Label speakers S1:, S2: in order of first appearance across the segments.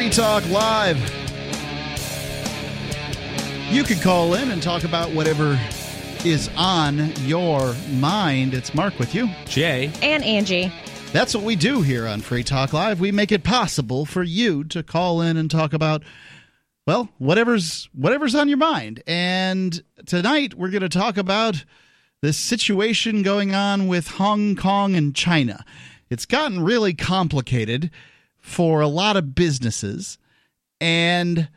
S1: Free Talk Live. You can call in and talk about whatever is on your mind. It's Mark with you.
S2: Jay.
S3: And Angie.
S1: That's what we do here on Free Talk Live. We make it possible for you to call in and talk about well, whatever's whatever's on your mind. And tonight we're going to talk about this situation going on with Hong Kong and China. It's gotten really complicated for a lot of businesses. And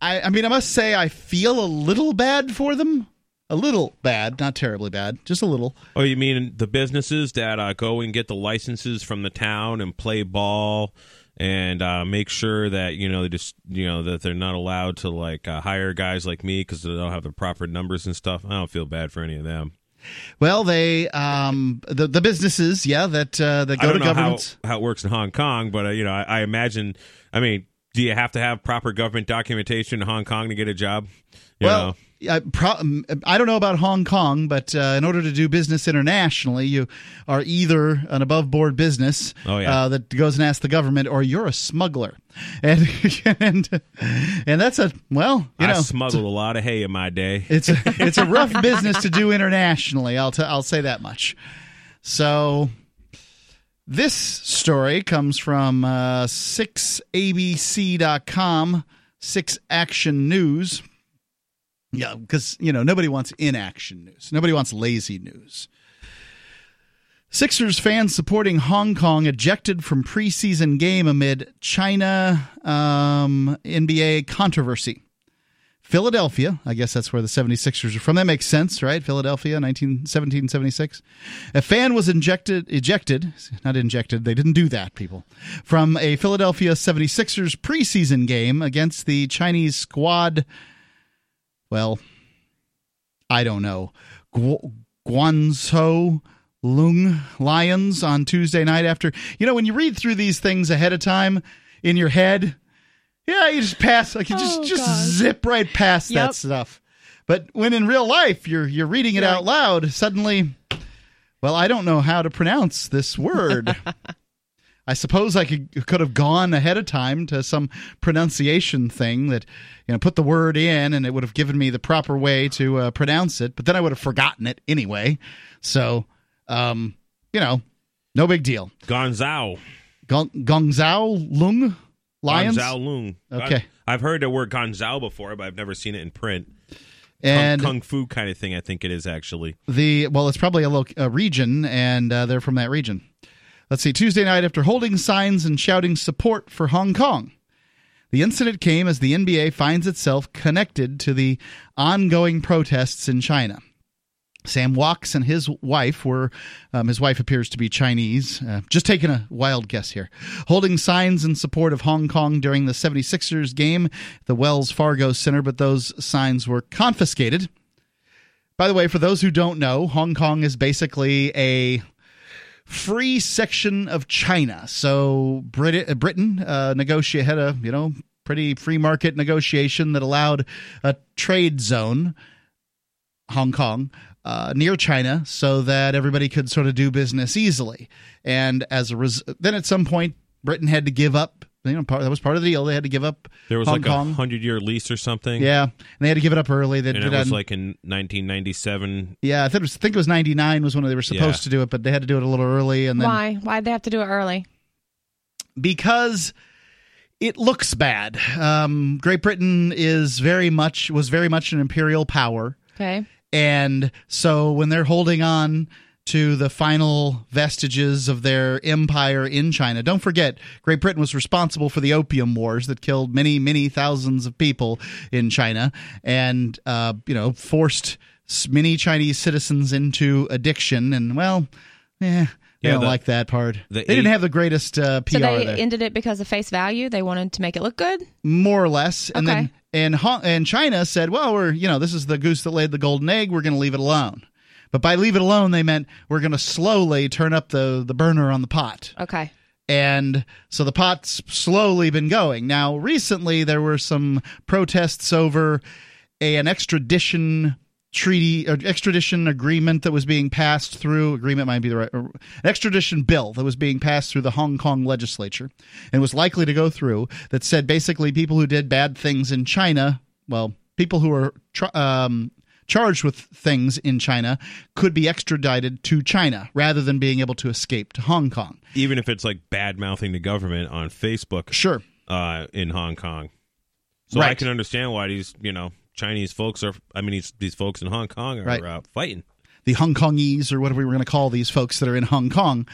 S1: I, I mean, I must say, I feel a little bad for them. A little bad, not terribly bad, just a little.
S2: Oh, you mean the businesses that uh, go and get the licenses from the town and play ball and uh, make sure that you know they just you know that they're not allowed to like uh, hire guys like me because they don't have the proper numbers and stuff. I don't feel bad for any of them.
S1: Well, they um the the businesses, yeah, that uh, that go
S2: I
S1: to
S2: know how, how it works in Hong Kong, but uh, you know, I, I imagine. I mean, do you have to have proper government documentation in Hong Kong to get a job? You
S1: well,
S2: know?
S1: I, pro- um, I don't know about Hong Kong, but uh, in order to do business internationally, you are either an above board business
S2: Oh, yeah.
S1: uh, that goes and asks the government, or you're a smuggler, and and and that's a well, you
S2: I
S1: know,
S2: smuggled a lot of hay in my day.
S1: it's a, it's a rough business to do internationally. I'll t- I'll say that much. So this story comes from uh, 6abc.com, 6 Action News. Yeah, because you know nobody wants inaction news. Nobody wants lazy news. Sixers fans supporting Hong Kong ejected from preseason game amid China um, NBA controversy. Philadelphia, I guess that's where the 76ers are from. That makes sense, right? Philadelphia, 1917-76. A fan was injected, ejected, not injected, they didn't do that, people, from a Philadelphia 76ers preseason game against the Chinese squad, well, I don't know, Gu- Guangzhou Loong Lions on Tuesday night after. You know, when you read through these things ahead of time in your head, yeah, you just pass like you just
S3: Oh,
S1: just
S3: gosh.
S1: zip right past
S3: Yep.
S1: that stuff. But when in real life you're you're reading it
S3: You're
S1: out loud, suddenly, well, I don't know how to pronounce this word. I suppose I could could have gone ahead of time to some pronunciation thing that you know put the word in and it would have given me the proper way to uh, pronounce it, but then I would have forgotten it anyway. So, um, you know, no big deal.
S2: Gonzao.
S1: Gong Gongzhou Loong Lions.
S2: Gonzao Lung.
S1: Okay.
S2: I, have heard the word Gonzao before, but I've never seen it in print.
S1: and
S2: kung, kung fu kind of thing, I think it is actually.
S1: the well, it's probably a, loc a region, and uh, they're from that region. Let's see. Tuesday night, after holding signs and shouting support for Hong Kong, the incident came as the NBA finds itself connected to the ongoing protests in China. Sam Walks and his wife were, um, his wife appears to be Chinese, uh, just taking a wild guess here, holding signs in support of Hong Kong during the 76ers game, the Wells Fargo Center, but those signs were confiscated. By the way, for those who don't know, Hong Kong is basically a free section of China. So Brit- uh, Britain uh, negotiate had a you know pretty free market negotiation that allowed a trade zone, Hong Kong. Uh, near China, so that everybody could sort of do business easily, and as a res- then at some point Britain had to give up. You know, part, that was part of the deal. They had to give up
S2: There was
S1: Hong
S2: like
S1: Kong.
S2: a hundred year lease or something.
S1: yeah, and they had to give it up early. They
S2: And
S1: did
S2: it was
S1: on-
S2: like in 1997.
S1: Yeah, I think it was, I think it was 99 was when they were supposed
S2: Yeah.
S1: to do it, but they had to do it a little early and then
S3: Why? Why'd they have to do it early?
S1: because it looks bad. Um, Great Britain is very much was very much an imperial power,
S3: Okay.
S1: and so when they're holding on to the final vestiges of their empire in China, don't forget Great Britain was responsible for the Opium Wars that killed many many thousands of people in China, and uh, you know forced many Chinese citizens into addiction, and well, eh. They
S2: Yeah,
S1: don't
S2: the-
S1: like that part.
S2: the
S1: they didn't have the greatest uh, PR
S3: So they
S1: there
S3: ended it because of face value. They wanted to make it look good.
S1: more or less. And then
S3: Okay.
S1: and Hong, and China said, "Well, we're you know this is the goose that laid the golden egg. We're going to leave it alone." But by leave it alone, they meant we're going to slowly turn up the the burner on the pot.
S3: Okay.
S1: And so the pot's slowly been going. Now, recently there were some protests over a, an extradition treaty or extradition agreement that was being passed through agreement might be the right an extradition bill that was being passed through the Hong Kong legislature and was likely to go through that said basically people who did bad things in China, well, people who are um, charged with things in China could be extradited to China rather than being able to escape to Hong Kong.
S2: Even if it's like bad mouthing the government on Facebook,
S1: Sure.
S2: uh, in Hong Kong. So I can understand why these, you know, Chinese folks are. I mean, these these folks in Hong Kong are
S1: Right.
S2: uh, fighting.
S1: The Hong Kongese or whatever we were going to call these folks that are in Hong Kong.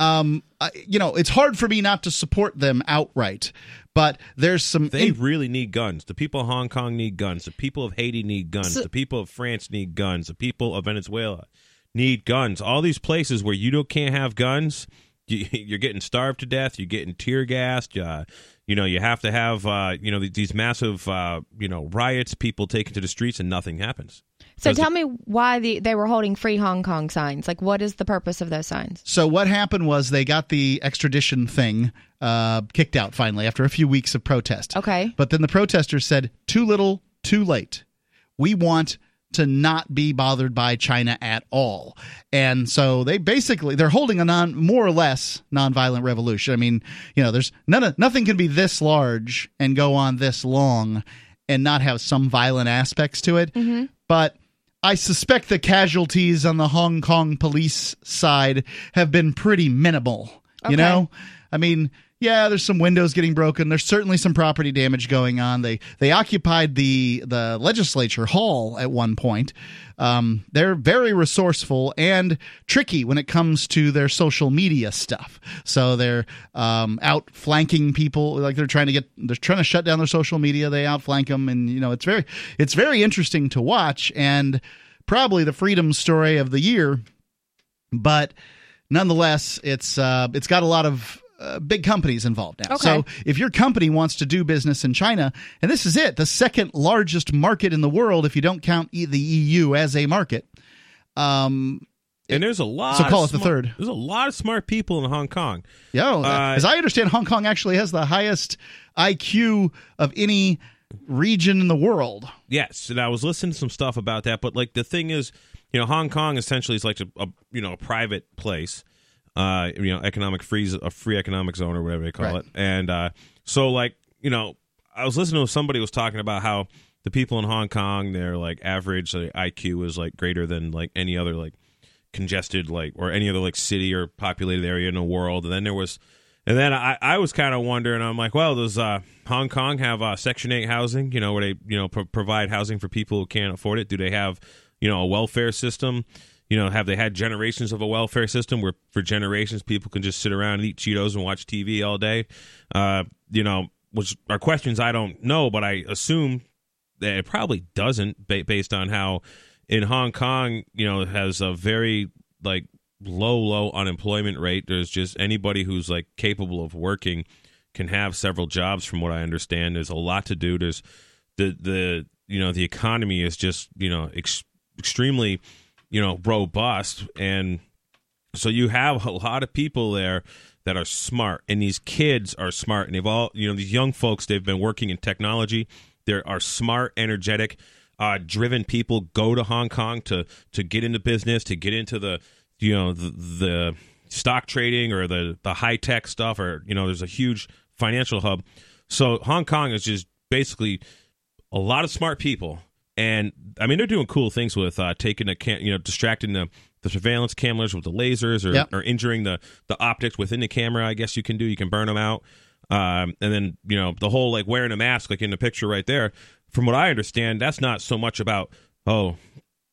S1: Um, I, you know, it's hard for me not to support them outright, but there's some.
S2: They
S1: in-
S2: really need guns. The people of Hong Kong need guns. The people of Haiti need guns.
S3: So-
S2: the people of France need guns. The people of Venezuela need guns. All these places where you don't can't have guns, you, you're getting starved to death. You're getting tear gassed. Uh, you know, you have to have uh, you know these massive uh, you know riots, people taken to the streets, and nothing happens.
S3: So tell me why the, they were holding free Hong Kong signs. Like, what is the purpose of those signs?
S1: so what happened was they got the extradition thing uh, kicked out finally after a few weeks of protest.
S3: Okay.
S1: But then the protesters said, "Too little, too late. We want." To not be bothered by China at all, and so they basically they're holding a non more or less nonviolent revolution. I mean, you know, there's none of, nothing can be this large and go on this long and not have some violent aspects to it. But I suspect the casualties on the Hong Kong police side have been pretty minimal. You
S3: Okay.
S1: know, I mean, yeah, there's some windows getting broken. There's certainly some property damage going on. They they occupied the the legislature hall at one point. Um, they're very resourceful and tricky when it comes to their social media stuff. So they're um, outflanking people, like they're trying to get, they're trying to shut down their social media. They outflank them, and you know, it's very, it's very interesting to watch, and probably the freedom story of the year. But nonetheless, it's uh, it's got a lot of uh, big companies involved now.
S3: Okay.
S1: So if your company wants to do business in China, and this is it, the second largest market in the world, if you don't count e- the EU as a market. Um,
S2: And there's a lot.
S1: So call
S2: of
S1: it the third.
S2: There's a lot of smart people in Hong Kong.
S1: yeah,
S2: Uh,
S1: as I understand, Hong Kong actually has the highest IQ of any region in the world.
S2: Yes, and I was listening to some stuff about that. But like the thing is, you know, Hong Kong essentially is like a, a you know a private place, uh, you know, economic free a free economic zone or whatever they call
S1: Right.
S2: it. And uh, so like you know, I was listening to somebody was talking about how the people in Hong Kong, their like average IQ is like greater than like any other like congested like or any other like city or populated area in the world. And then there was, and then I, I was kind of wondering. I'm like, well, does uh, Hong Kong have uh, Section Eight housing? You know, where they you know pro- provide housing for people who can't afford it? Do they have you know a welfare system? You know, have they had generations of a welfare system where for generations people can just sit around and eat Cheetos and watch TV all day? Uh, you know, which are questions I don't know, but I assume that it probably doesn't ba- based on how in Hong Kong, you know, has a very like low low unemployment rate. There's just anybody who's like capable of working can have several jobs from what I understand. There's a lot to do. There's the the you know, the economy is just, you know, ex- extremely, you know, robust. And so you have a lot of people there that are smart, and these kids are smart, and they've all, you know, these young folks, they've been working in technology. There are smart, energetic, uh, driven people. Go to Hong Kong to to get into business, to get into the, you know, the, the stock trading or the the high tech stuff, or you know, there's a huge financial hub. So Hong Kong is just basically a lot of smart people, and I mean they're doing cool things with uh, taking the cam- you know distracting the the surveillance cameras with the lasers or,
S1: Yep.
S2: or injuring the the optics within the camera. I guess you can do. You can burn them out, um, and then you know the whole like wearing a mask, like in the picture right there. From what I understand, that's not so much about oh,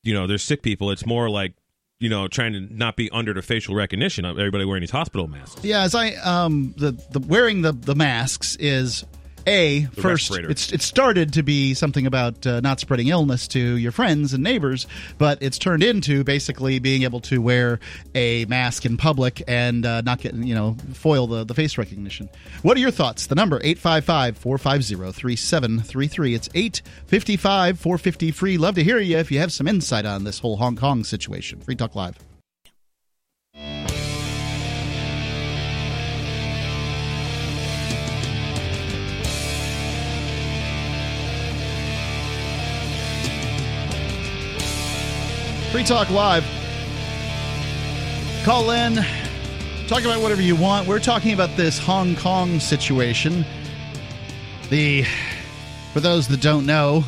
S2: you know, there's sick people. It's more like you know trying to not be under the facial recognition of everybody wearing these hospital masks.
S1: Yeah, as I um the the wearing the the masks is a first
S2: respirator.
S1: it's it started to be something about uh, not spreading illness to your friends and neighbors, but it's turned into basically being able to wear a mask in public and uh, not get you know foil the the face recognition. What are your thoughts? The number 855-450-3733. It's 855 450 free. Love to hear you if you have some insight on this whole Hong Kong situation. Free Talk Live. Free Talk Live. Call in, talk about whatever you want. We're talking about this Hong Kong situation. The, for those that don't know,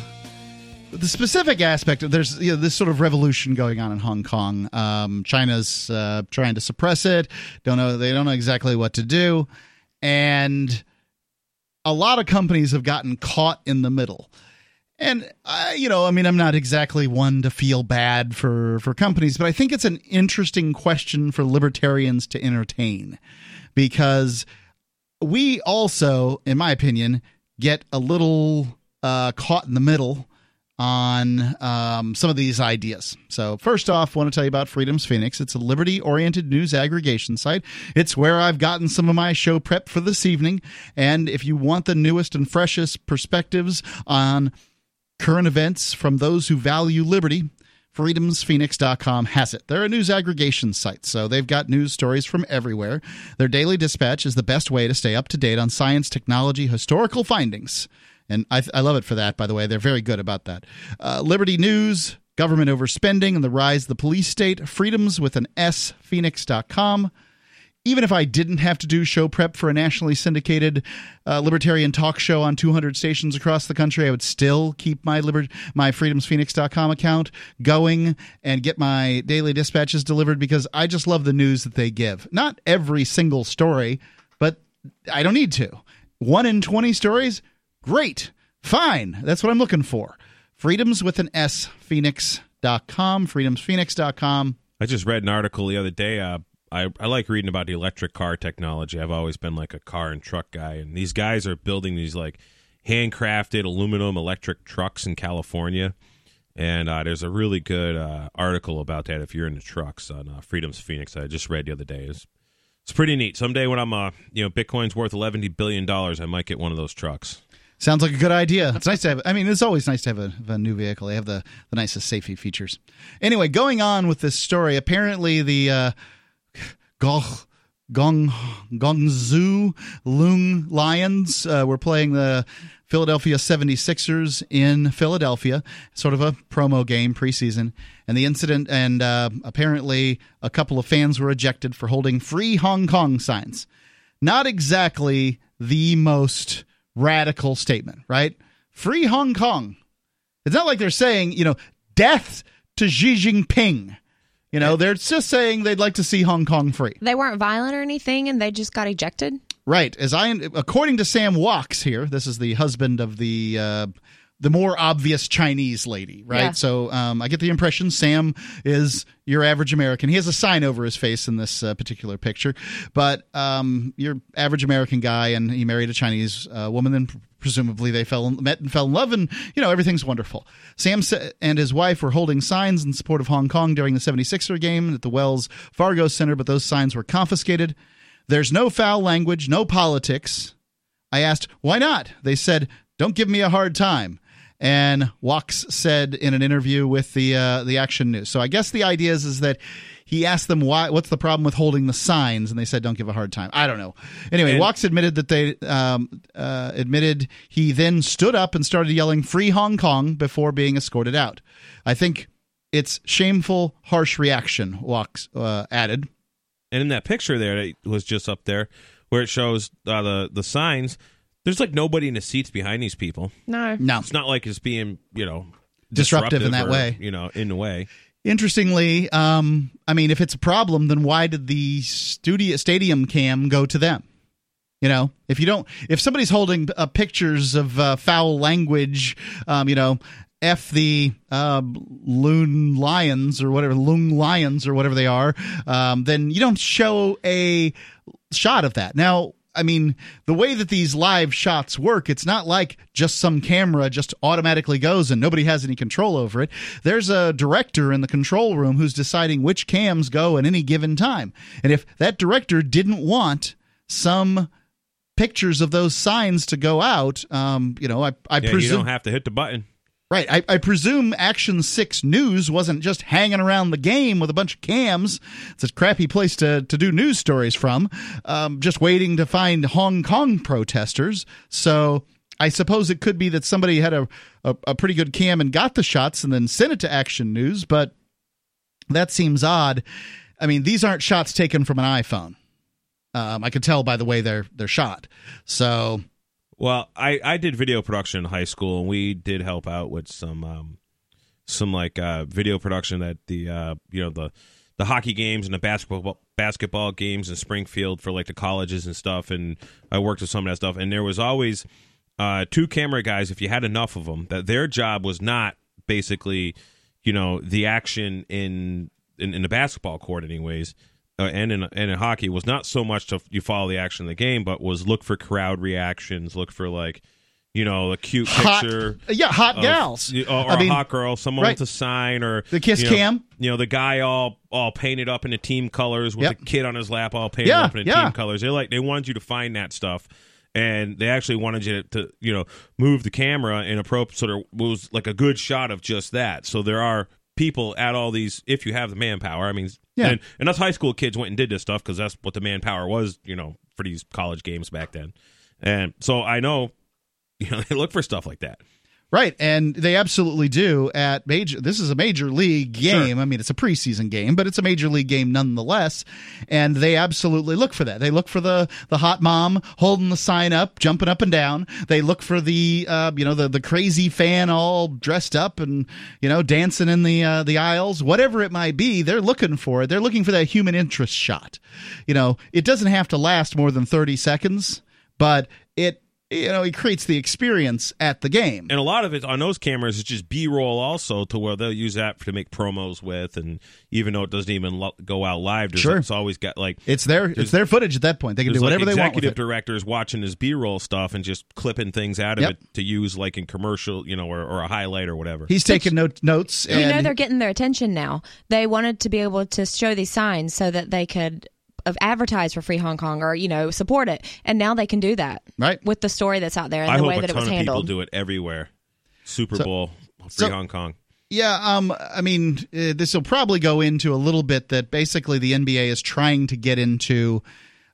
S1: the specific aspect of there's you know, this sort of revolution going on in Hong Kong. Um, China's uh, trying to suppress it. Don't know they don't know exactly what to do, and a lot of companies have gotten caught in the middle. And I, you know, I mean, I'm not exactly one to feel bad for for companies, but I think it's an interesting question for libertarians to entertain because we also, in my opinion, get a little uh, caught in the middle on um, some of these ideas. So, first off, I want to tell you about Freedom's Phoenix. It's a liberty oriented news aggregation site. It's where I've gotten some of my show prep for this evening. And if you want the newest and freshest perspectives on current events from those who value liberty, freedomsphoenix.com has it. They're a news aggregation site, so they've got news stories from everywhere. Their daily dispatch is the best way to stay up to date on science, technology, historical findings. And I, I love it for that, by the way. They're very good about that. Uh, Liberty News, government overspending and the rise of the police state, freedoms with an S, phoenix.com even if I didn't have to do show prep for a nationally syndicated uh, libertarian talk show on 200 stations across the country, I would still keep my liber- my freedomsphoenix.com account going and get my daily dispatches delivered because I just love the news that they give. Not every single story, but I don't need to. One in 20 stories, great, fine. That's what I'm looking for. Freedoms with an S, phoenix.com, freedomsphoenix.com.
S2: I just read an article the other day. Uh, I, I like reading about the electric car technology. I've always been like a car and truck guy, and these guys are building these like handcrafted aluminum electric trucks in California. And uh, there's a really good uh, article about that if you're into trucks on uh, Freedom's Phoenix. I just read the other day. It's, it's pretty neat. Someday when I'm, uh, you know, Bitcoin's worth 11 billion dollars, I might get one of those trucks.
S1: Sounds like a good idea. It's nice to have. I mean, it's always nice to have a, a, new vehicle. They have the the nicest safety features. Anyway, going on with this story. Apparently, the uh, Gong Gong Guangzhou Loong Lions uh, were playing the Philadelphia 76ers in Philadelphia, sort of a promo game preseason. And the incident, and uh, apparently a couple of fans were ejected for holding free Hong Kong signs. Not exactly the most radical statement, right? Free Hong Kong. It's not like they're saying, you know, death to Xi Jinping. You know, they're just saying they'd like to see Hong Kong free.
S3: They weren't violent or anything, and they just got ejected.
S1: Right. As I, according to Sam Walks here, this is the husband of the uh, the more obvious Chinese lady, right?
S3: Yeah.
S1: So um, I get the impression Sam is your average American. He has a sign over his face in this uh, particular picture, but um, your average American guy, and he married a Chinese uh, woman, and presumably they fell met and fell in love, and you know everything's wonderful. Sam and his wife were holding signs in support of Hong Kong during the 76er game at the Wells Fargo Center, but those signs were confiscated. There's no foul language, no politics. I asked, why not? They said, don't give me a hard time. And Walks said in an interview with the uh, the Action News. So I guess the idea is, is that he asked them why what's the problem with holding the signs, and they said don't give a hard time. I don't know. Anyway,
S2: And-
S1: Walks admitted that they um, uh, admitted he then stood up and started yelling "Free Hong Kong" before being escorted out. I think it's shameful, harsh reaction. Walks uh, added.
S2: And in that picture there that was just up there, where it shows uh, the the signs, there's like nobody in the seats behind these people.
S3: No.
S1: No,
S2: It's not like it's being you know
S1: Disruptive in that
S2: or,
S1: way.
S2: You know, in the way.
S1: Interestingly, um, I mean, if it's a problem, then why did the studio stadium cam go to them? You know, if you don't, if somebody's holding uh, pictures of uh, foul language, um, you know, f the uh, loon lions or whatever, loon lions or whatever they are, um, then you don't show a shot of that. Now, I mean, the way that these live shots work, it's not like just some camera just automatically goes and nobody has any control over it. There's a director in the control room who's deciding which cams go at any given time. And if that director didn't want some pictures of those signs to go out, um, you know, I, I
S2: Yeah, you don't have to hit the button.
S1: Right. I, I presume Action 6 News wasn't just hanging around the game with a bunch of cams. It's a crappy place to, to do news stories from, um, just waiting to find Hong Kong protesters. So I suppose it could be that somebody had a, a, a pretty good cam and got the shots and then sent it to Action News, but that seems odd. I mean, these aren't shots taken from an iPhone. Um, I could tell by the way they're they're shot. So,
S2: well, I I did video production in high school, and we did help out with some um, some like uh, video production at the uh, you know the the hockey games and the basketball basketball games in Springfield for like the colleges and stuff. And I worked with some of that stuff, and there was always uh, two camera guys if you had enough of them. That their job was not basically you know the action in in, in the basketball court, anyways uh, and in and in hockey was not so much to you follow the action of the game, but was look for crowd reactions, look for like you know a cute
S1: hot,
S2: picture,
S1: yeah, hot
S2: of,
S1: gals,
S2: or, or
S1: I mean,
S2: a hot girl, someone
S1: right.
S2: with a sign, or
S1: the kiss
S2: you know,
S1: cam.
S2: You know the guy all all painted up in the team colors with
S1: Yep.
S2: a kid on his lap, all painted
S1: Yeah,
S2: up in the
S1: yeah.
S2: team colors. They like they wanted you to find that stuff. And they actually wanted you to, you know, move the camera in a pro sort of was like a good shot of just that. So there are people at all these if you have the manpower. I mean,
S1: Yeah.
S2: and, and us high school kids went and did this stuff because that's what the manpower was, you know, for these college games back then. And so I know, you know, they look for stuff like that.
S1: Right, and they absolutely do at major. This is a major league game. I mean, it's a preseason game, but it's a major league game nonetheless. And they absolutely look for that. They look for the the hot mom holding the sign up, jumping up and down. They look for the uh, you know the the crazy fan all dressed up and you know dancing in the uh, the aisles, whatever it might be. They're looking for it. They're looking for that human interest shot. You know, it doesn't have to last more than thirty seconds, but it you know he creates the experience at the game.
S2: And a lot of it on those cameras is just B roll, also to where they'll use that to make promos with. And even though it doesn't even lo- go out live, there's
S1: Sure.
S2: it's always got like
S1: It's their it's their footage at that point. They can do whatever
S2: like
S1: they want
S2: executive directors watching his B roll stuff and just clipping things out of
S1: Yep.
S2: it to use like in commercial, you know, or, or a highlight or whatever.
S1: He's taking note, notes
S3: You know they're getting their attention now. They wanted to be able to show these signs so that they could uh, advertise for Free Hong Kong or you know support it, and now they can do that
S1: right.
S3: with the story that's out there and
S2: I
S3: the way that it
S2: ton
S3: was
S2: of people
S3: handled.
S2: do it everywhere. Super
S1: So-
S2: Bowl, Free
S1: so-
S2: Hong Kong.
S1: Yeah, um, I mean, uh, this will probably go into a little bit that basically the NBA is trying to get into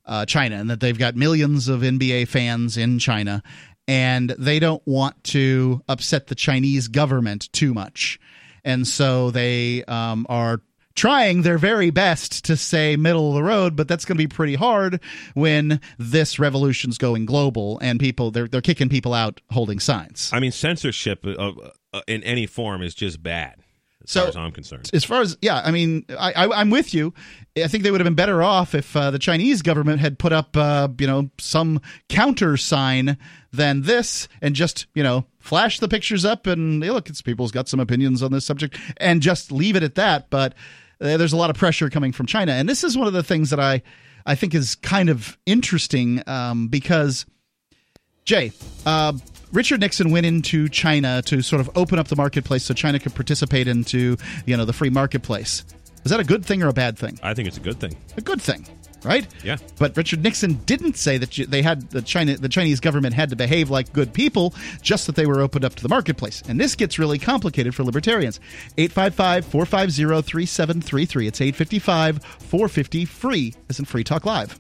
S1: uh, China and that they've got millions of NBA fans in China and they don't want to upset the Chinese government too much. And so they um, are trying their very best to say middle of the road, but that's going to be pretty hard when this revolution's going global and people they're they're kicking people out holding signs.
S2: I mean, censorship of, uh, in any form is just bad, as
S1: So-
S2: far as I'm concerned.
S1: as far as yeah, I mean, I, I I'm with you. I think they would have been better off if uh, the Chinese government had put up uh, you know some counter sign than this, and just you know flash the pictures up and hey, look, it's people's got some opinions on this subject, and just leave it at that. But uh, there's a lot of pressure coming from China, and this is one of the things that I I think is kind of interesting um, because Jay. Uh, Richard Nixon went into China to sort of open up the marketplace so China could participate into, you know, the free marketplace. Is that a good thing or a bad thing?
S2: I think it's a good thing.
S1: A good thing, right?
S2: Yeah.
S1: But Richard Nixon didn't say that they had the China the Chinese government had to behave like good people, just that they were opened up to the marketplace. And this gets really complicated for libertarians. 855-450-3733. It's 855-450 free as in Free Talk Live.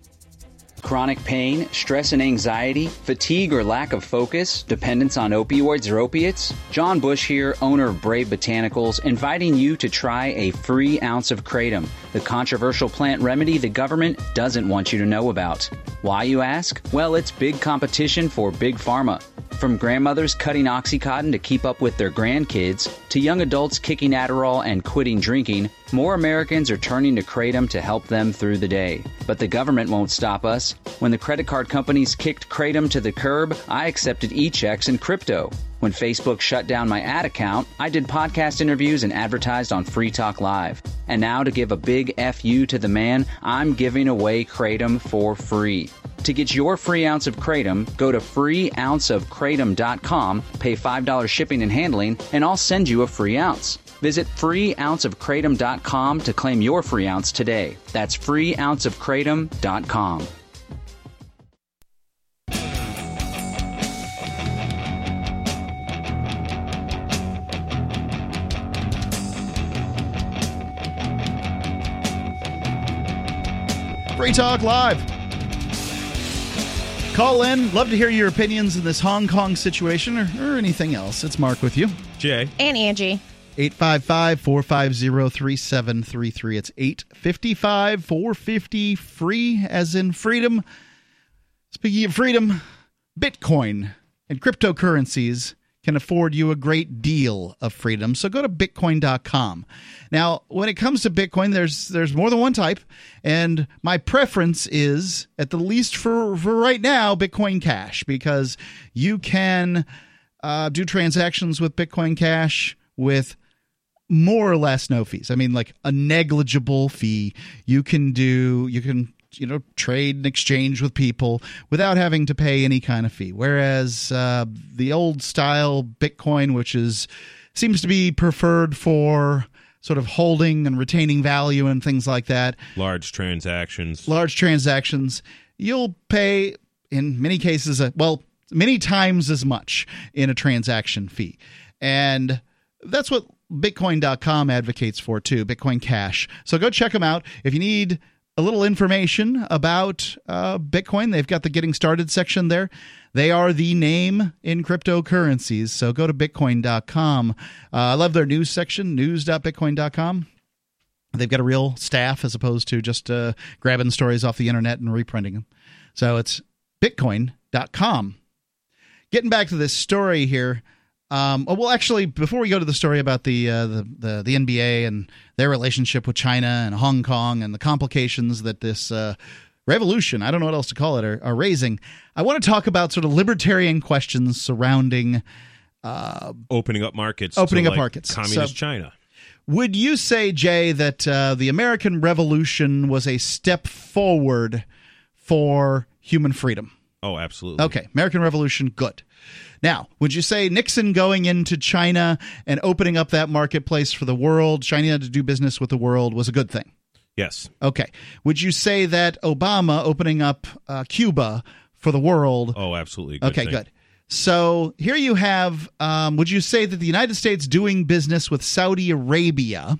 S4: Chronic pain, stress and anxiety, fatigue or lack of focus, dependence on opioids or opiates? John Bush here, owner of Brave Botanicals, inviting you to try a free ounce of Kratom, the controversial plant remedy the government doesn't want you to know about. Why, you ask? Well, it's big competition for Big Pharma. From grandmothers cutting Oxycontin to keep up with their grandkids, to young adults kicking Adderall and quitting drinking, more Americans are turning to Kratom to help them through the day. But the government won't stop us. When the credit card companies kicked Kratom to the curb, I accepted e checks and crypto. When Facebook shut down my ad account, I did podcast interviews and advertised on Free Talk Live. And now, to give a big FU to the man, I'm giving away Kratom for free. To get your free ounce of Kratom, go to freeounceofkratom.com, pay $5 shipping and handling, and I'll send you a free ounce. Visit freeounceofkratom.com to claim your free ounce today. That's freeounceofkratom.com.
S1: Free Talk Live. Call in. Love to hear your opinions in this Hong Kong situation or, or anything else. It's Mark with you.
S2: Jay,
S3: and Angie.
S1: 855 450 3733. It's 855 450 free, as in freedom. Speaking of freedom, Bitcoin and cryptocurrencies can afford you a great deal of freedom. So go to bitcoin.com. Now, when it comes to Bitcoin, there's there's more than one type, and my preference is at the least for for right now Bitcoin Cash because you can uh, do transactions with Bitcoin Cash with more or less no fees. I mean, like a negligible fee. You can do, you can, you know, trade and exchange with people without having to pay any kind of fee. Whereas uh, the old style Bitcoin, which is seems to be preferred for sort of holding and retaining value and things like that,
S2: Large transactions.
S1: large transactions, you'll pay in many cases, uh, well, many times as much in a transaction fee. And that's what Bitcoin.com advocates for too, Bitcoin Cash. So go check them out. If you need a little information about uh, Bitcoin, they've got the Getting Started section there. They are the name in cryptocurrencies. So go to Bitcoin.com. Uh, I love their news section, news.bitcoin.com. They've got a real staff as opposed to just uh, grabbing stories off the internet and reprinting them. So it's bitcoin.com. Getting back to this story here. Um, oh, well, actually, before we go to the story about the, uh, the, the the NBA and their relationship with China and Hong Kong and the complications that this uh, revolution, I don't know what else to call it, are, are raising, I want to talk about sort of libertarian questions surrounding
S2: opening up markets.
S1: Opening
S2: to,
S1: up
S2: like,
S1: markets.
S2: Communist
S1: So-
S2: China.
S1: Would you say, Jay, that uh, the American Revolution was a step forward for human freedom?
S2: Oh, absolutely.
S1: Okay, American Revolution, good. Now, would you say Nixon going into China and opening up that marketplace for the world, China to do business with the world, was a good thing?
S2: Yes.
S1: Okay. Would you say that Obama opening up uh, Cuba for the world
S2: Oh, absolutely. Good
S1: okay,
S2: thing.
S1: good. So here you have. Um, would you say that the United States doing business with Saudi Arabia,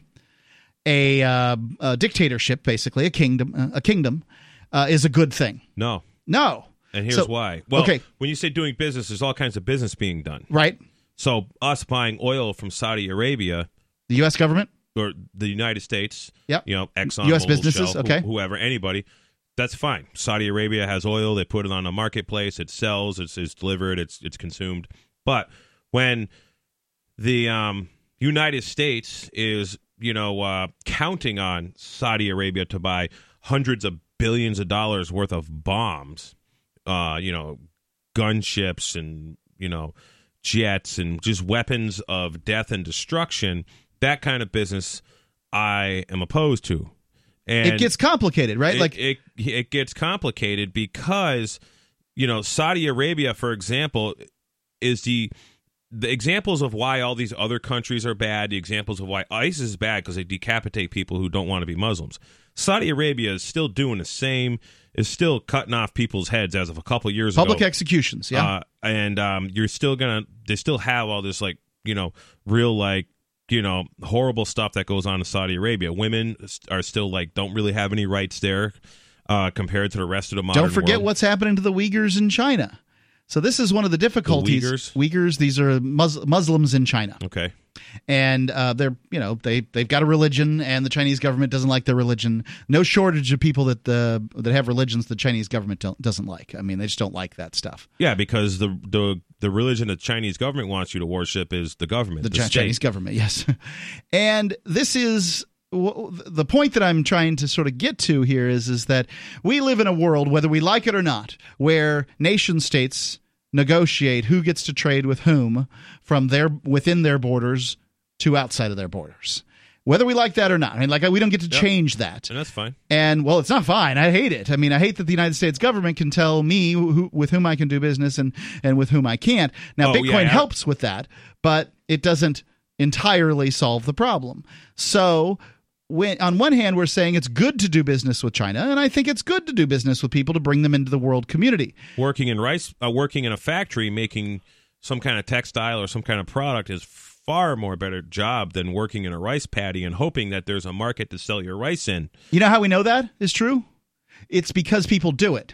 S1: a, uh, a dictatorship, basically a kingdom, uh, a kingdom, uh, is a good thing?
S2: No.
S1: No.
S2: And here's
S1: So-
S2: why. Well,
S1: okay.
S2: when you say doing business, there's all kinds of business being done.
S1: Right.
S2: So us buying oil from Saudi Arabia
S1: The U.S. government.
S2: or the United States,
S1: Yep.
S2: you know, Exxon,
S1: US
S2: Mobil,
S1: businesses,
S2: Shell,
S1: okay.
S2: wh- whoever, anybody, that's fine. Saudi Arabia has oil; they put it on a marketplace, it sells, it's, it's delivered, it's it's consumed. But when the um, United States is, you know, uh, counting on Saudi Arabia to buy hundreds of billions of dollars worth of bombs, uh, you know, gunships and you know jets and just weapons of death and destruction that kind of business i am opposed to and
S1: it gets complicated, right?
S2: it,
S1: like
S2: it, it gets complicated because you know saudi arabia for example is the the examples of why all these other countries are bad the examples of why isis is bad because they decapitate people who don't want to be muslims saudi arabia is still doing the same is still cutting off people's heads as of a couple years
S1: public
S2: ago Public
S1: executions. Yeah.
S2: uh, and um, you're still gonna they still have all this like you know real like you know horrible stuff that goes on in Saudi Arabia. Women are still like don't really have any rights there uh, compared to the rest of the modern
S1: Don't forget
S2: world.
S1: what's happening to the Uyghurs in China. So this is one of the difficulties.
S2: Uyghurs?
S1: Uyghurs these are Mus- Muslims in China.
S2: Okay,
S1: and uh, they're you know they they've got a religion, and the Chinese government doesn't like their religion. No shortage of people that the that have religions the Chinese government don't, doesn't like. I mean, they just don't like that stuff.
S2: yeah, because the the the religion the Chinese government wants you to worship is the government,
S1: The,
S2: the, state.
S1: Chinese government, yes. and this is the point that I'm trying to sort of get to here is is that we live in a world, whether we like it or not, where nation states negotiate who gets to trade with whom from their within their borders to outside of their borders. Whether we like that or not, I mean, like we don't get to change that.
S2: and that's fine.
S1: And well, it's not fine. I hate it. I mean, I hate that the United States government can tell me who, with whom I can do business and and with whom I can't. Now,
S2: Oh,
S1: Bitcoin
S2: yeah.
S1: helps with that, but it doesn't entirely solve the problem. So. When, on one hand, we're saying it's good to do business with China, and I think it's good to do business with people to bring them into the world community.
S2: Working in rice, uh, working in a factory, making some kind of textile or some kind of product is far more better job than working in a rice paddy and hoping that there's a market to sell your rice in.
S1: You know how we know that is true? It's because people do it.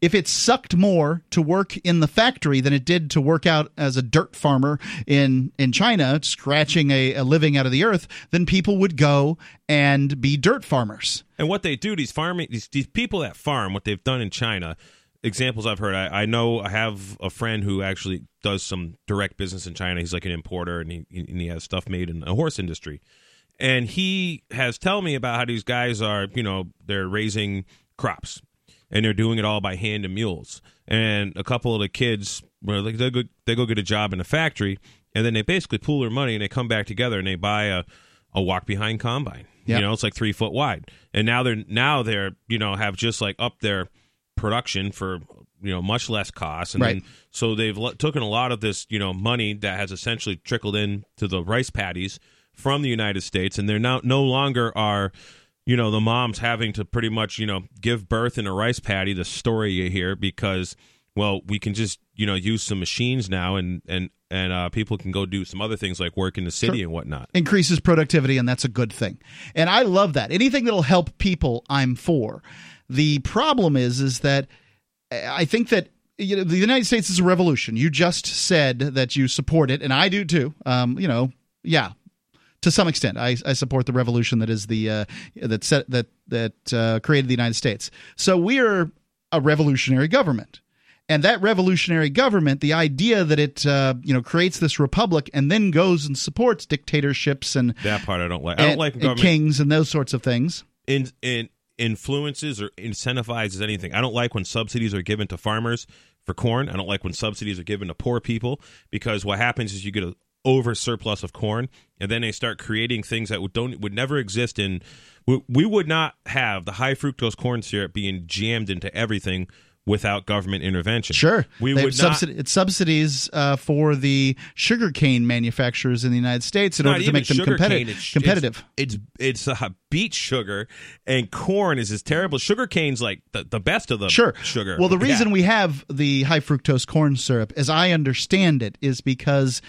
S1: If it sucked more to work in the factory than it did to work out as a dirt farmer in in China, scratching a, a living out of the earth, then people would go and be dirt farmers.
S2: And what they do, these farming, these, these people that farm, what they've done in China, examples I've heard. I, I know I have a friend who actually does some direct business in China. He's like an importer, and he and he has stuff made in the horse industry. And he has told me about how these guys are, you know, they're raising crops and they're doing it all by hand and mules. And a couple of the kids, well, like they go, they go get a job in a factory, and then they basically pool their money and they come back together and they buy a a walk behind combine.
S1: Yep.
S2: You know, it's like three foot wide, and now they're now they're you know have just like up their production for you know much less cost, and
S1: Right.
S2: then so they've l- taken a lot of this you know money that has essentially trickled in to the rice paddies from the United States, and they're now no longer are you know the moms having to pretty much you know give birth in a rice paddy. The story you hear because well we can just you know use some machines now and and and uh, people can go do some other things like work in the city and whatnot.
S1: increases productivity and that's a good thing. And i love that. Anything that'll help people i'm for. The problem is is that i think that you know, the united states is a revolution. You just said that you support it and i do too. Um, you know yeah to some extent I, I support the revolution that is the uh, that set that that uh, created the united states so we are a revolutionary government and that revolutionary government, the idea that it uh, you know creates this republic and then goes and supports dictatorships and
S2: That part I don't like. I don't
S1: and-
S2: like
S1: and kings and those sorts of things.
S2: in, in influences or incentivizes anything. I don't like when subsidies are given to farmers for corn. I don't like when subsidies are given to poor people because what happens is you get a over surplus of corn and then they start creating things that would don't would never exist in we, we would not have the high fructose corn syrup being jammed into everything without government intervention.
S1: Sure,
S2: We
S1: They
S2: would
S1: have
S2: not
S1: subsidi- it's subsidies uh, for the sugarcane manufacturers in the United States in order to make them competi-
S2: it's,
S1: competitive.
S2: It's it's, it's uh, beet sugar, and corn is as terrible. Sugar cane's like the, the best of the
S1: Sure.
S2: sugar.
S1: Well, the
S2: Yeah.
S1: reason we have the high fructose corn syrup, as I understand it, is because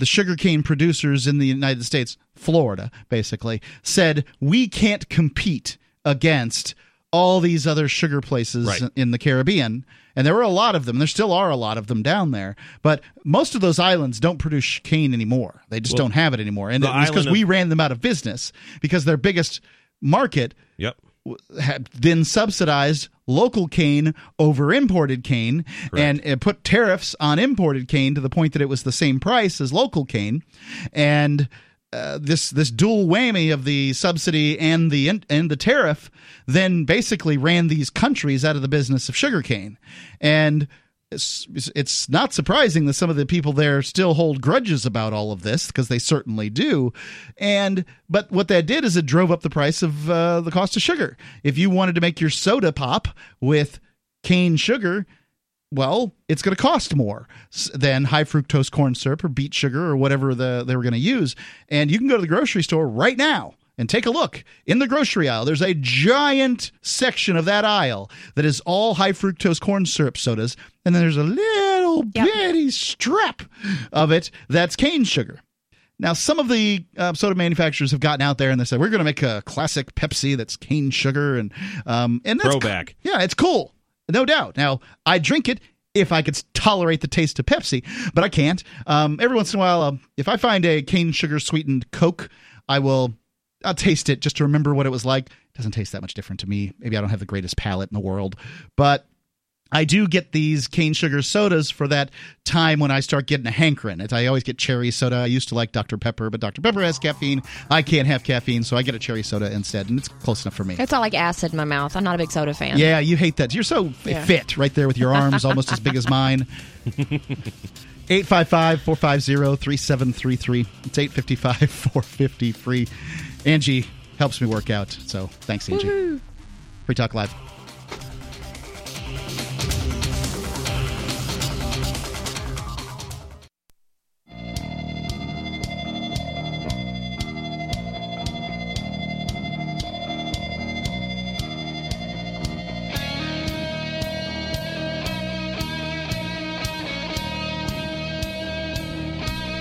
S1: the sugarcane producers in the United States, Florida, basically, said we can't compete against all these other sugar places
S2: Right.
S1: in the Caribbean. And there were a lot of them. There still are a lot of them down there. But most of those islands don't produce cane anymore. They just
S2: Well,
S1: don't have it anymore. And it's because we ran them out of business because their biggest market
S2: Yep.
S1: Had then subsidized local cane over imported cane and, and put tariffs on imported cane to the point that it was the same price as local cane. And uh, this this dual whammy of the subsidy and the and the tariff then basically ran these countries out of the business of sugarcane and it's, it's not surprising that some of the people there still hold grudges about all of this because they certainly do and but what that did is it drove up the price of uh, the cost of sugar if you wanted to make your soda pop with cane sugar well, it's going to cost more than high fructose corn syrup or beet sugar or whatever the, they were going to use. And you can go to the grocery store right now and take a look. In the grocery aisle, there's a giant section of that aisle that is all high fructose corn syrup sodas. And then there's a little
S3: Yep.
S1: bitty strip of it that's cane sugar. Now, some of the uh, soda manufacturers have gotten out there and they said we're going to make a classic Pepsi that's cane sugar and um, and that's
S2: Throwback.
S1: yeah, it's cool, no doubt. Now, I drink it if I could tolerate the taste of Pepsi, but I can't. Um, every once in a while, um, if I find a cane sugar sweetened Coke, I will. I'll taste it just to remember what it was like. It doesn't taste that much different to me. Maybe I don't have the greatest palate in the world, but I do get these cane sugar sodas for that time when I start getting a hankering. I always get cherry soda. I used to like Dr. Pepper, but Dr. Pepper has caffeine. I can't have caffeine, so I get a cherry soda instead, and it's close enough for me.
S3: It's all like acid in my mouth. I'm not a big soda fan.
S1: Yeah, you hate that. You're so
S3: Yeah.
S1: fit right there with your arms almost as big as mine. 855 450 3733. It's 855 450 free. Angie helps me work out, so thanks, Angie. Free Talk Live.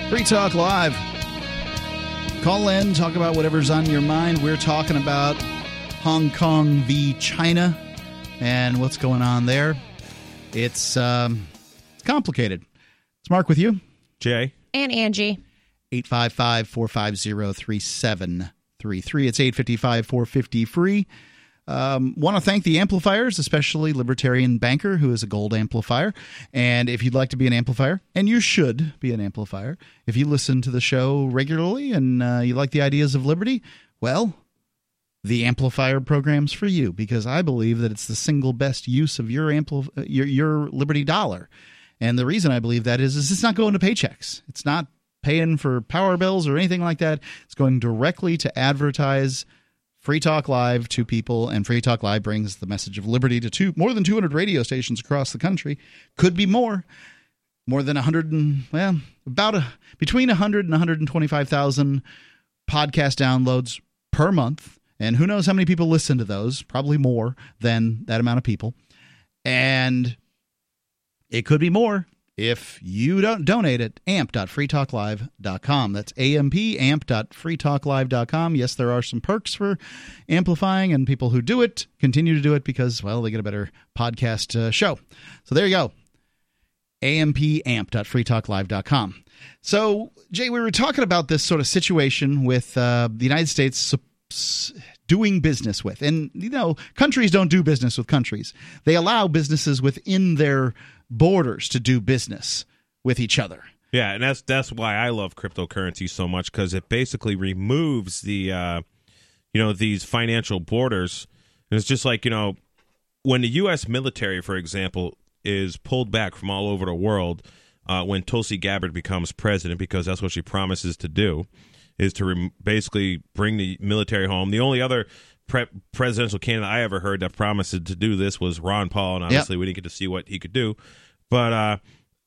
S1: Free Talk Live. Call in, talk about whatever's on your mind. We're talking about Hong Kong v. China and what's going on there. It's um, complicated. It's Mark with you.
S2: Jay.
S3: And Angie.
S1: 855 450 3733. It's 855 450 free. Um, Want to thank the amplifiers, especially Libertarian Banker, who is a gold amplifier. And if you'd like to be an amplifier, and you should be an amplifier, if you listen to the show regularly and uh, you like the ideas of liberty, well, the amplifier program's for you because I believe that it's the single best use of your uh, your, your Liberty dollar. And the reason I believe that is, is it's not going to paychecks. It's not paying for power bills or anything like that. It's going directly to advertise Free Talk Live to people, and Free Talk Live brings the message of liberty to two, more than 200 radio stations across the country. Could be more. More than 100 and, well, about a, between 100 and 125,000 podcast downloads per month. And who knows how many people listen to those? Probably more than that amount of people. And it could be more if you don't donate at amp.freetalklive.com. That's AMP, amp.freetalklive.com. Yes, there are some perks for amplifying, and people who do it continue to do it because, well, they get a better podcast uh, show. So there you go. ampamp.freetalklive.com. So, Jay, we were talking about this sort of situation with uh, the United States doing business with. And, you know, countries don't do business with countries, they allow businesses within their borders to do business with each other.
S2: Yeah, and that's that's why I love cryptocurrency so much because it basically removes the, uh, you know, these financial borders. And it's just like you know, when the U.S. military, for example, is pulled back from all over the world uh, when Tulsi Gabbard becomes president, because that's what she promises to do, is to re- basically bring the military home. The only other pre- presidential candidate I ever heard that promised to do this was Ron Paul, and obviously yep. we didn't get to see what he could do. But uh,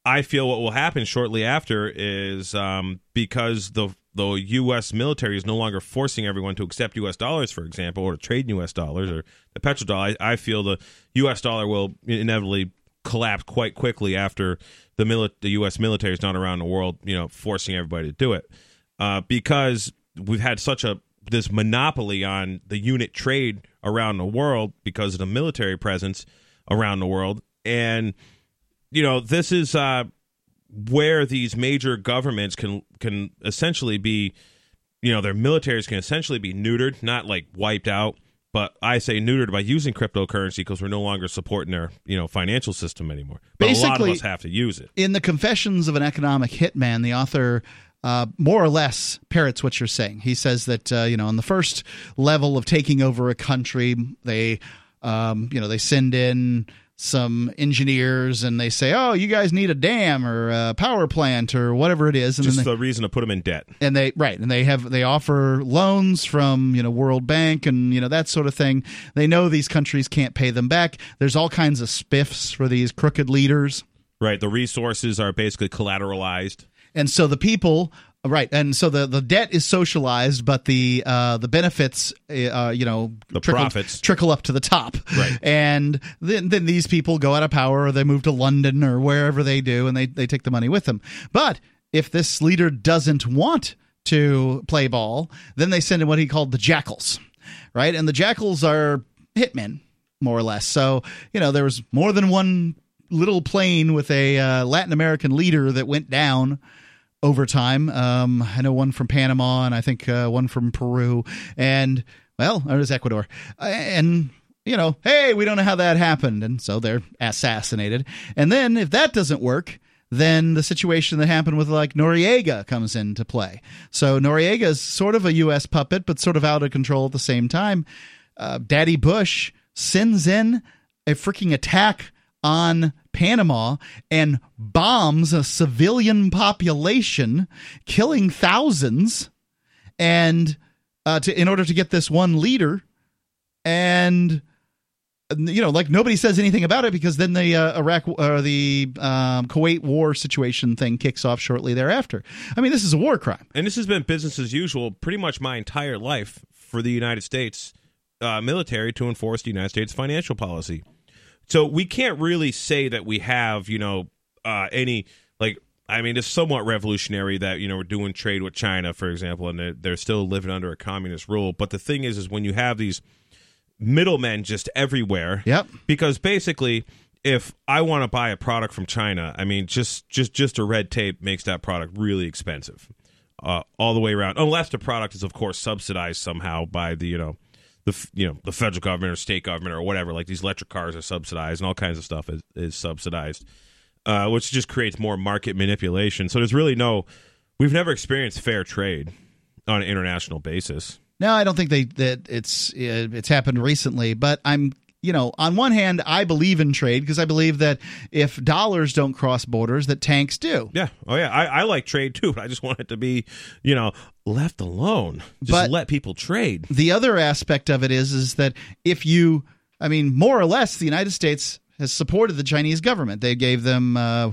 S2: I feel what will happen shortly after is um, because the the U.S. military is no longer forcing everyone to accept U.S. dollars, for example, or to trade in U.S. dollars or the petrodollar. I, I feel the U.S. dollar will inevitably collapse quite quickly after the mili- the U.S. military is not around the world, you know, forcing everybody to do it uh, because we've had such a this monopoly on the unit trade around the world because of the military presence around the world and you know this is uh, where these major governments can can essentially be you know their militaries can essentially be neutered not like wiped out but I say neutered by using cryptocurrency because we're no longer supporting their you know financial system anymore. But Basically, a lot of us have to use it.
S1: In the Confessions of an Economic Hitman, the author uh, more or less parrots what you're saying. He says that uh, you know on the first level of taking over a country, they um, you know they send in some engineers and they say, "Oh, you guys need a dam or a power plant or whatever it is," and
S2: just
S1: they,
S2: the reason to put them in debt.
S1: And they right, and they have they offer loans from you know World Bank and you know that sort of thing. They know these countries can't pay them back. There's all kinds of spiffs for these crooked leaders.
S2: Right, the resources are basically collateralized,
S1: and so the people Right, and so the, the debt is socialized, but the uh, the benefits, uh, you know,
S2: the
S1: trickle,
S2: profits
S1: trickle up to the top.
S2: Right,
S1: and then, then these people go out of power, or they move to London, or wherever they do, and they they take the money with them. But if this leader doesn't want to play ball, then they send in what he called the jackals, right? And the jackals are hitmen, more or less. So you know, there was more than one little plane with a uh, Latin American leader that went down over time. Um, I know one from Panama and I think uh, one from Peru. And, well, there's Ecuador. And, you know, hey, we don't know how that happened. And so they're assassinated. And then if that doesn't work, then the situation that happened with like Noriega comes into play. So Noriega is sort of a U.S. puppet, but sort of out of control at the same time. Uh, Daddy Bush sends in a freaking attack on Panama and bombs a civilian population, killing thousands, and uh, to in order to get this one leader, and you know, like nobody says anything about it because then the uh, Iraq or uh, the um, Kuwait war situation thing kicks off shortly thereafter. I mean, this is a war crime,
S2: and this has been business as usual pretty much my entire life for the United States uh, military to enforce the United States financial policy. So we can't really say that we have, you know, uh, any like. I mean, it's somewhat revolutionary that you know we're doing trade with China, for example, and they're, they're still living under a communist rule. But the thing is, is when you have these middlemen just everywhere.
S1: Yep.
S2: Because basically, if I want to buy a product from China, I mean, just just just a red tape makes that product really expensive, uh, all the way around. Unless the product is, of course, subsidized somehow by the you know, the you know the federal government or state government or whatever. Like these electric cars are subsidized, and all kinds of stuff is, is subsidized, uh, which just creates more market manipulation. So there's really no, we've never experienced fair trade on an international basis.
S1: No, I don't think they that it's uh, it's happened recently, but I'm you know, on one hand, I believe in trade because I believe that if dollars don't cross borders, that tanks do.
S2: Yeah. Oh, yeah. I, I like trade too, but I just want it to be, you know, left alone. Just
S1: But-
S2: let people trade.
S1: The other aspect of it is is that if you, I mean, more or less, the United States has supported the Chinese government. They gave them. Uh,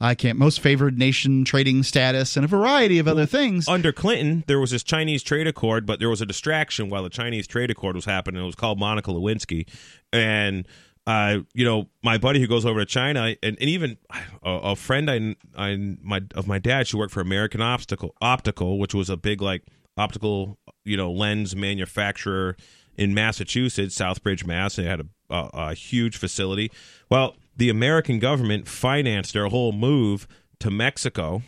S1: I can't most favored nation trading status and a variety of other things.
S2: Under Clinton, there was this Chinese trade accord, but there was a distraction while the Chinese trade accord was happening. It was called Monica Lewinsky. And, uh, you know, my buddy who goes over to China, and, and even a, a friend I, I, my, of my dad, she worked for American Optical, Optical, which was a big, like, optical, you know, lens manufacturer in Massachusetts, Southbridge, Mass. And They had a, a, a huge facility. Well, the American government financed their whole move to Mexico,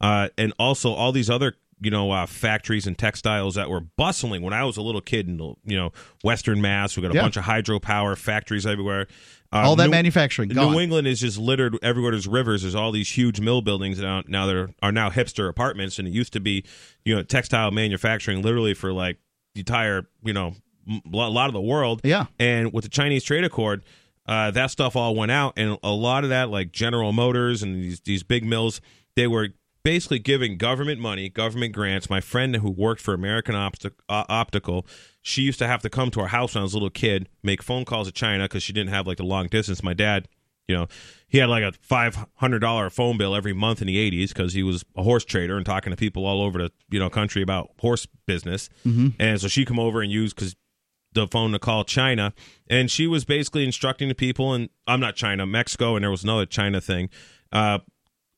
S2: uh, and also all these other you know uh, factories and textiles that were bustling when I was a little kid in the you know Western Mass. We got a
S1: Yeah.
S2: bunch of hydropower factories everywhere. Uh,
S1: All that
S2: New-
S1: manufacturing gone.
S2: New England is just littered everywhere. There's rivers. There's all these huge mill buildings now. Now there are now hipster apartments, and it used to be, you know, textile manufacturing literally for like the entire, you know, a lot of the world.
S1: Yeah.
S2: And with the Chinese trade accord, uh, that stuff all went out, and a lot of that, like General Motors and these these big mills, they were basically giving government money, government grants. My friend who worked for American Opti- uh, Optical, she used to have to come to our house when I was a little kid, make phone calls to China because she didn't have like the long distance. My dad, you know, he had like a five hundred dollar phone bill every month in the eighties because he was a horse trader and talking to people all over the you know country about horse business. Mm-hmm. And so she come over and use because the phone to call China, and she was basically instructing the people. And I'm not China, Mexico, and there was another China thing. Uh,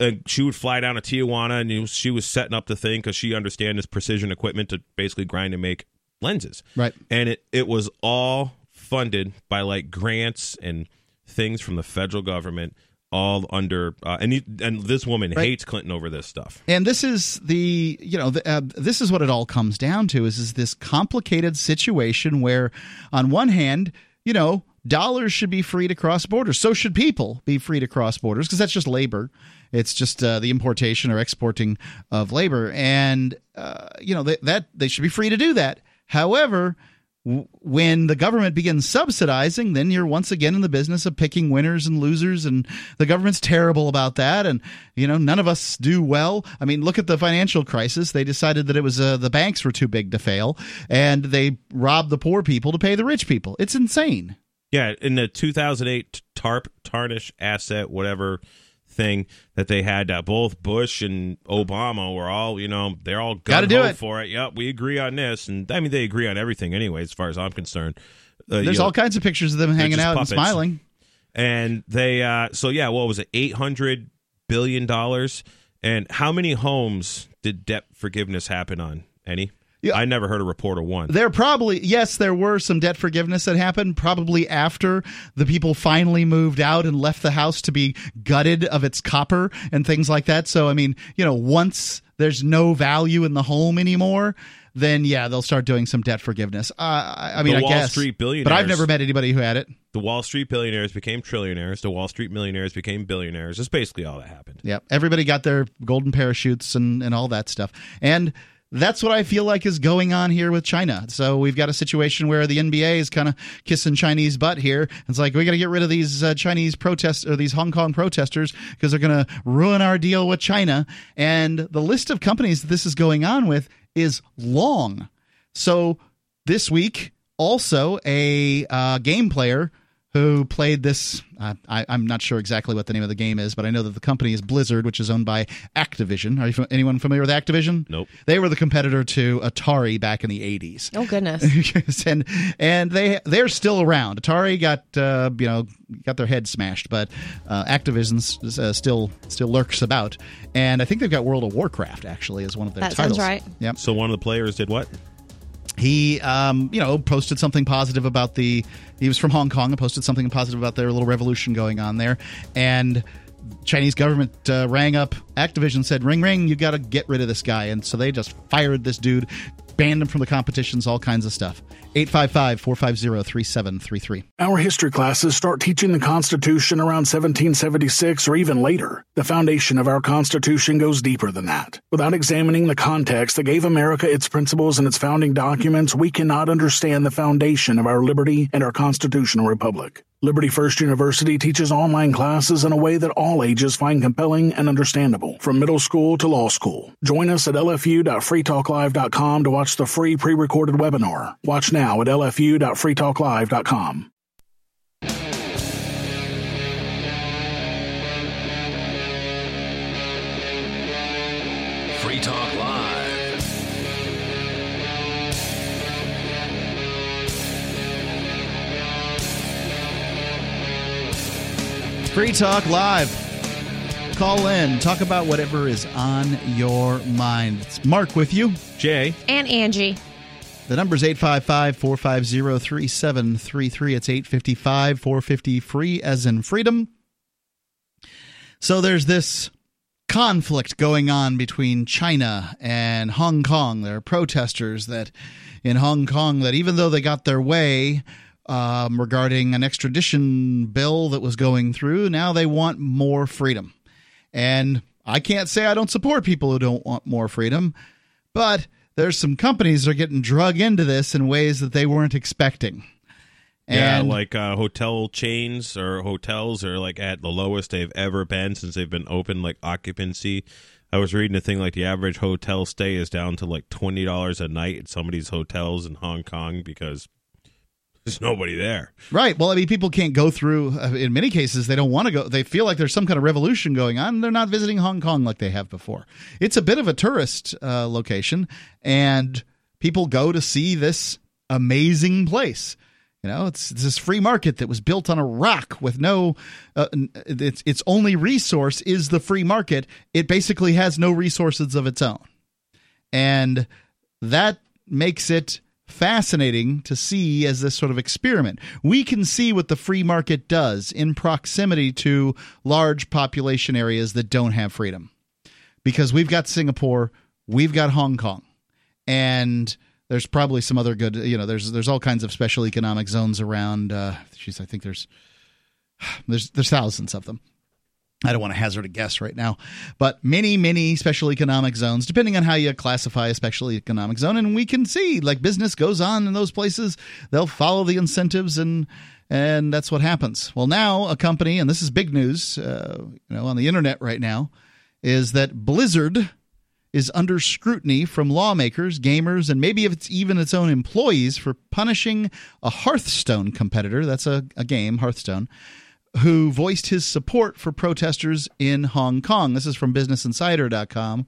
S2: and she would fly down to Tijuana, and you- she was setting up the thing because she understands this precision equipment to basically grind and make lenses.
S1: Right.
S2: And it it was all funded by like grants and things from the federal government, all under. Uh, and you, and this woman
S1: Right.
S2: hates Clinton over this stuff.
S1: and this is the you know the, uh, this is what it all comes down to is is this complicated situation where on one hand you know dollars should be free to cross borders so should people be free to cross borders because that's just labor it's just uh, the importation or exporting of labor and uh, you know that, that they should be free to do that however w- when the government begins subsidizing, then you're once again in the business of picking winners and losers, and the government's terrible about that. And you know, none of us do well. I mean, look at the financial crisis. They decided that it was uh, the banks were too big to fail, and they robbed the poor people to pay the rich people. It's insane.
S2: Yeah, in the 2008 TARP tarnish asset whatever thing that they had, uh, both Bush and Obama were all you know they're all
S1: Gotta
S2: gung
S1: do it.
S2: for it. Yep, we agree on this, and I mean they agree on everything anyway, as far as I'm concerned. Uh,
S1: There's
S2: know,
S1: all kinds of pictures of them hanging out
S2: puppets.
S1: and smiling.
S2: and they uh so yeah what was it 800 billion dollars and how many homes did debt forgiveness happen on any
S1: Yeah.
S2: i never heard a report of one
S1: There probably yes, there were some debt forgiveness that happened probably after the people finally moved out and left the house to be gutted of its copper and things like that. So I mean, you know, once there's no value in the home anymore, then yeah, they'll start doing some debt forgiveness. Uh, I I mean,
S2: The
S1: I
S2: Wall
S1: guess,
S2: Street
S1: but I've never met anybody who had it.
S2: the wall street billionaires became trillionaires the wall street millionaires became billionaires that's basically all that happened
S1: Yeah, everybody got their golden parachutes and, and all that stuff. And that's what I feel like is going on here with China. So we've got a situation where the NBA is kind of kissing Chinese butt here. It's like we got to get rid of these uh, Chinese protest or these Hong Kong protesters because they're going to ruin our deal with China. And the list of companies that this is going on with is long. So this week, also a uh, game player who played this. Uh, I, I'm not sure exactly what the name of the game is, but I know that the company is Blizzard, which is owned by Activision. Are you fa- anyone familiar with Activision?
S2: Nope.
S1: They were the competitor to Atari back in the 80s.
S3: Oh goodness.
S1: And and they they're still around. Atari got uh, you know got their head smashed, but uh, Activision uh, still still lurks about, and I think they've got World of Warcraft actually as one of their
S3: That
S1: titles.
S3: sounds right.
S1: Yep.
S2: so one of the players did what
S1: he um, you know posted something positive about the he was from hong kong and posted something positive about their little revolution going on there. And chinese government uh, rang up activision said ring ring you got to get rid of this guy. And so they just fired this dude banned him from the competitions all kinds of stuff 855-450-3733
S5: Our history classes start teaching the Constitution around 1776 or even later. The foundation of our Constitution goes deeper than that. Without examining the context that gave America its principles and its founding documents, we cannot understand the foundation of our liberty and our constitutional republic. Liberty First University teaches online classes in a way that all ages find compelling and understandable, from middle school to law school. Join us at lfu.freetalklive.com to watch the free pre-recorded webinar. Watch now at lfu.freetalklive.com.
S6: Free Talk Live.
S1: Call in, talk about whatever is on your mind. It's Mark with you.
S2: Jay,
S3: And Angie.
S1: The number's 855 450 3733. It's 855 450 free as in freedom. So there's this conflict going on between China and Hong Kong. There are protesters that in Hong Kong that even though they got their way um, regarding an extradition bill that was going through, now they want more freedom. And I can't say I don't support people who don't want more freedom, but there's some companies that are getting drug into this in ways that they weren't expecting.
S2: yeah,
S1: And
S2: like uh, hotel chains or hotels are like at the lowest they've ever been since they've been open. Like occupancy, I was reading a thing like the average hotel stay is down to like twenty dollars a night at some of these hotels in Hong Kong because there's nobody there.
S1: Right. Well, I mean, people can't go through. uh, In many cases, they don't want to go. They feel like there's some kind of revolution going on. They're not visiting Hong Kong like they have before. It's a bit of a tourist uh, location, and people go to see this amazing place. You know, it's, it's this free market that was built on a rock with no. Uh, its its only resource is the free market. It basically has no resources of its own, and that makes it fascinating to see as this sort of experiment. We can see what the free market does in proximity to large population areas that don't have freedom. Because we've got Singapore, we've got Hong Kong, and there's probably some other good, you know, there's there's all kinds of special economic zones around. Uh, geez, I think there's there's there's thousands of them. I don't want to hazard a guess right now, but many, many special economic zones, depending on how you classify a special economic zone. And we can see like business goes on in those places. They'll follow the incentives and and that's what happens. Well, now a company, and this is big news, uh, you know, on the internet right now, is that Blizzard is under scrutiny from lawmakers, gamers, and maybe if it's even its own employees for punishing a Hearthstone competitor. That's a, a game, Hearthstone who voiced his support for protesters in Hong Kong. This is from BusinessInsider.com.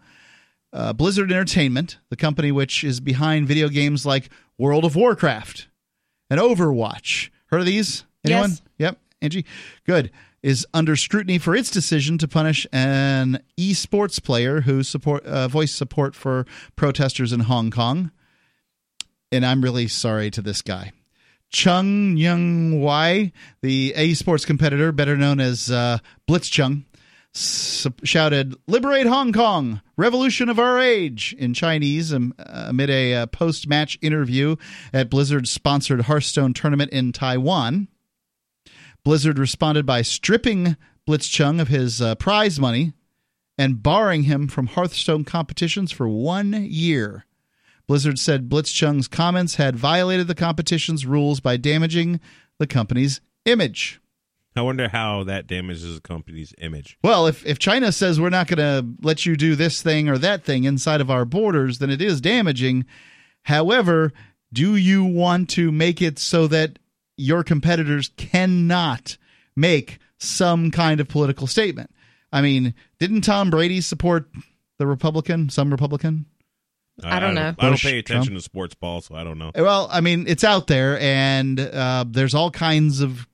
S1: Uh, Blizzard Entertainment, the company which is behind video games like World of Warcraft and Overwatch. Heard of these? Anyone?
S3: Yes.
S1: Yep. Angie? Good. Is under scrutiny for its decision to punish an esports player who support uh, voiced support for protesters in Hong Kong. And I'm really sorry to this guy. Chung Young Wai, the esports competitor, better known as uh, Blitzchung, s- shouted, Liberate Hong Kong! Revolution of our age! in Chinese um, amid a uh, post match interview at Blizzard's sponsored Hearthstone tournament in Taiwan. Blizzard responded by stripping Blitzchung of his uh, prize money and barring him from Hearthstone competitions for one year. Blizzard said Blitzchung's comments had violated the competition's rules by damaging the company's image.
S2: I wonder how that damages a company's image.
S1: Well, if, if China says we're not going to let you do this thing or that thing inside of our borders, then it is damaging. However, do you want to make it so that your competitors cannot make some kind of political statement? I mean, didn't Tom Brady support the Republican, some Republican?
S3: I don't know.
S2: I don't
S1: Bush,
S2: pay attention
S1: Trump.
S2: to sports ball, so I don't know.
S1: Well, I mean, it's out there, and uh, there's all kinds of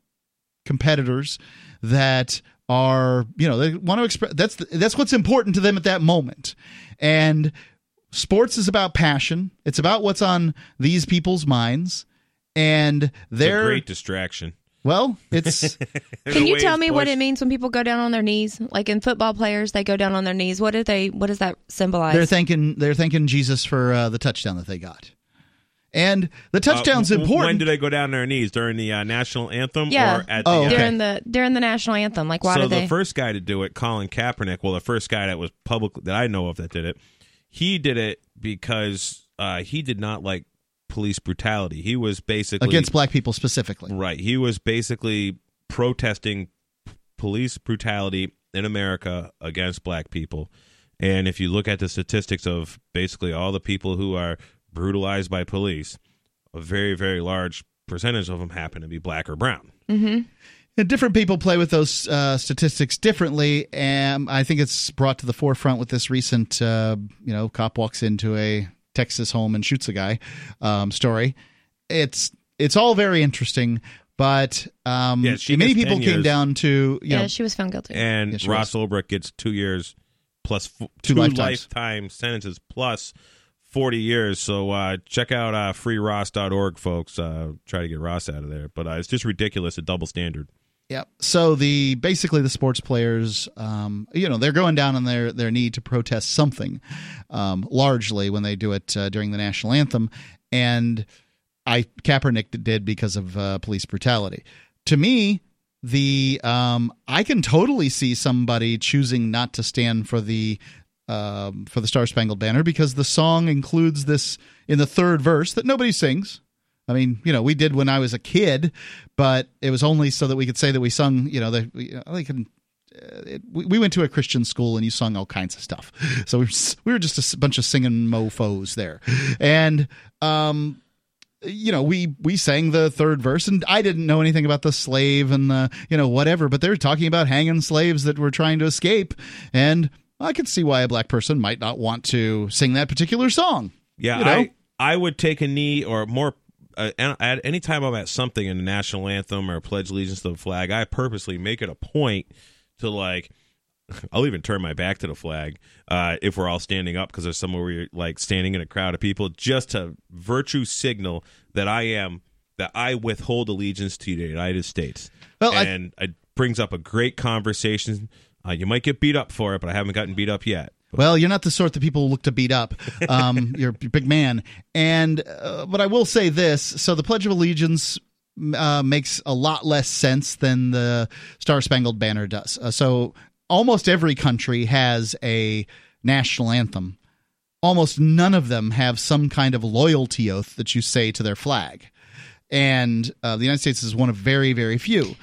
S1: competitors that are, you know, they want to express. That's the, that's what's important to them at that moment, and sports is about passion. It's about what's on these people's minds, and
S2: It's
S1: they're
S2: a great distraction.
S1: Well. It's
S3: Can you tell
S2: Waves
S3: me what it means when people go down on their knees? Like in football players, they go down on their knees. What do they? What does that symbolize?
S1: they're thanking they're thanking Jesus for uh, the touchdown that they got, and the touchdown's
S2: Uh, w-
S1: important.
S2: When do they go down on their knees during the uh, national anthem?
S3: Yeah.
S2: Or at
S1: Oh,
S2: the,
S1: okay.
S3: during the during the national anthem. Like why
S2: so
S3: do
S2: the
S3: they?
S2: first guy to do it, Colin Kaepernick, well, the first guy that was public that I know of that did it, he did it because uh, he did not like police brutality. He was basically
S1: against black people specifically.
S2: right. He was basically protesting p- police brutality in America against black people. And if you look at the statistics of basically all the people who are brutalized by police, a very very large percentage of them happen to be black or brown.
S1: And different people play with those uh, statistics differently, and I think it's brought to the forefront with this recent, uh, you know, cop walks into a Texas home and shoots a guy um, story. It's it's all very interesting, but um,
S2: Yeah, she
S1: many people came
S2: years.
S1: down to you
S3: yeah,
S1: know
S3: she was found guilty.
S2: and
S1: Yes, she
S2: Ross Ulbricht gets two years plus f-
S1: Two
S2: two, lifetime sentences plus 40 years. So uh, check out uh, freeross.org, folks. Uh, try to get Ross out of there. But uh, it's just ridiculous, a double standard.
S1: Yeah. So the basically the sports players, um, you know, they're going down on their their knee to protest something, um, largely when they do it uh, during the national anthem, and I Kaepernick did because of uh, police brutality. To me, the um, I can totally see somebody choosing not to stand for the um, for the Star Spangled Banner because the song includes this in the third verse that nobody sings. I mean, you know, we did when I was a kid, but it was only so that we could say that we sung. You know, we, I can. Uh, it, we, we went to a Christian school and you sung all kinds of stuff, so we were, we were just a bunch of singing mofo's there, and um, you know, we we sang the third verse, and I didn't know anything about the slave and the you know whatever, but they were talking about hanging slaves that were trying to escape, and I could see why a black person might not want to sing that particular song.
S2: Yeah,
S1: You know?
S2: I I would take a knee or more. Uh, at any time I'm at something in the national anthem or pledge allegiance to the flag, I purposely make it a point to like. I'll even turn my back to the flag uh, if we're all standing up because there's somewhere where you're like standing in a crowd of people, just to virtue signal that I am that I withhold allegiance to the United States.
S1: Well, I-
S2: and it brings up a great conversation. Uh, you might get beat up for it, but I haven't gotten beat up yet.
S1: Well, you're not the sort that people look to beat up. Um, you're a big man, and uh, but I will say this: so the Pledge of Allegiance uh, makes a lot less sense than the Star Spangled Banner does. Uh, so almost every country has a national anthem. Almost none of them have some kind of loyalty oath that you say to their flag, and uh, the United States is one of very, very few.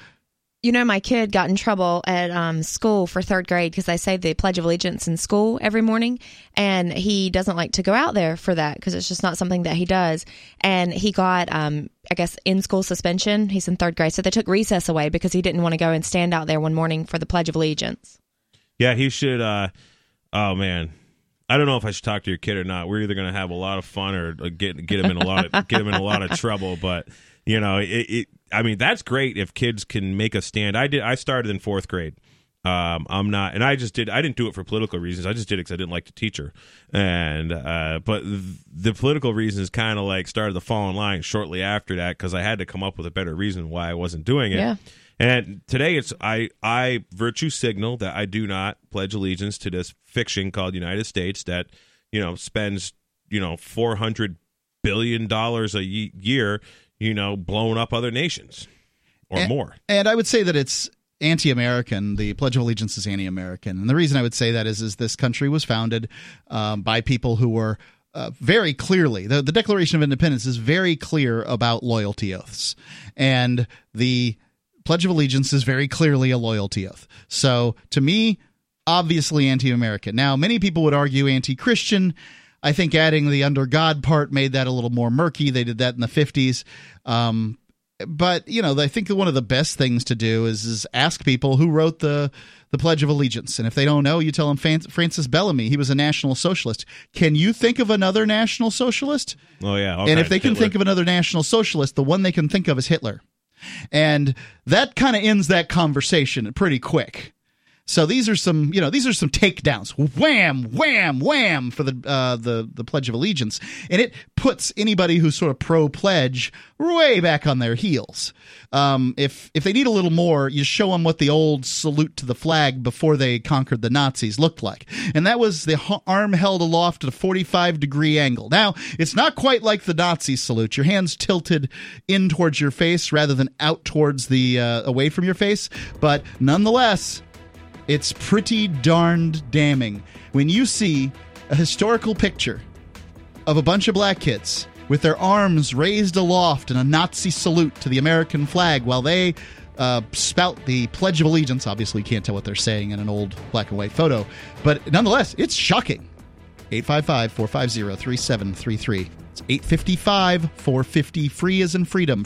S3: You know, my kid got in trouble at um, school for third grade because I say the Pledge of Allegiance in school every morning, and he doesn't like to go out there for that because it's just not something that he does. And he got, um, I guess, in school suspension. He's in third grade, so they took recess away because he didn't want to go and stand out there one morning for the Pledge of Allegiance.
S2: Yeah, he should. uh Oh man, I don't know if I should talk to your kid or not. We're either going to have a lot of fun or uh, get get him in a lot of get him in a lot of trouble. But you know, it, it. I mean, that's great if kids can make a stand. I did. I started in fourth grade. Um, I'm not, and I just did. I didn't do it for political reasons. I just did it because I didn't like the teacher, and uh, but th- the political reasons kind of like started to fall in line shortly after that because I had to come up with a better reason why I wasn't doing it.
S3: Yeah.
S2: And today it's I I virtue signal that I do not pledge allegiance to this fiction called United States that you know spends you know four hundred billion dollars a year you know blowing up other nations or
S1: And-
S2: more.
S1: And I would say that it's anti-American. The Pledge of Allegiance is anti-American, and the reason I would say that is, is this country was founded um, by people who were uh, very clearly the the Declaration of Independence is very clear about loyalty oaths, and the Pledge of Allegiance is very clearly a loyalty oath. So to me, obviously anti-American. Now, many people would argue anti-Christian. I think adding the under God part made that a little more murky. They did that in the 50s. Um, but you know, I think one of the best things to do is, is ask people who wrote the the Pledge of Allegiance, and if they don't know, you tell them Francis Bellamy. He was a National Socialist. Can you think of another National Socialist?
S2: Oh yeah,
S1: and if they can think of another National Socialist, the one they can think of is Hitler, and that kind of ends that conversation pretty quick. So these are some, you know, these are some takedowns. Wham, wham, wham for the uh, the the Pledge of Allegiance, and it puts anybody who's sort of pro pledge way back on their heels. Um, if if they need a little more, you show them what the old salute to the flag before they conquered the Nazis looked like, and that was the arm held aloft at a 45 degree angle. Now it's not quite like the Nazi salute. Your hands tilted in towards your face rather than out towards the uh, away from your face, but nonetheless it's pretty darned damning when you see a historical picture of a bunch of black kids with their arms raised aloft in a Nazi salute to the American flag while they uh, spout the Pledge of Allegiance. Obviously, you can't tell what they're saying in an old black and white photo, but nonetheless, it's shocking. 855 450 3733. It's 855 450 free as in freedom.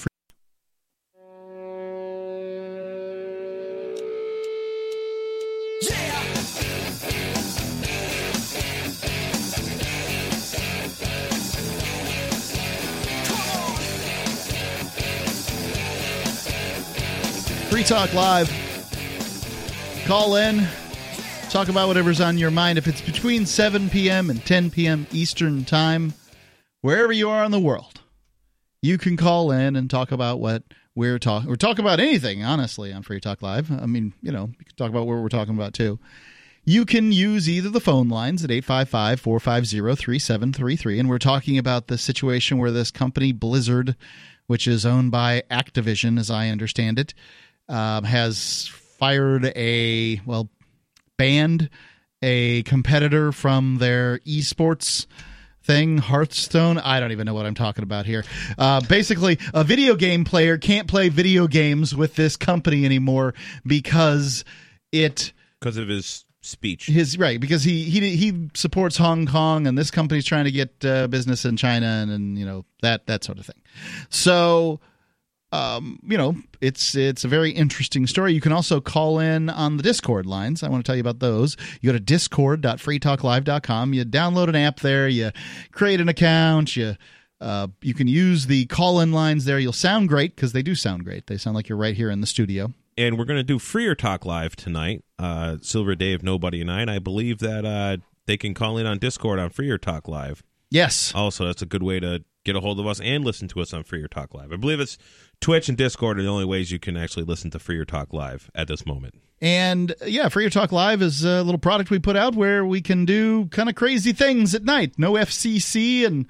S1: Talk Live. Call in. Talk about whatever's on your mind. If it's between 7 p.m. and 10 p.m. Eastern Time, wherever you are in the world, you can call in and talk about what we're talking. Or talk about anything, honestly, on Free Talk Live. I mean, you know, you can talk about what we're talking about too. You can use either the phone lines at 855 450 3733. And we're talking about the situation where this company, Blizzard, which is owned by Activision, as I understand it, um, has fired a well banned a competitor from their esports thing hearthstone i don't even know what i'm talking about here uh, basically a video game player can't play video games with this company anymore because it
S2: because of his speech.
S1: his right because he he he supports Hong Kong and this company's trying to get uh, business in China and, and you know that that sort of thing. So um, you know, it's it's a very interesting story. You can also call in on the Discord lines. I want to tell you about those. You go to discord.freetalklive.com. You download an app there. You create an account. You uh, you can use the call in lines there. You'll sound great because they do sound great. They sound like you're right here in the studio.
S2: and we're going to do Freer Talk Live tonight. Uh, Silver Dave, of Nobody, and I. And I believe that uh, they can call in on Discord on Freer Talk Live.
S1: Yes.
S2: Also, that's a good way to get a hold of us and listen to us on Freer Talk Live. I believe it's Twitch and Discord are the only ways you can actually listen to Freer Talk Live at this moment.
S1: And yeah, Freer Talk Live is a little product we put out where we can do kind of crazy things at night. No FCC, and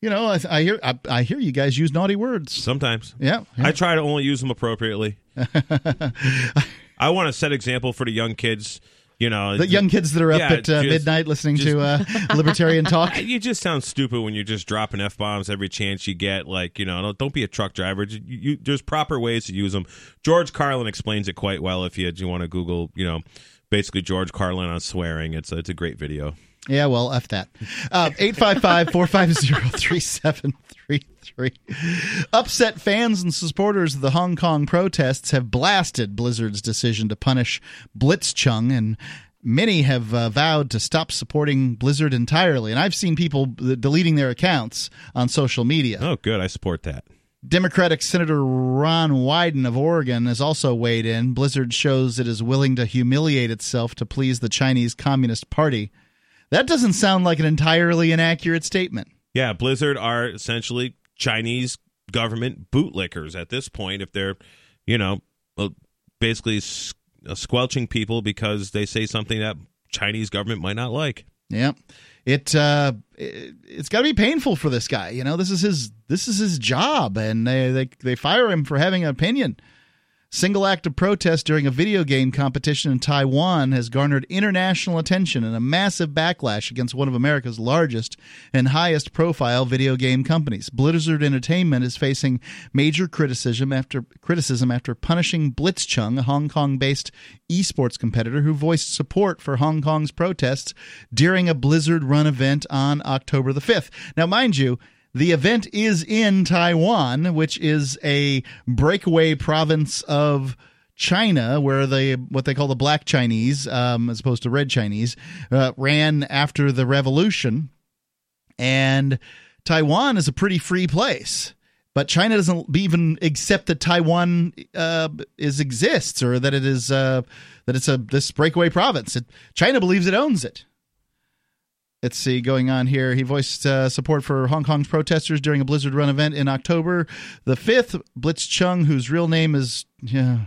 S1: you know, I, I hear I, I hear you guys use naughty words.
S2: Sometimes.
S1: Yeah, yeah.
S2: I try to only use them appropriately. I want to set example for the young kids. You know,
S1: the young kids that are up
S2: Yeah,
S1: at uh,
S2: just-
S1: midnight listening
S2: just-
S1: to uh, libertarian talk.
S2: You just sound stupid when you're just dropping f bombs every chance you get. Like you know, don't, don't be a truck driver. You, you, there's proper ways to use them. George Carlin explains it quite well. If you, you want to Google, you know, basically George Carlin on swearing. It's a, it's a great video.
S1: Yeah, well, F that. Uh, 855 450 3733. Upset fans and supporters of the Hong Kong protests have blasted Blizzard's decision to punish Blitzchung, and many have uh, vowed to stop supporting Blizzard entirely. And I've seen people d- deleting their accounts on social media.
S2: Oh, good. I support that.
S1: Democratic Senator Ron Wyden of Oregon has also weighed in. Blizzard shows it is willing to humiliate itself to please the Chinese Communist Party. That doesn't sound like an entirely inaccurate statement.
S2: Yeah, Blizzard are essentially Chinese government bootlickers at this point. If they're, you know, uh, basically uh, squelching people because they say something that Chinese government might not like.
S1: Yeah. It uh it, it's got to be painful for this guy. You know, this is his this is his job and they they they fire him for having an opinion. Single act of protest during a video game competition in Taiwan has garnered international attention and a massive backlash against one of America's largest and highest profile video game companies. Blizzard Entertainment is facing major criticism after criticism after punishing Blitzchung, a Hong Kong-based esports competitor who voiced support for Hong Kong's protests during a Blizzard run event on October the 5th. Now mind you, the event is in Taiwan, which is a breakaway province of China, where they what they call the Black Chinese, um, as opposed to Red Chinese, uh, ran after the revolution. And Taiwan is a pretty free place. but China doesn't even accept that Taiwan uh, is exists or that it is uh, that it's a this breakaway province. It, China believes it owns it. Let's see, going on here. He voiced uh, support for Hong Kong's protesters during a Blizzard Run event in October the 5th. Blitzchung, whose real name is yeah,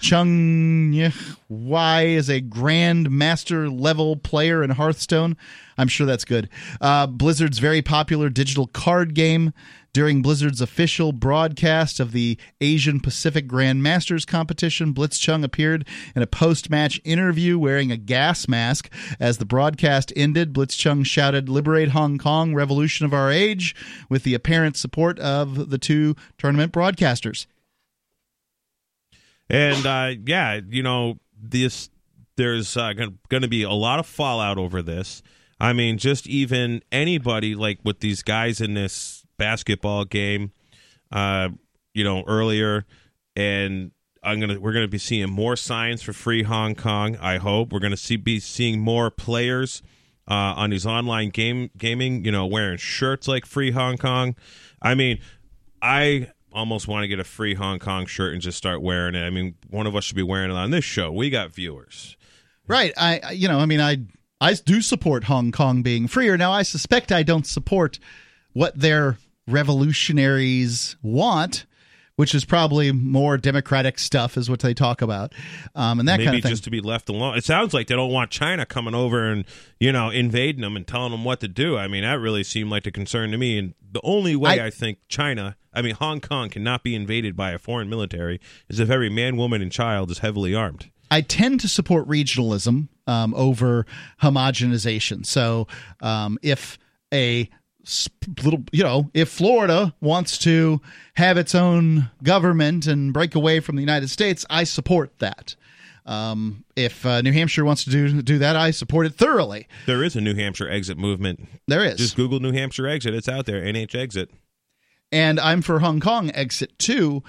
S1: Chung Y, is a Grand Master level player in Hearthstone. I'm sure that's good. Uh, Blizzard's very popular digital card game. During Blizzard's official broadcast of the Asian Pacific Grandmasters competition, Blitzchung appeared in a post match interview wearing a gas mask. As the broadcast ended, Blitzchung shouted, Liberate Hong Kong, revolution of our age, with the apparent support of the two tournament broadcasters.
S2: And uh, yeah, you know, this there's uh, going to be a lot of fallout over this. I mean, just even anybody like with these guys in this basketball game, uh, you know, earlier, and I'm gonna we're gonna be seeing more signs for free Hong Kong. I hope we're gonna see be seeing more players uh, on these online game gaming. You know, wearing shirts like free Hong Kong. I mean, I almost want to get a free Hong Kong shirt and just start wearing it. I mean, one of us should be wearing it on this show. We got viewers.
S1: Right. I you know, I mean I I do support Hong Kong being freer. Now I suspect I don't support what their revolutionaries want, which is probably more democratic stuff, is what they talk about, um, and that
S2: Maybe
S1: kind of thing.
S2: just to be left alone. It sounds like they don't want China coming over and you know invading them and telling them what to do. I mean, that really seemed like a concern to me. And the only way I,
S1: I-
S2: think China, I mean Hong Kong, cannot be invaded by a foreign military is if every man, woman, and child is heavily armed.
S1: I tend to support regionalism um, over homogenization. So um, if a little, you know, if Florida wants to have its own government and break away from the United States, I support that. Um, if uh, New Hampshire wants to do do that, I support it thoroughly.
S2: There is a New Hampshire exit movement.
S1: There is.
S2: Just Google New Hampshire exit. It's out there. NH exit.
S1: and I'm for Hong Kong exit too.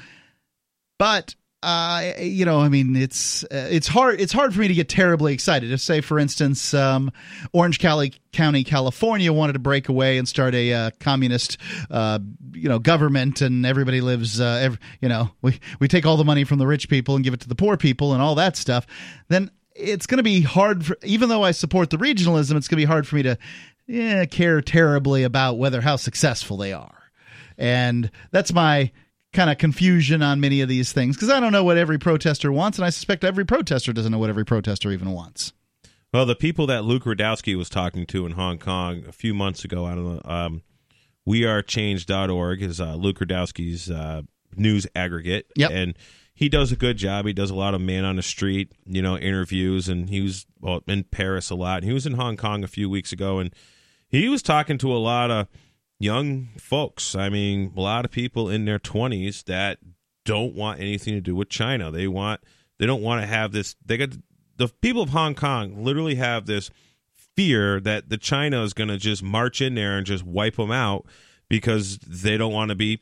S1: But uh, you know, I mean, it's uh, it's hard it's hard for me to get terribly excited. If, say, for instance, um, Orange County, County, California, wanted to break away and start a uh, communist, uh, you know, government, and everybody lives, uh, ev- you know, we we take all the money from the rich people and give it to the poor people and all that stuff. Then it's going to be hard for, even though I support the regionalism, it's going to be hard for me to yeah, care terribly about whether how successful they are. And that's my kind of confusion on many of these things because I don't know what every protester wants, and I suspect every protester doesn't know what every protester even wants.
S2: Well, the people that Luke Rudkowski was talking to in Hong Kong a few months ago, I don't know, um, wearechange.org is uh, Luke Rudkowski's uh, news aggregate.
S1: Yep.
S2: And he does a good job. He does a lot of man on the street, you know, interviews, and he was well, in Paris a lot. He was in Hong Kong a few weeks ago, and he was talking to a lot of young folks. I mean, a lot of people in their 20s that don't want anything to do with China. They want they don't want to have this they got the people of Hong Kong literally have this fear that the China is going to just march in there and just wipe them out because they don't want to be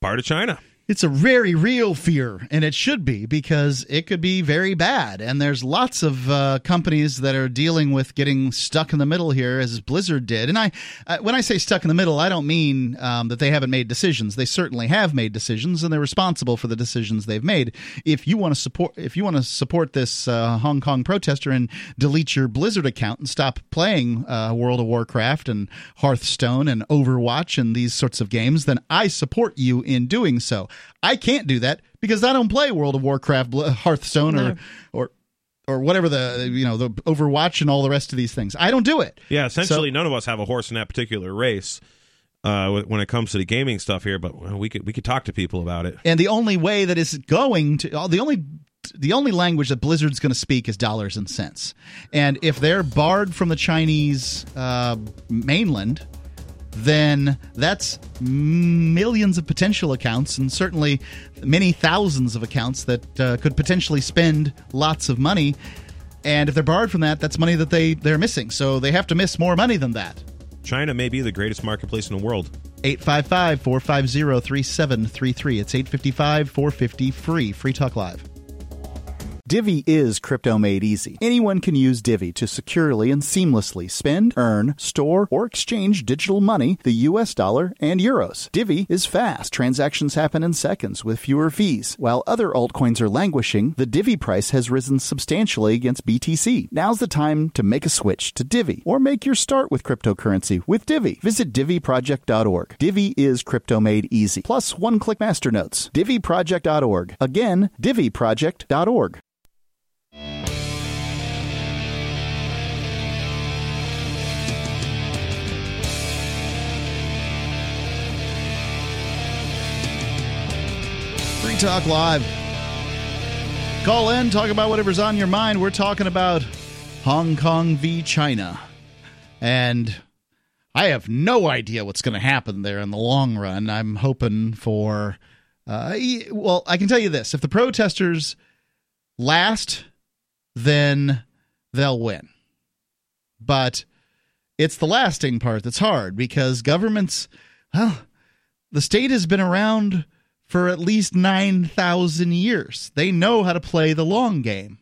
S2: part of China.
S1: It's a very real fear, and it should be because it could be very bad. And there's lots of uh, companies that are dealing with getting stuck in the middle here, as Blizzard did. And I, uh, when I say stuck in the middle, I don't mean um, that they haven't made decisions. They certainly have made decisions, and they're responsible for the decisions they've made. If you want to support, if you want to support this uh, Hong Kong protester and delete your Blizzard account and stop playing uh, World of Warcraft and Hearthstone and Overwatch and these sorts of games, then I support you in doing so. I can't do that because I don't play World of Warcraft, Bl- Hearthstone, or or or whatever the you know the Overwatch and all the rest of these things. I don't do it.
S2: Yeah, essentially, none of us have a horse in that particular race uh, when it comes to the gaming stuff here. But well, we could we could talk to people about it.
S1: And the only way that is going to the only the only language that Blizzard's going to speak is dollars and cents. And if they're barred from the Chinese uh, mainland, then that's millions of potential accounts and certainly many thousands of accounts that uh, could potentially spend lots of money. And if they're barred from that, that's money that they, they're missing. So they have to miss more money than that.
S2: China may be the greatest marketplace in the world.
S1: 855 450 3733. It's 855 450 free. Free Talk Live.
S7: Divi is crypto made easy. Anyone can use Divi to securely and seamlessly spend, earn, store, or exchange digital money, the US dollar, and euros. Divi is fast. Transactions happen in seconds with fewer fees. While other altcoins are languishing, the Divi price has risen substantially against BTC. Now's the time to make a switch to Divi or make your start with cryptocurrency with Divi. Visit diviproject.org. Divi is crypto made easy. Plus one click masternodes. diviproject.org. Again, diviproject.org.
S1: Free Talk Live. Call in, talk about whatever's on your mind. We're talking about Hong Kong v. China. And I have no idea what's going to happen there in the long run. I'm hoping for. Uh, well, I can tell you this if the protesters last, then they'll win. But it's the lasting part that's hard because governments, well, the state has been around for at least 9,000 years. They know how to play the long game.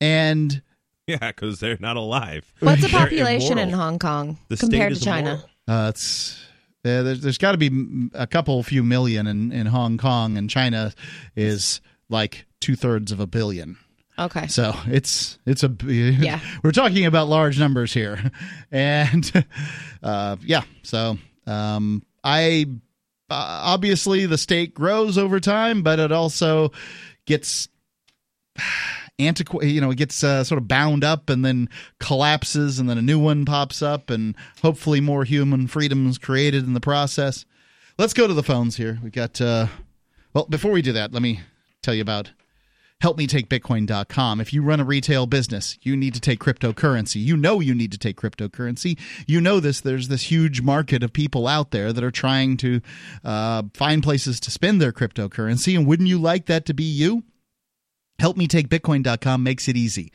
S1: And
S2: Yeah, because they're not alive.
S3: What's the population in. Hong Kong
S2: The
S3: compared to China?
S2: immoral.
S1: uh, it's uh, there's, there's got to be a couple few million in, in Hong Kong, and China is like two thirds of a billion.
S3: Okay.
S1: So it's it's a
S3: Yeah.
S1: We're talking about large numbers here, and uh, yeah. So um, I obviously the state grows over time, but it also gets antiquated. You know, it gets uh, sort of bound up and then collapses, and then a new one pops up, and hopefully more human freedoms created in the process. Let's go to the phones here. we've got. Uh, well, before we do that, let me tell you about helpmetakebitcoin.com. If you run a retail business, you need to take cryptocurrency. You know you need to take cryptocurrency. You know this. There's this huge market of people out there that are trying to uh, find places to spend their cryptocurrency. And wouldn't you like that to be you? HelpMeTakeBitcoin.com makes it easy.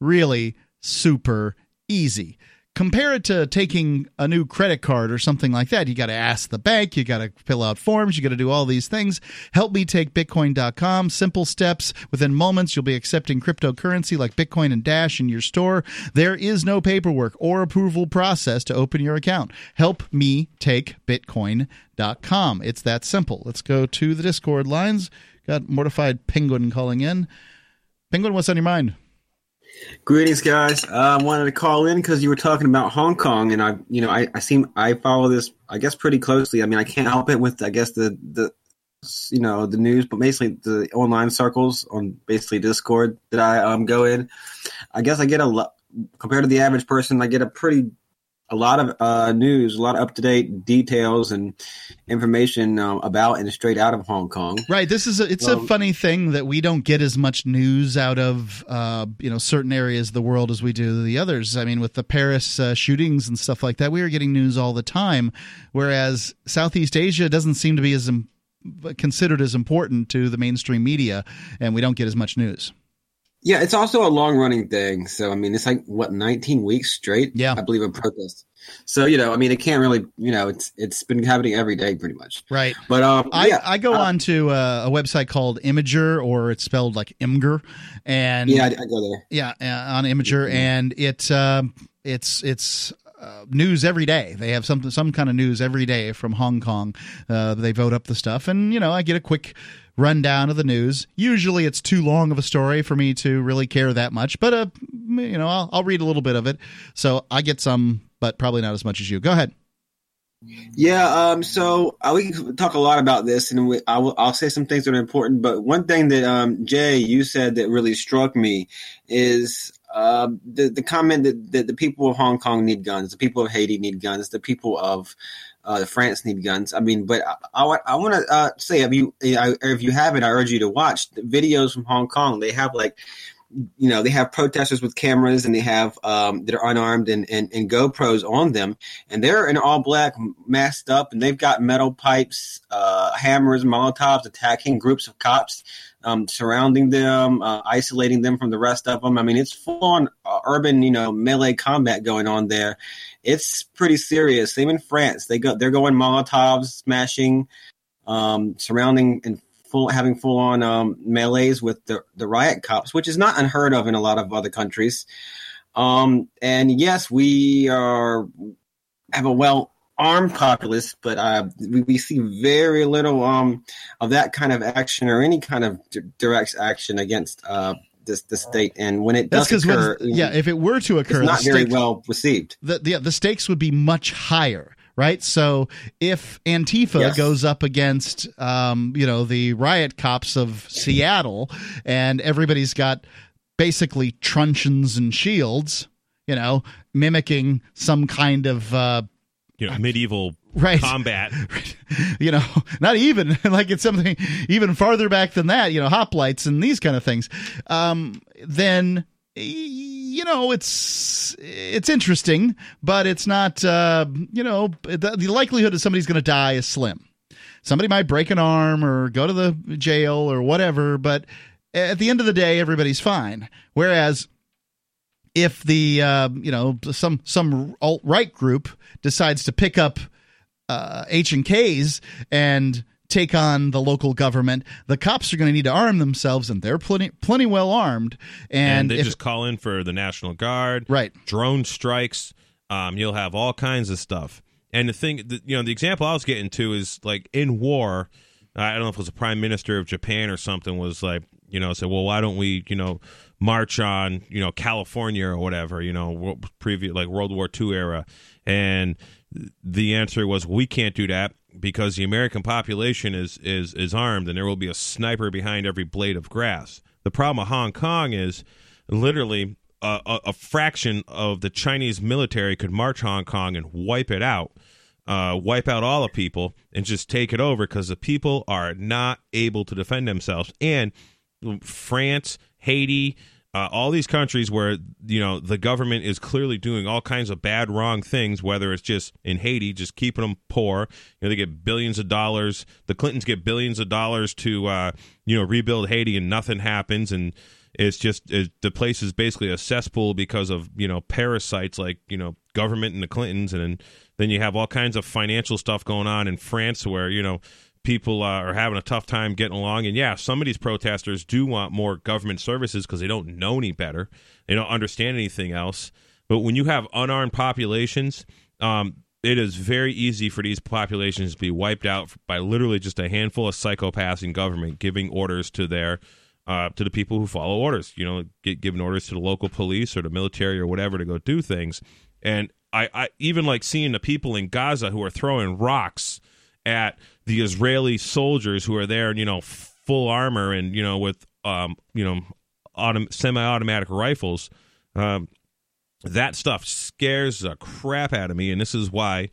S1: Really super easy. Compare it to taking a new credit card or something like that. You got to ask the bank, you got to fill out forms, you got to do all these things. Help me take HelpMeTakeBitcoin.com. Simple steps. Within moments, you'll be accepting cryptocurrency like Bitcoin and Dash in your store. There is no paperwork or approval process to open your account. Help me take HelpMeTakeBitcoin.com. It's that simple. Let's go to the Discord lines. Got Mortified Penguin calling in. Penguin, what's on your mind?
S8: Greetings, guys. Uh, I wanted to call in because you were talking about Hong Kong, and I, you know, I, I seem I follow this, I guess, pretty closely. I mean, I can't help it with, I guess, the the, you know, the news, but basically the online circles on basically Discord that I um go in. I guess I get a lot compared to the average person. I get a pretty a lot of uh, news, a lot of up to date details and information um, about and straight out of Hong Kong.
S1: Right. This is a, it's a funny thing that we don't get as much news out of uh, you know certain areas of the world as we do the others. I mean, with the Paris uh, shootings and stuff like that, we are getting news all the time, whereas Southeast Asia doesn't seem to be as im- considered as important to the mainstream media, and we don't get as much news.
S8: Yeah, it's also a long running thing. So I mean, it's like what 19 weeks straight.
S1: Yeah.
S8: I believe in protest. So you know, I mean, it can't really, you know, it's it's been happening every day pretty much.
S1: Right.
S8: But um,
S1: I,
S8: yeah,
S1: I go
S8: uh,
S1: on to uh, a website called Imager, or it's spelled like Imgur, and
S8: Yeah, I, I go there.
S1: Yeah, uh, on Imager, and it um it's it's uh, news every day. They have some some kind of news every day from Hong Kong. Uh, they vote up the stuff, and you know I get a quick rundown of the news. Usually, it's too long of a story for me to really care that much, but uh, you know I'll, I'll read a little bit of it, so I get some, but probably not as much as you. Go ahead.
S8: Yeah. Um. So uh, we talk a lot about this, and we, I will. I'll say some things that are important. But one thing that um Jay you said that really struck me is uh, the the comment that, that the people of Hong Kong need guns, the people of Haiti need guns, the people of uh, France need guns. I mean, but I, I, I want to uh, say if you if you haven't, I urge you to watch the videos from Hong Kong. They have like you know they have protesters with cameras and they have um, that are unarmed and, and, and GoPros on them, and they're in all black, masked up, and they've got metal pipes, uh, hammers, molotovs, attacking groups of cops, um, surrounding them, uh, isolating them from the rest of them. I mean, it's full on uh, urban, you know, melee combat going on there. It's pretty serious. Same in France, they go they're going molotovs, smashing, um, surrounding and full having full on um, melees with the the riot cops, which is not unheard of in a lot of other countries. Um, and yes, we are have a well armed populace, but uh, we, we, see very little um, of that kind of action or any kind of d- direct action against uh, this the state. And when it does occur,
S1: yeah, if it were to occur,
S8: it's not very well received.
S1: The, the the stakes would be much higher right? So if Antifa yes. goes up against, um, you know, the riot cops of Seattle, and everybody's got basically truncheons and shields, you know, mimicking some kind of uh,
S2: you know medieval
S1: right.
S2: combat.
S1: you know, not even like it's something even farther back than that. You know, hoplites and these kind of things. Um, then you know it's it's interesting, but it's not. Uh, you know, the, the likelihood that somebody's going to die is slim. Somebody might break an arm or go to the jail or whatever, but at the end of the day, everybody's fine. Whereas if the uh, you know some some alt right group decides to pick up uh, H and K's and take on the local government, the cops are going to need to arm themselves, and they're plenty plenty well armed. And,
S2: and they
S1: if,
S2: just call in for the National Guard,
S1: right?
S2: Drone strikes. Um, you'll have all kinds of stuff. And the thing, the, you know, the example I was getting to is like in war. I don't know if it was a prime minister of Japan or something was like, you know, said, well, why don't we, you know, march on, you know, California or whatever, you know, previous like World War II era, and the answer was we can't do that because the American population is is is armed and there will be a sniper behind every blade of grass. The problem with Hong Kong is literally a, a, a fraction of the Chinese military could march Hong Kong and wipe it out. Uh, wipe out all the people and just take it over because the people are not able to defend themselves. And France, Haiti, uh, all these countries where you know the government is clearly doing all kinds of bad, wrong things. Whether it's just in Haiti, just keeping them poor, you know, they get billions of dollars. The Clintons get billions of dollars to uh, you know rebuild Haiti, and nothing happens, and it's just it, the place is basically a cesspool because of you know parasites like you know government and the Clintons, and then, then you have all kinds of financial stuff going on in France where you know people uh, are having a tough time getting along. And yeah, some of these protesters do want more government services because they don't know any better, they don't understand anything else. But when you have unarmed populations, um, it is very easy for these populations to be wiped out by literally just a handful of psychopaths in government giving orders to their uh, to the people who follow orders. You know, get, giving orders to the local police or the military or whatever to go do things. And I, I even like seeing the people in Gaza who are throwing rocks at the Israeli soldiers who are there, you know, full armor and you know with um, you know, autom- semi-automatic rifles. Um, that stuff scares the crap out of me, and this is why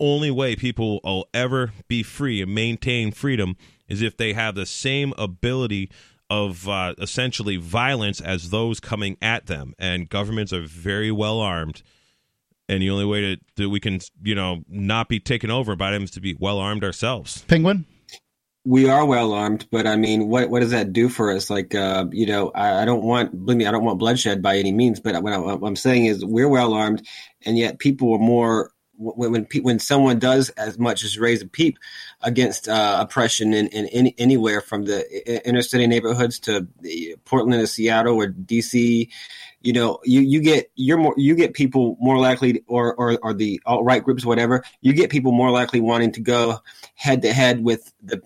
S2: only way people will ever be free and maintain freedom is if they have the same ability of uh, essentially violence as those coming at them. And governments are very well armed and the only way to, that we can you know not be taken over by them is to be well armed ourselves.
S1: Penguin?
S8: We are well armed but i mean what what does that do for us? Like uh, you know I, I, don't want believe me i don't want bloodshed by any means but what, I, what i'm saying is we're well armed and yet people are more when when, when someone does as much as raise a peep against uh, oppression in, in any, anywhere from the inner city neighborhoods to Portland to Seattle or DC, you know, you, you get you're more you get people more likely or or, or the alt right groups whatever you get people more likely wanting to go head to head with the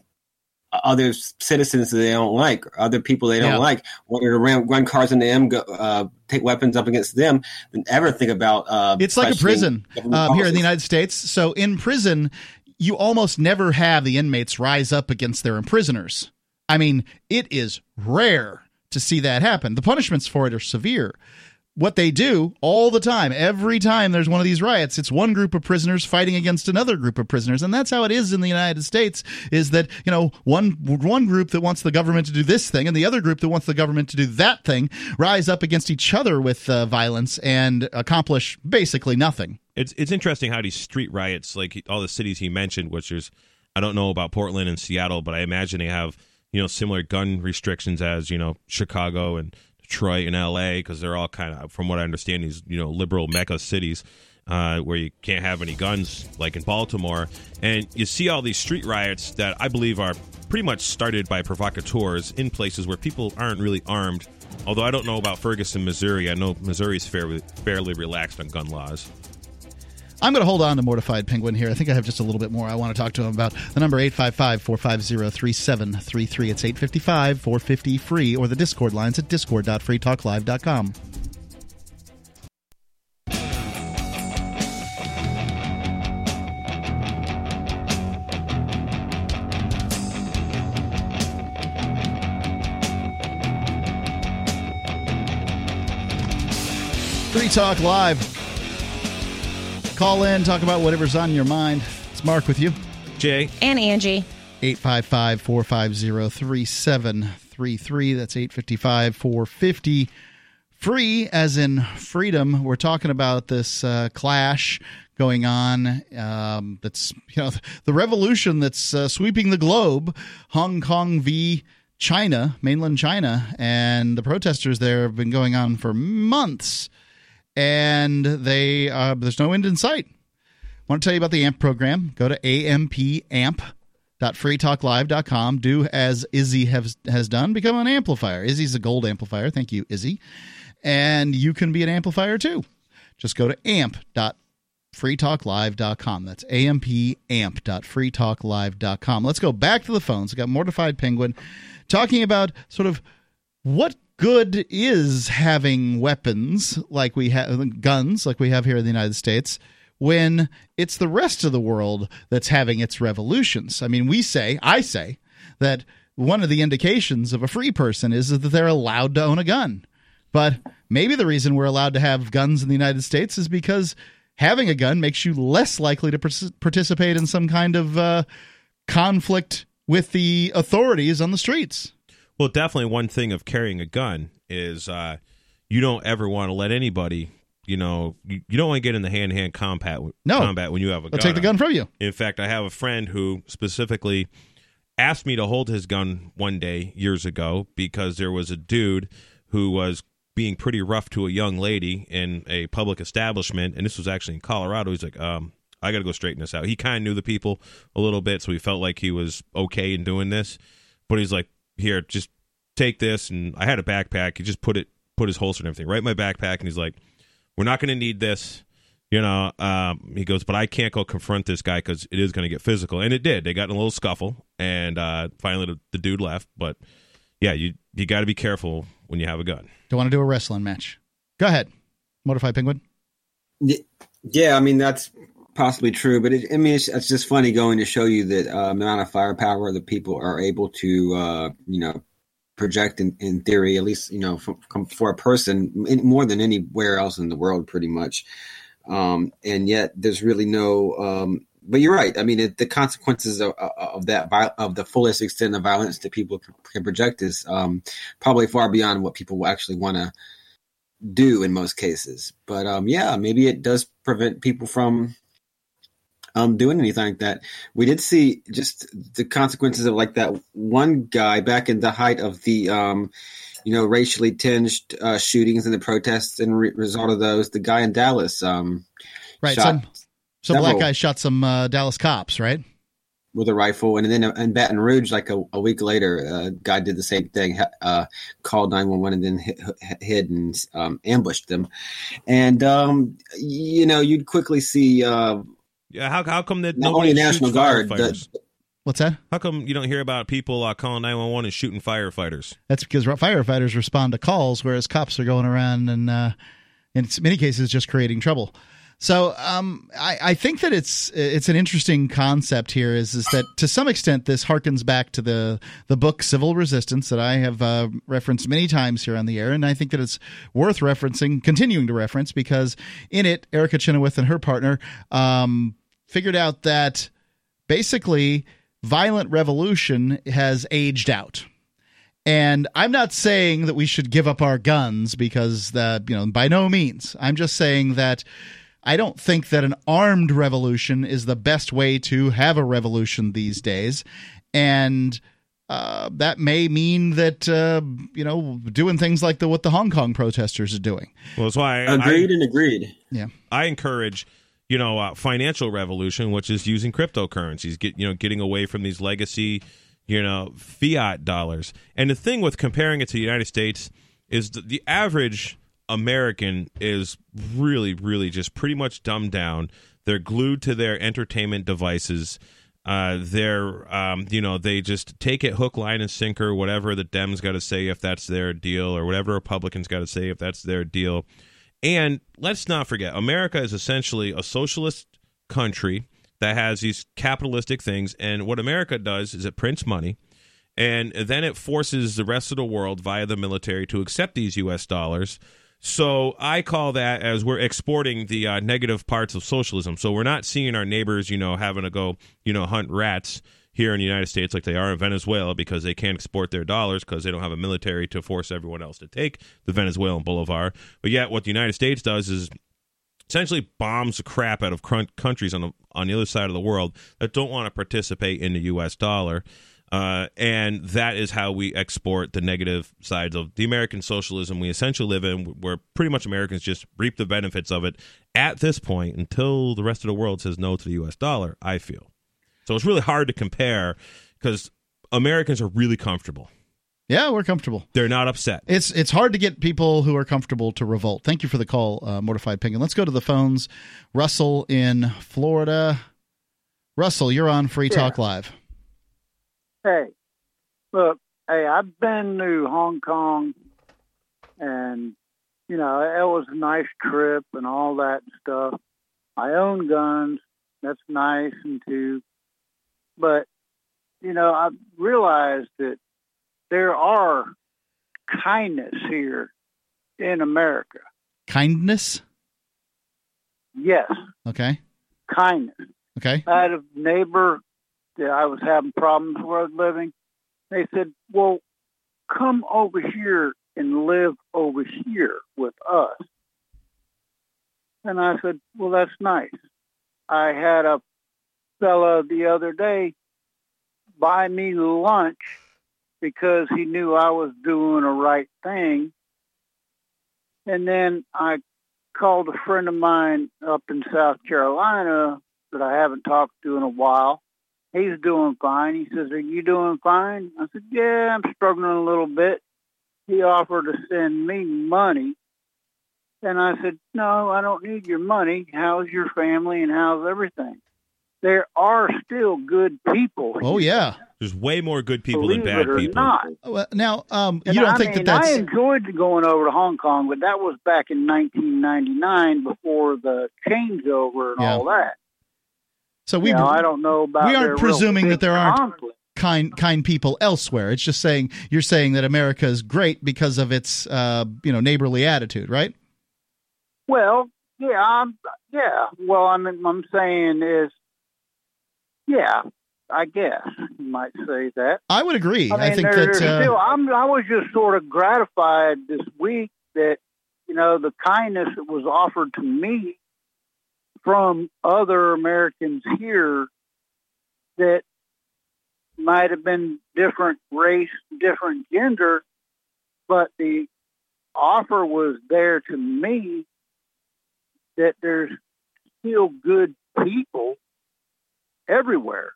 S8: other citizens that they don't like, other people they don't yeah. like, wanting to run, run cars into them, go, uh, take weapons up against them, than ever think about. Uh,
S1: it's like a prison um, here in the United States. So in prison, you almost never have the inmates rise up against their imprisoners. I mean, it is rare to see that happen. The punishments for it are severe. What they do all the time, every time there's one of these riots, it's one group of prisoners fighting against another group of prisoners, and that's how it is in the United States. Is that you know one one group that wants the government to do this thing, and the other group that wants the government to do that thing, rise up against each other with uh, violence and accomplish basically nothing.
S2: It's it's interesting how these street riots, like all the cities he mentioned, which is I don't know about Portland and Seattle, but I imagine they have you know similar gun restrictions as you know Chicago and Detroit and L.A. because they're all kind of, from what I understand, these you know liberal mecca cities. uh, where you can't have any guns, like in Baltimore. And you see all these street riots that I believe are pretty much started by provocateurs in places where people aren't really armed. Although I don't know about Ferguson, Missouri. I know Missouri is fairly, fairly relaxed on gun laws.
S1: I'm going to hold on to Mortified Penguin here. I think I have just a little bit more I want to talk to him about. The number 855-450-3733. It's 855-450-FREE or the Discord lines at discord.freetalklive.com. Free Talk Live. Call in, talk about whatever's on your mind. It's Mark with you.
S2: Jay.
S3: And Angie.
S1: 855 450 3733. That's 855 450 free, as in freedom. We're talking about this uh, clash going on. Um, that's, you know, the revolution that's uh, sweeping the globe. Hong Kong v. China, mainland China. And the protesters there have been going on for months and they uh, there's no end in sight. I want to tell you about the AMP program. Go to ampamp.freetalklive.com. Do as Izzy has has done. Become an amplifier. Izzy's a gold amplifier. Thank you, Izzy. And you can be an amplifier too. Just go to amp.freetalklive.com. That's ampamp.freetalklive.com. Let's go back to the phones. I got Mortified Penguin talking about sort of what good is having weapons like we have guns like we have here in the United States when it's the rest of the world that's having its revolutions. I mean, we say, I say that one of the indications of a free person is that they're allowed to own a gun. But maybe the reason we're allowed to have guns in the United States is because having a gun makes you less likely to participate in some kind of uh, conflict with the authorities on the streets.
S2: Well, definitely one thing of carrying a gun is uh, you don't ever want to let anybody, you know, you, you don't want to get in the hand to hand combat
S1: no.
S2: combat when you have a
S1: They'll
S2: gun.
S1: take the gun from you.
S2: In fact, I have a friend who specifically asked me to hold his gun one day years ago because there was a dude who was being pretty rough to a young lady in a public establishment, and this was actually in Colorado. He's like, um, I got to go straighten this out. He kind of knew the people a little bit, so he felt like he was okay in doing this. But he's like, here, just take this. And I had a backpack. He just put it, put his holster and everything right in my backpack. And he's like, we're not going to need this. You know, um, he goes, but I can't go confront this guy because it is going to get physical. And it did. They got in a little scuffle. And uh, finally, the, the dude left. But yeah, you, you got to be careful when you have a gun.
S1: Don't want to do a wrestling match. Go ahead. Mortified Penguin.
S8: Yeah, I mean, that's possibly true, but it, I mean, it's, it's, just funny going to show you that uh, amount of firepower that people are able to, uh, you know, project in, in theory, at least you know for, for a person more than anywhere else in the world, pretty much. Um, and yet, there's really no. Um, but you're right. I mean, it, the consequences of, of that of the fullest extent of violence that people can project is um, probably far beyond what people will actually want to do in most cases. But um, yeah, maybe it does prevent people from um, doing anything like that. We did see just the consequences of like that one guy back in the height of the, um, you know, racially tinged uh, shootings and the protests and re- result of those. The guy in Dallas, um,
S1: right? Some some black guy shot some uh, Dallas cops, right?
S8: With a rifle, and then in Baton Rouge, like a, a week later, a guy did the same thing. Uh, called nine one one and then hit, hid and um, ambushed them. And um, you know, you'd quickly see uh,
S2: yeah, how how come that
S8: not only National Guard?
S2: The,
S1: What's that?
S2: How come you don't hear about people uh, calling nine one one and shooting firefighters?
S1: That's because firefighters respond to calls, whereas cops are going around and, uh, in many cases, just creating trouble. So um, I, I, think that it's it's an interesting concept here. Is is that to some extent this harkens back to the the book Civil Resistance that I have uh, referenced many times here on the air, and I think that it's worth referencing, continuing to reference because in it Erica Chenoweth and her partner um, figured out that basically violent revolution has aged out. And I'm not saying that we should give up our guns because that, you know, by no means. I'm just saying that I don't think that an armed revolution is the best way to have a revolution these days. And uh, that may mean that uh, you know doing things like the what the Hong Kong protesters are doing.
S2: Well, that's why I,
S8: Agreed
S2: I,
S8: and agreed.
S1: Yeah,
S2: I encourage you know uh, financial revolution, which is using cryptocurrencies, get you know getting away from these legacy you know fiat dollars. And the thing with comparing it to the United States is the, the average American is really, really just pretty much dumbed down. They're glued to their entertainment devices. Uh, they're, um, you know, they just take it hook, line, and sinker. Whatever the Dems got to say, if that's their deal, or whatever Republicans got to say, if that's their deal. And let's not forget, America is essentially a socialist country that has these capitalistic things. And what America does is it prints money, and then it forces the rest of the world via the military to accept these U.S. dollars. So I call that as we're exporting the uh, negative parts of socialism. So we're not seeing our neighbors, you know, having to go, you know, hunt rats here in the United States like they are in Venezuela because they can't export their dollars because they don't have a military to force everyone else to take the Venezuelan bolivar. But yet, what the United States does is essentially bombs the crap out of countries on the on the other side of the world that don't want to participate in the U.S. dollar. Uh, and that is how we export the negative sides of the American socialism we essentially live in, where pretty much Americans just reap the benefits of it at this point until the rest of the world says no to the U.S. dollar, I feel. So it's really hard to compare because Americans are really comfortable.
S1: Yeah, we're comfortable.
S2: They're not upset.
S1: It's it's hard to get people who are comfortable to revolt. Thank you for the call, uh, Mortified Penguin. Let's go to the phones. Russell in Florida. Russell, you're on Free
S9: Yeah.
S1: Talk Live.
S9: Hey, look, hey, I've been to Hong Kong, and you know it was a nice trip and all that stuff. I own guns. That's nice and too, but you know I realized that there are kindness here in America.
S1: Kindness.
S9: Yes,
S1: Okay.
S9: kindness.
S1: Okay.
S9: I had a neighbor that I was having problems where I was living. They said, Well, come over here and live over here with us. And I said, Well, that's nice. I had a fella the other day buy me lunch because he knew I was doing a right thing. And then I called a friend of mine up in South Carolina that I haven't talked to in a while. He's doing fine. He says, Are you doing fine? I said, Yeah, I'm struggling a little bit. He offered to send me money. And I said, No, I don't need your money. How's your family and how's everything? There are still good people.
S1: Oh yeah.
S2: There's way more good people
S9: Believe
S2: than bad
S9: it or
S2: people.
S9: not.
S1: Well, now, um,
S9: And
S1: you don't
S9: I
S1: think
S9: mean,
S1: that
S9: I enjoyed going over to Hong Kong, but that was back in 1999 before the changeover and
S1: Yeah.
S9: all that.
S1: so? We
S9: you know, I don't know about.
S1: we aren't presuming that there aren't
S9: conflict.
S1: kind kind people elsewhere. It's just saying you're saying that America is great because of its uh, you know neighborly attitude, right?
S9: Well, yeah, I'm, yeah. Well, I'm I'm saying is, yeah, I guess you might say that.
S1: I would agree.
S9: I
S1: I, think that uh,
S9: still. I'm. I was just sort of gratified this week that you know the kindness that was offered to me from other Americans here that might have been different race, different gender, but the offer was there to me that there's still good people everywhere.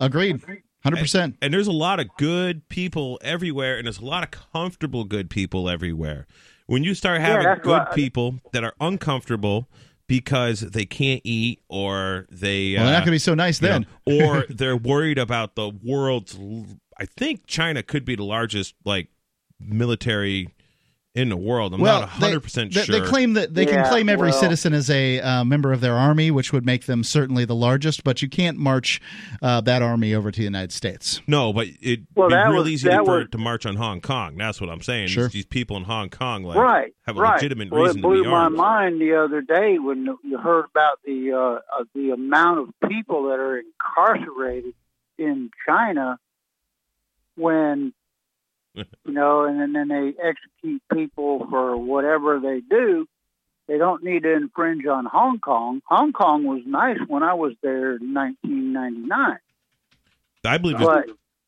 S1: agreed, hundred percent.
S2: And there's a lot of good people everywhere, and there's a lot of comfortable good people everywhere. When you start having
S9: that's
S2: good
S9: I-
S2: people that are uncomfortable because they can't eat or they
S1: Well, they're
S2: uh,
S1: not going to be so nice then.
S2: know, or they're worried about the world's. I think China could be the largest like military in the world. I'm
S1: well,
S2: not 100 percent
S1: they,
S2: sure.
S1: they claim that they can claim every
S9: well-
S1: citizen as a uh, member of their army, which would make them certainly the largest. But you can't march uh, that army over to the United States.
S2: No, but it'd
S9: Well,
S2: be
S9: that
S2: real
S9: was-
S2: easy
S9: that
S2: for
S9: was-
S2: it to march on Hong Kong. That's what I'm saying.
S1: Sure.
S2: These, these people in Hong Kong like
S9: right,
S2: have a
S9: right.
S2: legitimate
S9: well,
S2: reason
S9: it
S2: to
S9: blew
S2: be
S9: my
S2: armed.
S9: mind the other day when you heard about the uh, uh, the amount of people that are incarcerated in China when you know, and then, then they execute people for whatever they do. They don't need to infringe on Hong Kong. Hong Kong was nice when I was there in 1999.
S2: I believe
S9: But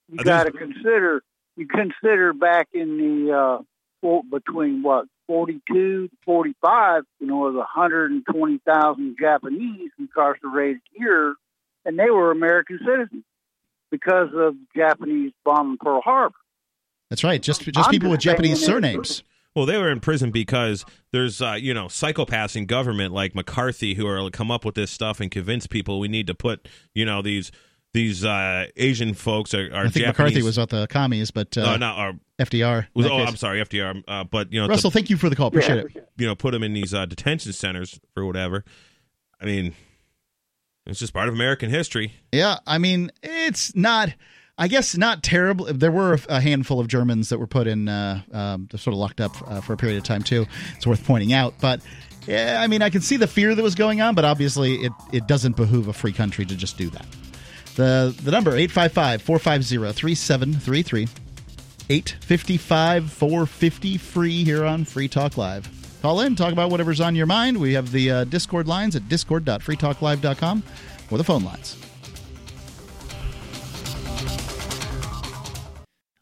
S9: you got to consider you consider back in the uh, between what 42 to 45, you know, was 120,000 Japanese incarcerated here, and they were American citizens because of Japanese bombing Pearl Harbor.
S1: That's right. Just just
S9: I'm
S1: people with Japanese surnames.
S2: Well, they were in prison because there's, uh, you know, psychopaths in government like McCarthy who are come up with this stuff and convince people we need to put, you know, these these uh, Asian folks are, are
S1: I think
S2: Japanese.
S1: McCarthy was at the commies, but uh,
S2: uh, not or
S1: FDR.
S2: was, oh,
S1: case.
S2: I'm sorry, FDR. Uh, but you know,
S1: Russell,
S2: to,
S1: thank you for the call. Appreciate
S9: Yeah.
S1: it.
S2: you know, put them in these uh, detention centers for whatever. I mean, it's just part of American history.
S1: Yeah, I mean, it's not. I guess not terrible. There were a handful of Germans that were put in, uh, um, sort of locked up uh, for a period of time too. It's worth pointing out, but yeah, I mean, I can see the fear that was going on, but obviously, it it doesn't behoove a free country to just do that. The the number 855-450-3733 855 450 free here on Free Talk Live. Call in, talk about whatever's on your mind. We have the uh, Discord lines at discord.freetalklive.com or the phone lines.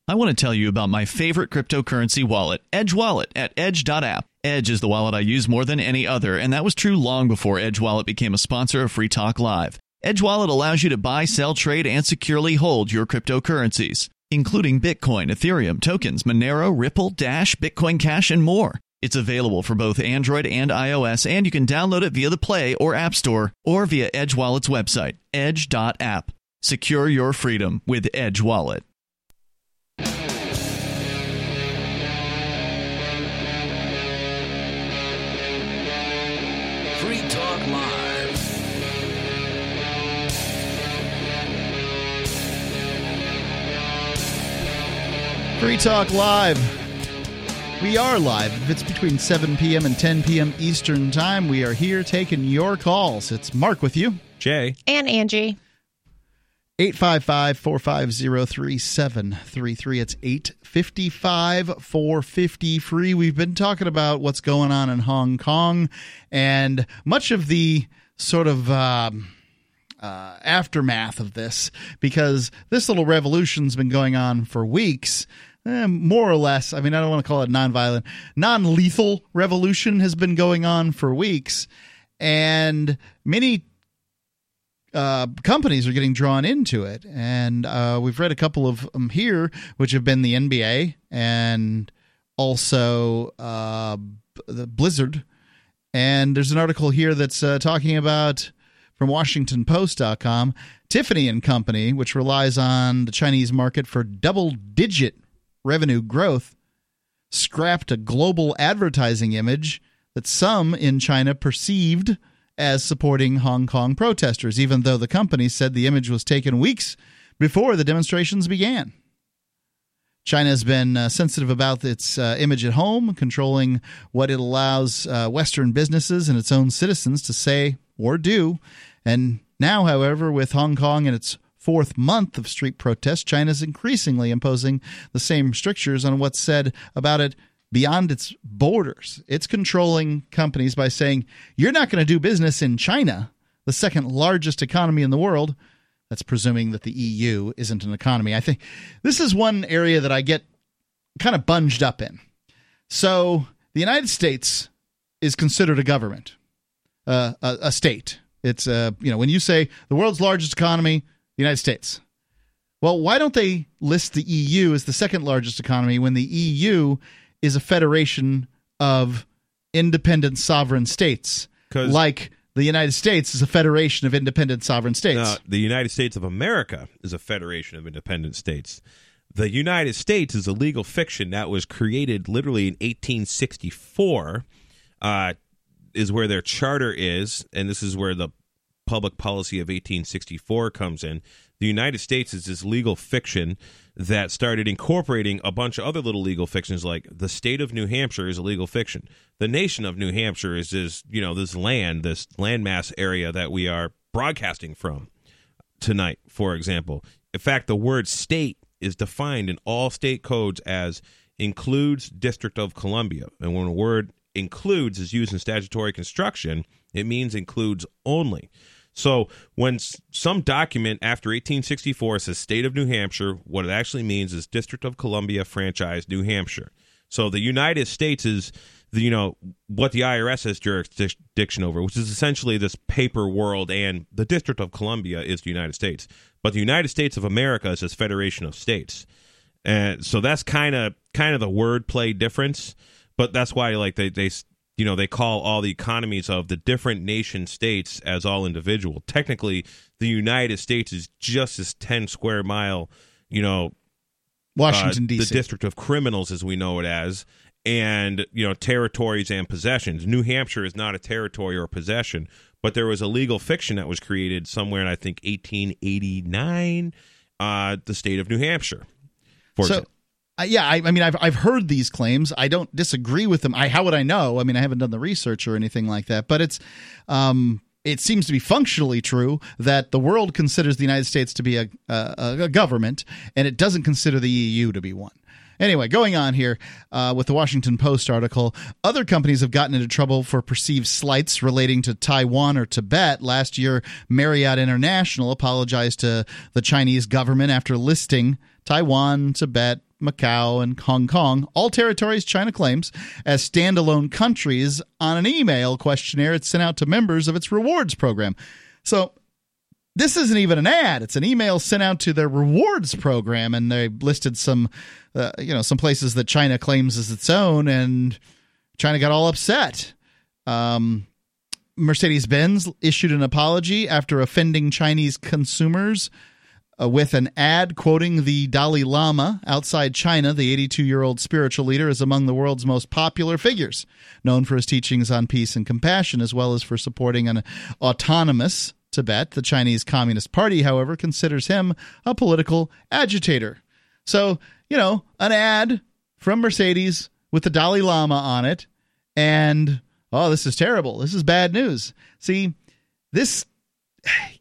S10: I want to tell you about my favorite cryptocurrency wallet, Edge Wallet, at edge.app. Edge is the wallet I use more than any other, and that was true long before Edge Wallet became a sponsor of Free Talk Live. Edge Wallet allows you to buy, sell, trade, and securely hold your cryptocurrencies, including Bitcoin, Ethereum, tokens, Monero, Ripple, Dash, Bitcoin Cash, and more. It's available for both Android and iOS, and you can download it via the Play or App Store or via Edge Wallet's website, edge.app. Secure your freedom with Edge Wallet.
S6: Free Talk Live.
S1: We are live. If it's between 7 p.m. and 10 p.m. Eastern Time, we are here taking your calls. It's Mark with you.
S2: Jay,
S3: And Angie.
S1: 855 450 3733. It's 855 450 free. We've been talking about what's going on in Hong Kong and much of the sort of. Um, uh, aftermath of this because this little revolution's been going on for weeks. Eh, more or less, I mean, I don't want to call it nonviolent. Non lethal revolution has been going on for weeks, and many uh, companies are getting drawn into it. And uh, we've read a couple of them here, which have been the NBA and also uh, the Blizzard. And there's an article here that's uh, talking about from WashingtonPost.com Tiffany and Company, which relies on the Chinese market for double digit revenue growth, scrapped a global advertising image that some in China perceived as supporting Hong Kong protesters, even though the company said the image was taken weeks before the demonstrations began. China has been uh, sensitive about its uh, image at home, controlling what it allows uh, Western businesses and its own citizens to say or do. And now, however, with Hong Kong and its fourth month of street protests, China is increasingly imposing the same strictures on what's said about it beyond its borders. It's controlling companies by saying, you're not going to do business in China, the second largest economy in the world. That's presuming that the EU isn't an economy. I think this is one area that I get kind of bunged up in. So the United States is considered a government, uh, a, a state. It's uh, you know when you say the world's largest economy, the United States. Well, why don't they list the EU as the second largest economy when the EU is a federation of independent sovereign states? like the United States is a federation of independent sovereign states.
S2: uh, the United States of America is a federation of independent states. The United States is a legal fiction that was created literally in 1864. Uh, is where their charter is, and this is where the public policy of 1864 comes in. The United States is this legal fiction that started incorporating a bunch of other little legal fictions like the state of New Hampshire is a legal fiction. The nation of New Hampshire is this, you know, this land, this landmass area that we are broadcasting from tonight, for example. In fact, the word state is defined in all state codes as includes District of Columbia. And when a word includes is used in statutory construction, it means includes only. So when some document after 1864 says state of New Hampshire, what it actually means is District of Columbia franchise New Hampshire. So the United States is the you know what the IRS has jurisdiction over, which is essentially this paper world, and the District of Columbia is the United States. But the United States of America is this federation of states, and so that's kind of kind of the wordplay difference. But that's why like they they you know they call all the economies of the different nation states as all individual. Technically, the United States is just this ten square mile, you know,
S1: Washington
S2: uh,
S1: D.C.
S2: the District of Criminals, as we know it as, and you know territories and possessions. New Hampshire is not a territory or a possession, but there was a legal fiction that was created somewhere in I think 1889, uh, the state of New Hampshire. For
S1: so
S2: example.
S1: Uh, yeah I, I mean I've, I've heard these claims. I don't disagree with them. I how would i know? I mean i haven't done the research or anything like that but it's um it seems to be functionally true that the world considers the united states to be a, a, a government and it doesn't consider the eu to be one. Anyway, going on here uh, with the Washington Post article, other companies have gotten into trouble for perceived slights relating to Taiwan or Tibet. Last year, Marriott International apologized to the Chinese government after listing Taiwan, Tibet, Macau, and Hong Kong, all territories China claims, as standalone countries on an email questionnaire it sent out to members of its rewards program. So this isn't even an ad it's an email sent out to their rewards program and they listed some uh, you know some places that china claims as its own and china got all upset um, mercedes-benz issued an apology after offending chinese consumers uh, with an ad quoting the Dalai Lama outside China. The 82 year old spiritual leader is among the world's most popular figures, known for his teachings on peace and compassion, as well as for supporting an autonomous Tibet. The Chinese Communist Party, however, considers him a political agitator. So, you know, an ad from Mercedes with the Dalai Lama on it, and oh, this is terrible. This is bad news. See, this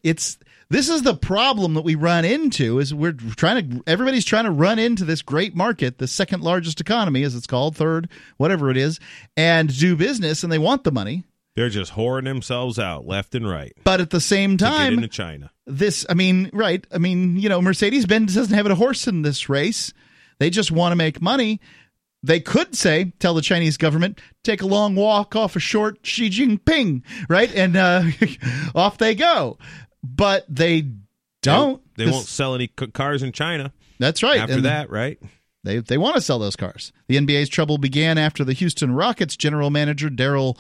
S1: it's this is the problem that we run into is we're trying to everybody's trying to run into this great market the second largest economy as it's called third whatever it is and do business and they want the money.
S2: They're just whoring themselves out left and right
S1: but at the same time
S2: into China.
S1: this i mean right i mean you know mercedes-benz doesn't have a horse in this race. They just want to make money. They could say tell the chinese government take a long walk off a short xi jinping right? And uh, off they go but they don't
S2: They,
S1: This-
S2: won't sell any cars in China
S1: that's right
S2: after
S1: And
S2: that, right?
S1: they they want to sell those cars. The NBA's trouble began after the Houston Rockets general manager Daryl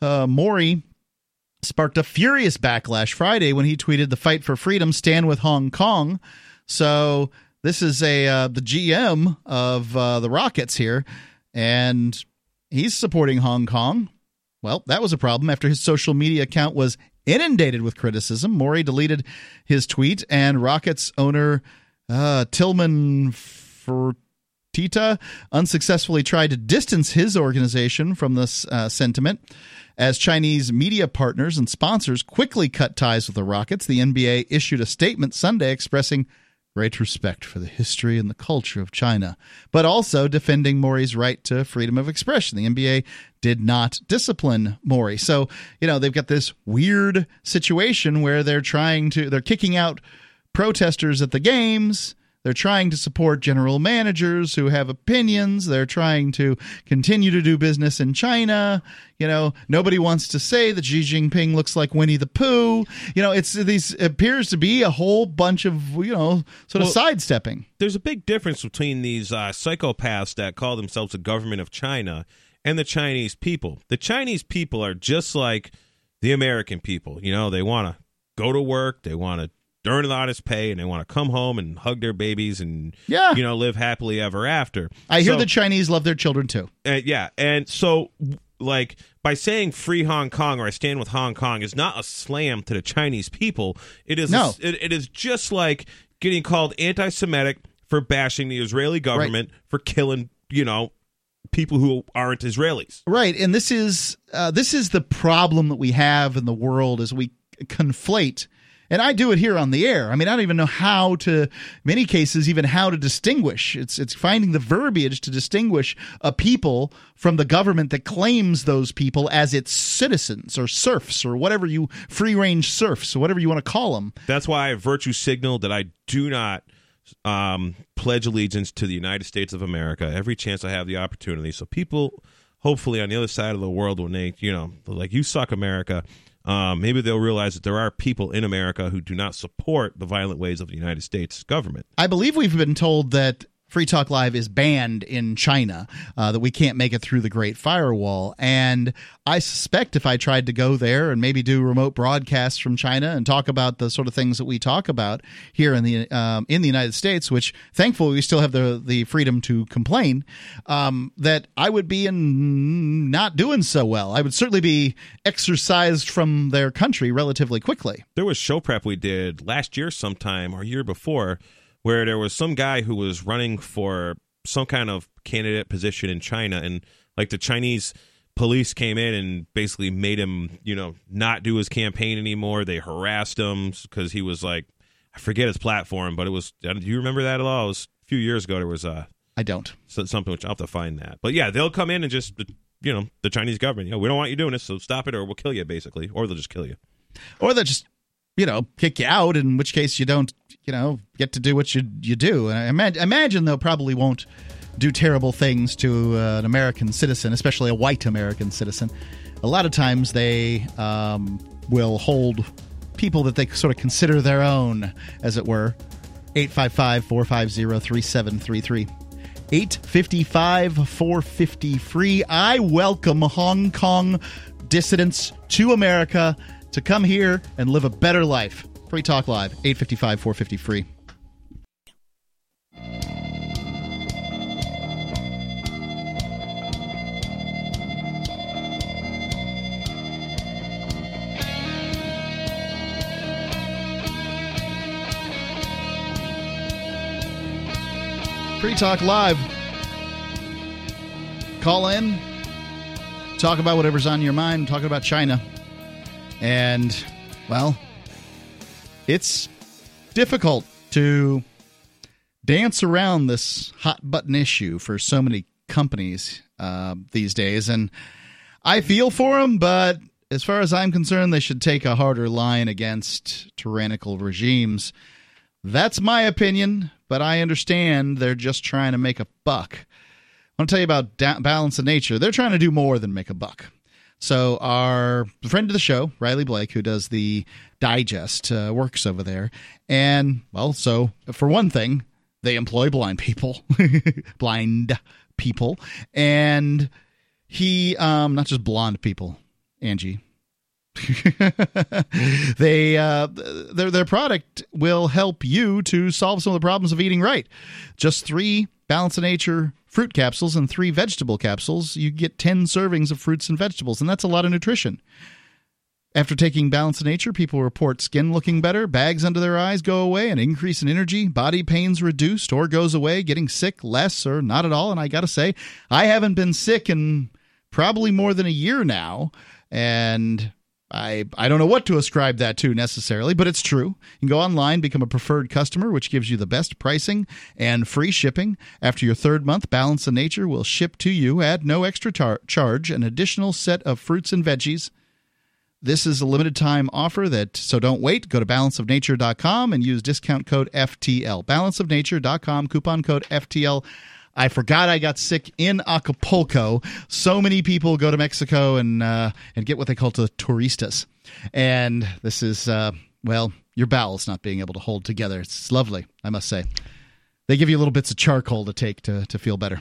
S1: uh, Morey sparked a furious backlash Friday when he tweeted, "The fight for freedom stand with Hong Kong." So this is a uh, the GM of uh, the Rockets here, and he's supporting Hong Kong. Well, that was a problem after his social media account was inundated with criticism. Morey deleted his tweet, and Rockets owner uh, Tillman Fertitta unsuccessfully tried to distance his organization from this uh, sentiment. As Chinese media partners and sponsors quickly cut ties with the Rockets, the NBA issued a statement Sunday expressing great respect for the history and the culture of China, but also defending Morey's right to freedom of expression. The NBA did not discipline Maury. So, you know, they've got this weird situation where they're trying to, they're kicking out protesters at the games. They're trying to support general managers who have opinions. They're trying to continue to do business in China. You know, nobody wants to say that Xi Jinping looks like Winnie the Pooh. You know, it's these appears to be a whole bunch of you know sort of sidestepping.
S2: There's a big difference between these uh, psychopaths that call themselves the government of China and the Chinese people. The Chinese people are just like the American people. You know, they want to go to work, they want to earn an honest pay, and they want to come home and hug their babies and
S1: Yeah.
S2: you know live happily ever after.
S1: I hear the Chinese love their children too.
S2: uh, yeah, and so like by saying free Hong Kong or I stand with Hong Kong is not a slam to the Chinese people. It is
S1: No.
S2: it, it is just like getting called anti-Semitic for bashing the Israeli government for killing you know people who aren't Israelis.
S1: Right, and this is uh, this is the problem that we have in the world as we conflate and I do it here on the air. I mean, I don't even know how to, many cases, even how to distinguish. It's it's finding the verbiage to distinguish a people from the government that claims those people as its citizens or serfs or whatever you free range serfs or whatever you want to call them.
S2: That's why I virtue signal that I do not um, pledge allegiance to the United States of America every chance I have the opportunity. So people, hopefully, on the other side of the world, when they, you know, like you suck, America um, maybe they'll realize that there are people in America who do not support the violent ways of the United States government.
S1: I believe we've been told that Free Talk Live is banned in China, uh, that we can't make it through the Great Firewall. And I suspect if I tried to go there and maybe do remote broadcasts from China and talk about the sort of things that we talk about here in the um, in the United States, which thankfully we still have the the freedom to complain, um, that I would be in not doing so well. I would certainly be exorcised from their country relatively quickly.
S2: There was show prep we did last year sometime or year before where there was some guy who was running for some kind of candidate position in China, and like the Chinese police came in and basically made him, you know, not do his campaign anymore. They harassed him because he was like, I forget his platform, but it was. Do you remember that at all? It was a few years ago. There was a. Uh,
S1: don't.
S2: Something which I'll have to find that. But yeah, they'll come in and just, you know, the Chinese government, you know, we don't want you doing this, so stop it or we'll kill you, basically. Or they'll just kill you.
S1: Or they'll just you know, kick you out, in which case you don't, you know, get to do what you you do. And I imagine, imagine they probably won't do terrible things to uh, an American citizen, especially a white American citizen. A lot of times they um, will hold people that they sort of consider their own, as it were. 855 450 3733. 855 450 free. I welcome Hong Kong dissidents to America to come here and live a better life. Free Talk Live, 855 450 free. Free Talk Live. Call in, talk about whatever's on your mind, talking about China. And, well, it's difficult to dance around this hot button issue for so many companies uh, these days. And I feel for them, but as far as I'm concerned, they should take a harder line against tyrannical regimes. That's my opinion, but I understand they're just trying to make a buck. I want to tell you about da- balance of nature. They're trying to do more than make a buck. So our friend of the show, Riley Blake, who does the digest, uh, works over there, and well, so for one thing, they employ blind people, blind people, and he, um, not just blonde people, Angie. they uh, their their product will help you to solve some of the problems of eating right. Just three Balance of Nature fruit capsules and three vegetable capsules, you get 10 servings of fruits and vegetables, and that's a lot of nutrition. After taking Balance of Nature, people report skin looking better, bags under their eyes go away, an increase in energy, body pains reduced or goes away, getting sick less or not at all. And I got to say, I haven't been sick in probably more than a year now. And I, I don't know what to ascribe that to necessarily, but it's true. You can go online, become a preferred customer, which gives you the best pricing and free shipping. After your third month, Balance of Nature will ship to you at no extra tar- charge an additional set of fruits and veggies. This is a limited time offer that so don't wait. Go to balanceofnature.com and use discount code FTL. Balanceofnature.com coupon code FTL. I forgot I got sick in Acapulco. So many people go to Mexico and uh, and get what they call the turistas, and this is uh, well, your bowels not being able to hold together. It's lovely, I must say. They give you little bits of charcoal to take to to feel better.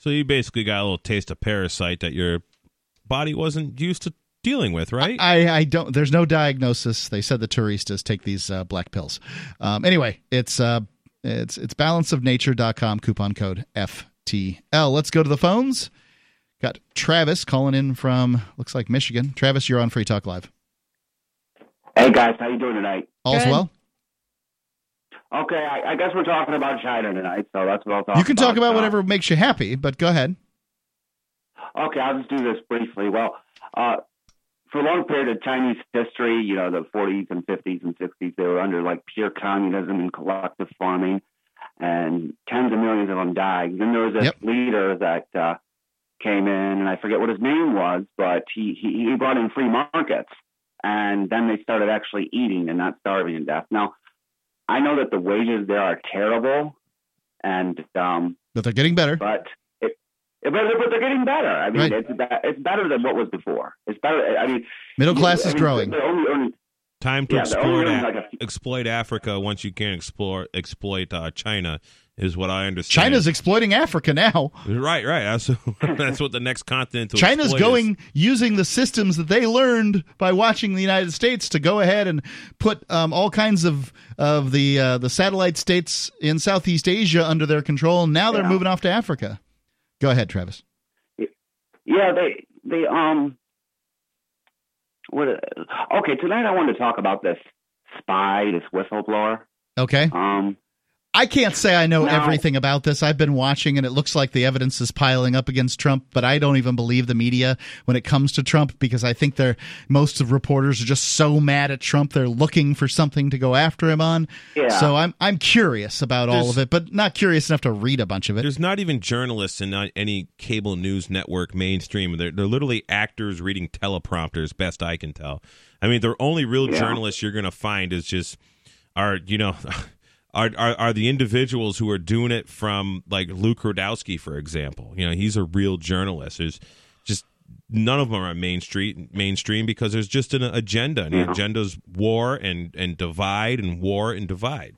S2: So you basically got a little taste of parasite that your body wasn't used to dealing with, right?
S1: I, I don't. There's no diagnosis. They said the turistas take these uh, black pills. Um, anyway, it's uh, it's it's balanceofnature.com coupon code FTL. Let's go to the phones. Got Travis calling in from looks like Michigan. Travis, you're on Free Talk Live.
S11: Hey guys, how you doing tonight?
S1: All's Good. well.
S11: Okay, I, I, guess we're talking about China tonight, so that's what I'll talk.
S1: You can
S11: about.
S1: talk about whatever makes you happy, but go ahead.
S11: Okay, I'll just do this briefly. Well, uh, for a long period of Chinese history, you know, the 40s and 50s and 60s, they were under like pure communism and collective farming, and tens of millions of them died. Then there was this
S1: Yep.
S11: leader that uh, came in, and I forget what his name was, but he, he he brought in free markets, and then they started actually eating and not starving to death. Now, I know that the wages there are terrible, and um,
S1: But they're getting better.
S11: but but, but they're getting better. I mean,
S1: Right.
S11: it's it's better than what was before. It's better. I mean,
S1: Middle class
S11: I
S1: is
S11: mean,
S1: growing.
S11: They're only
S2: Time to
S11: Yeah, they're
S2: exploit
S11: only
S2: Af-
S11: like a
S2: exploit Africa once you can't explore exploit uh, China is what I understand.
S1: China's exploiting Africa now.
S2: right, right. That's, that's what the next continent.
S1: China's
S2: exploit is.
S1: going using the systems that they learned by watching the United States to go ahead and put um, all kinds of of the uh, the satellite states in Southeast Asia under their control. And now they're
S11: Yeah.
S1: moving off to Africa. Go ahead, Travis.
S11: Yeah, they they um. What? Okay, tonight I wanted to talk about this spy, this whistleblower.
S1: Okay.
S11: Um,
S1: I can't say I know
S11: Now-
S1: everything about this. I've been watching, and it looks like the evidence is piling up against Trump. But I don't even believe the media when it comes to Trump because I think they're most of reporters are just so mad at Trump they're looking for something to go after him on.
S11: Yeah.
S1: So I'm I'm curious about all of it, but not curious enough to read a bunch of it.
S2: There's not even journalists in any cable news network mainstream. They're, they're literally actors reading teleprompters, best I can tell. I mean, the only real
S11: Yeah.
S2: journalists you're going to find is just are you know are, are are the individuals who are doing it from like Luke Rudkowski, for example. You know, he's a real journalist. There's just none of them are mainstream mainstream because there's just an agenda, and the
S11: mm-hmm.
S2: agenda's war and and divide and war and divide.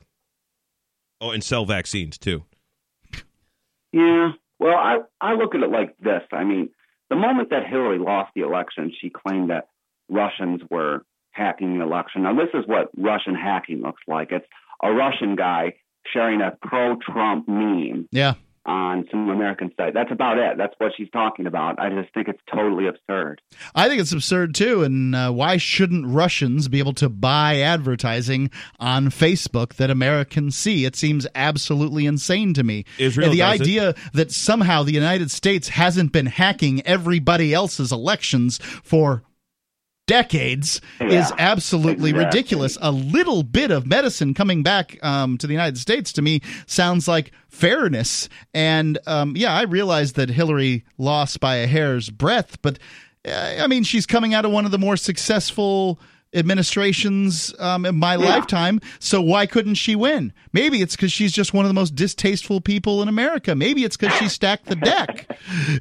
S2: Oh, and sell vaccines too.
S11: Yeah. Well, I I look at it like this. I mean, the moment that Hillary lost the election, she claimed that Russians were hacking the election. Now, this is what Russian hacking looks like. It's a Russian guy sharing a pro-Trump meme
S1: yeah.
S11: on some American site. That's about it. That's what she's talking about. I just think it's totally absurd.
S1: I think it's absurd too. And uh, why shouldn't Russians be able to buy advertising on Facebook that Americans see? It seems absolutely insane to me.
S2: Israel
S1: And the
S2: does it.
S1: idea that somehow the United States hasn't been hacking everybody else's elections for decades is absolutely
S11: exactly.
S1: ridiculous. A little bit of medicine coming back um, to the United States to me sounds like fairness. And um, yeah, I realize that Hillary lost by a hair's breadth, but uh, I mean, she's coming out of one of the more successful administrations um, in my lifetime. So why couldn't she win? Maybe it's because she's just one of the most distasteful people in America. Maybe it's because she stacked the deck,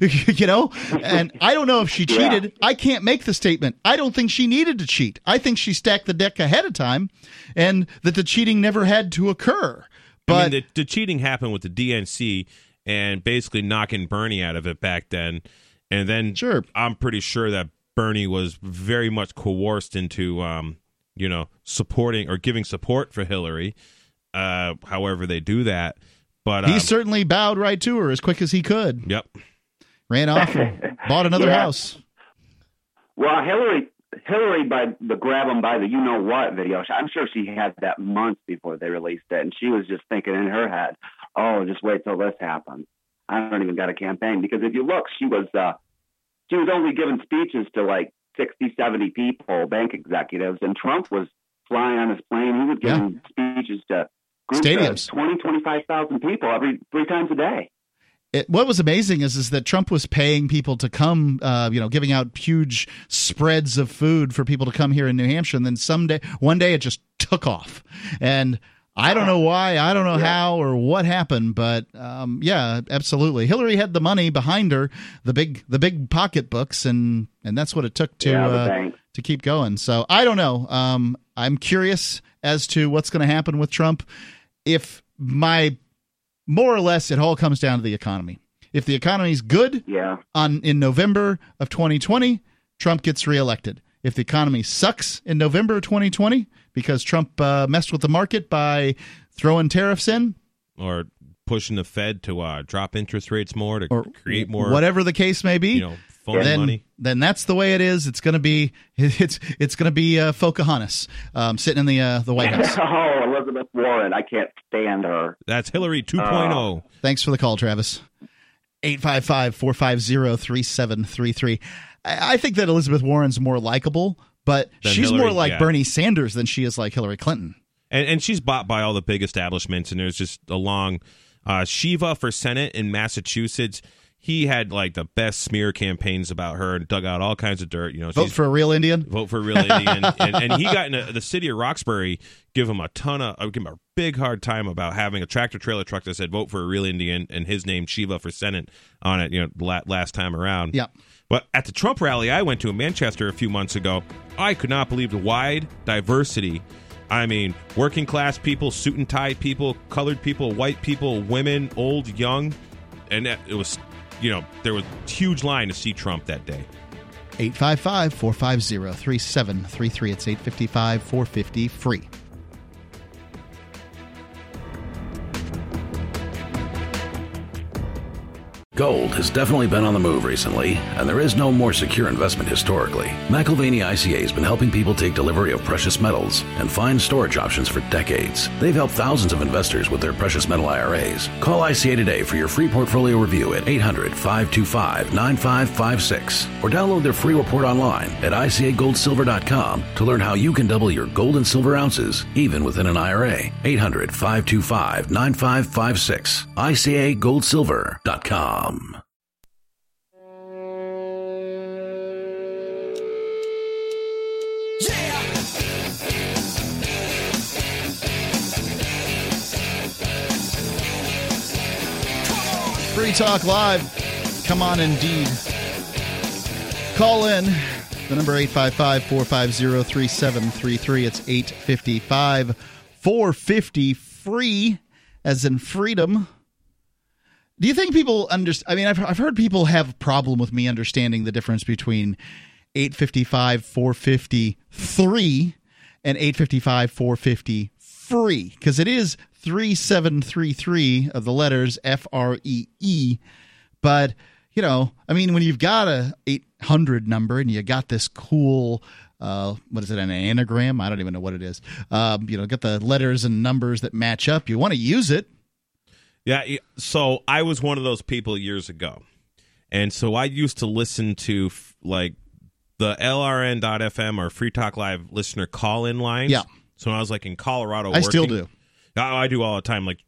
S1: you know. And I don't know if she
S11: Yeah.
S1: cheated. I can't make the statement. I don't think she needed to cheat. I think she stacked the deck ahead of time, and that the cheating never had to occur. But
S2: I mean, the, the cheating happened with the DNC and basically knocking Bernie out of it back then. And then
S1: Sure.
S2: I'm pretty sure that Bernie was very much coerced into, um, you know, supporting or giving support for Hillary. Uh, however, they do that. But
S1: he
S2: um,
S1: certainly bowed right to her as quick as he could.
S2: yep.
S1: Ran off and bought another
S11: Yeah.
S1: house.
S11: Well, Hillary, Hillary, by the grab 'em by the you know what video, I'm sure she had that months before they released it, and she was just thinking in her head, "Oh, just wait till this happens." I don't even got a campaign because if you look, she was uh, she was only giving speeches to like 60, 70 people, bank executives, and Trump was flying on his plane. He was giving speeches to groups
S1: Stadiums.
S11: of 20, 25,000 people every three times a day.
S1: it, what was amazing is is that Trump was paying people to come, uh, you know, giving out huge spreads of food for people to come here in New Hampshire, and then someday, one day, it just took off, and I don't know why, I don't know how or what happened, but um, yeah, absolutely, Hillary had the money behind her, the big the big pocketbooks, and and that's what it took to
S11: Yeah,
S1: uh, to keep going. So I don't know. Um, I'm curious as to what's going to happen with Trump. If my more or less, it all comes down to the economy. If the economy's good
S11: Yeah.
S1: on in November of 2020, Trump gets reelected. If the economy sucks in November of 2020 because Trump uh, messed with the market by throwing tariffs in,
S2: Or pushing the Fed to uh, drop interest rates more to
S1: or
S2: create more,
S1: whatever the case may be,
S2: you know, phony
S1: then
S2: money.
S1: then that's the way it is. It's going to be it's it's going to be uh, Pocahontas um, sitting in the uh, the White House.
S11: oh, Elizabeth Warren, I can't stand her.
S2: That's Hillary oh. 2.0.
S1: Thanks for the call, Travis. 855 450 3733. I, I think that Elizabeth Warren's more likable, but
S2: Than
S1: she's
S2: Hillary,
S1: more like
S2: yeah.
S1: Bernie Sanders than she is like Hillary Clinton.
S2: and and she's bought by all the big establishments and there's just a long uh shiva for senate in massachusetts he had like the best smear campaigns about her and dug out all kinds of dirt you know
S1: Vote for a real Indian.
S2: vote for a real indian and, and he got in a, the city of roxbury give him a ton of give him a big hard time about having a tractor trailer truck that said vote for a real indian and his name shiva for senate on it you know last time around
S1: Yeah.
S2: But at the Trump rally I went to in Manchester a few months ago, I could not believe the wide diversity. I mean, working class people, suit and tie people, colored people, white people, women, old, young, and it was, you know, there was a huge line to see Trump that day.
S1: 855 450 3733. It's 855 450 free.
S12: Gold has definitely been on the move recently, and there is no more secure investment historically. McAlvany ICA has been helping people take delivery of precious metals and find storage options for decades. They've helped thousands of investors with their precious metal IRAs. Call ICA today for your free portfolio review at 800 525 9556 or download their free report online at ICAGoldSilver.com to learn how you can double your gold and silver ounces even within an IRA. 800 525 9556. ICAGoldSilver.com.
S1: Free Talk Live. Come on, indeed. Call in. The number 855 450 3733. It's 855 450 free, as in freedom. Do you think people understand? I mean, I've, I've heard people have a problem with me understanding the difference between 855 453 and 855 450 free because it is 3733 of the letters F R E E. But, you know, I mean, when you've got a 800 number and you got this cool, uh, what is it, an anagram? I don't even know what it is. Um, you know, get the letters and numbers that match up. You want to use it.
S2: Yeah, so I was one of those people years ago. And so I used to listen to f- like the LRN.FM or Free Talk Live listener call in lines.
S1: Yeah.
S2: So when I was like in Colorado
S1: I still do.
S2: I, I do all the time, like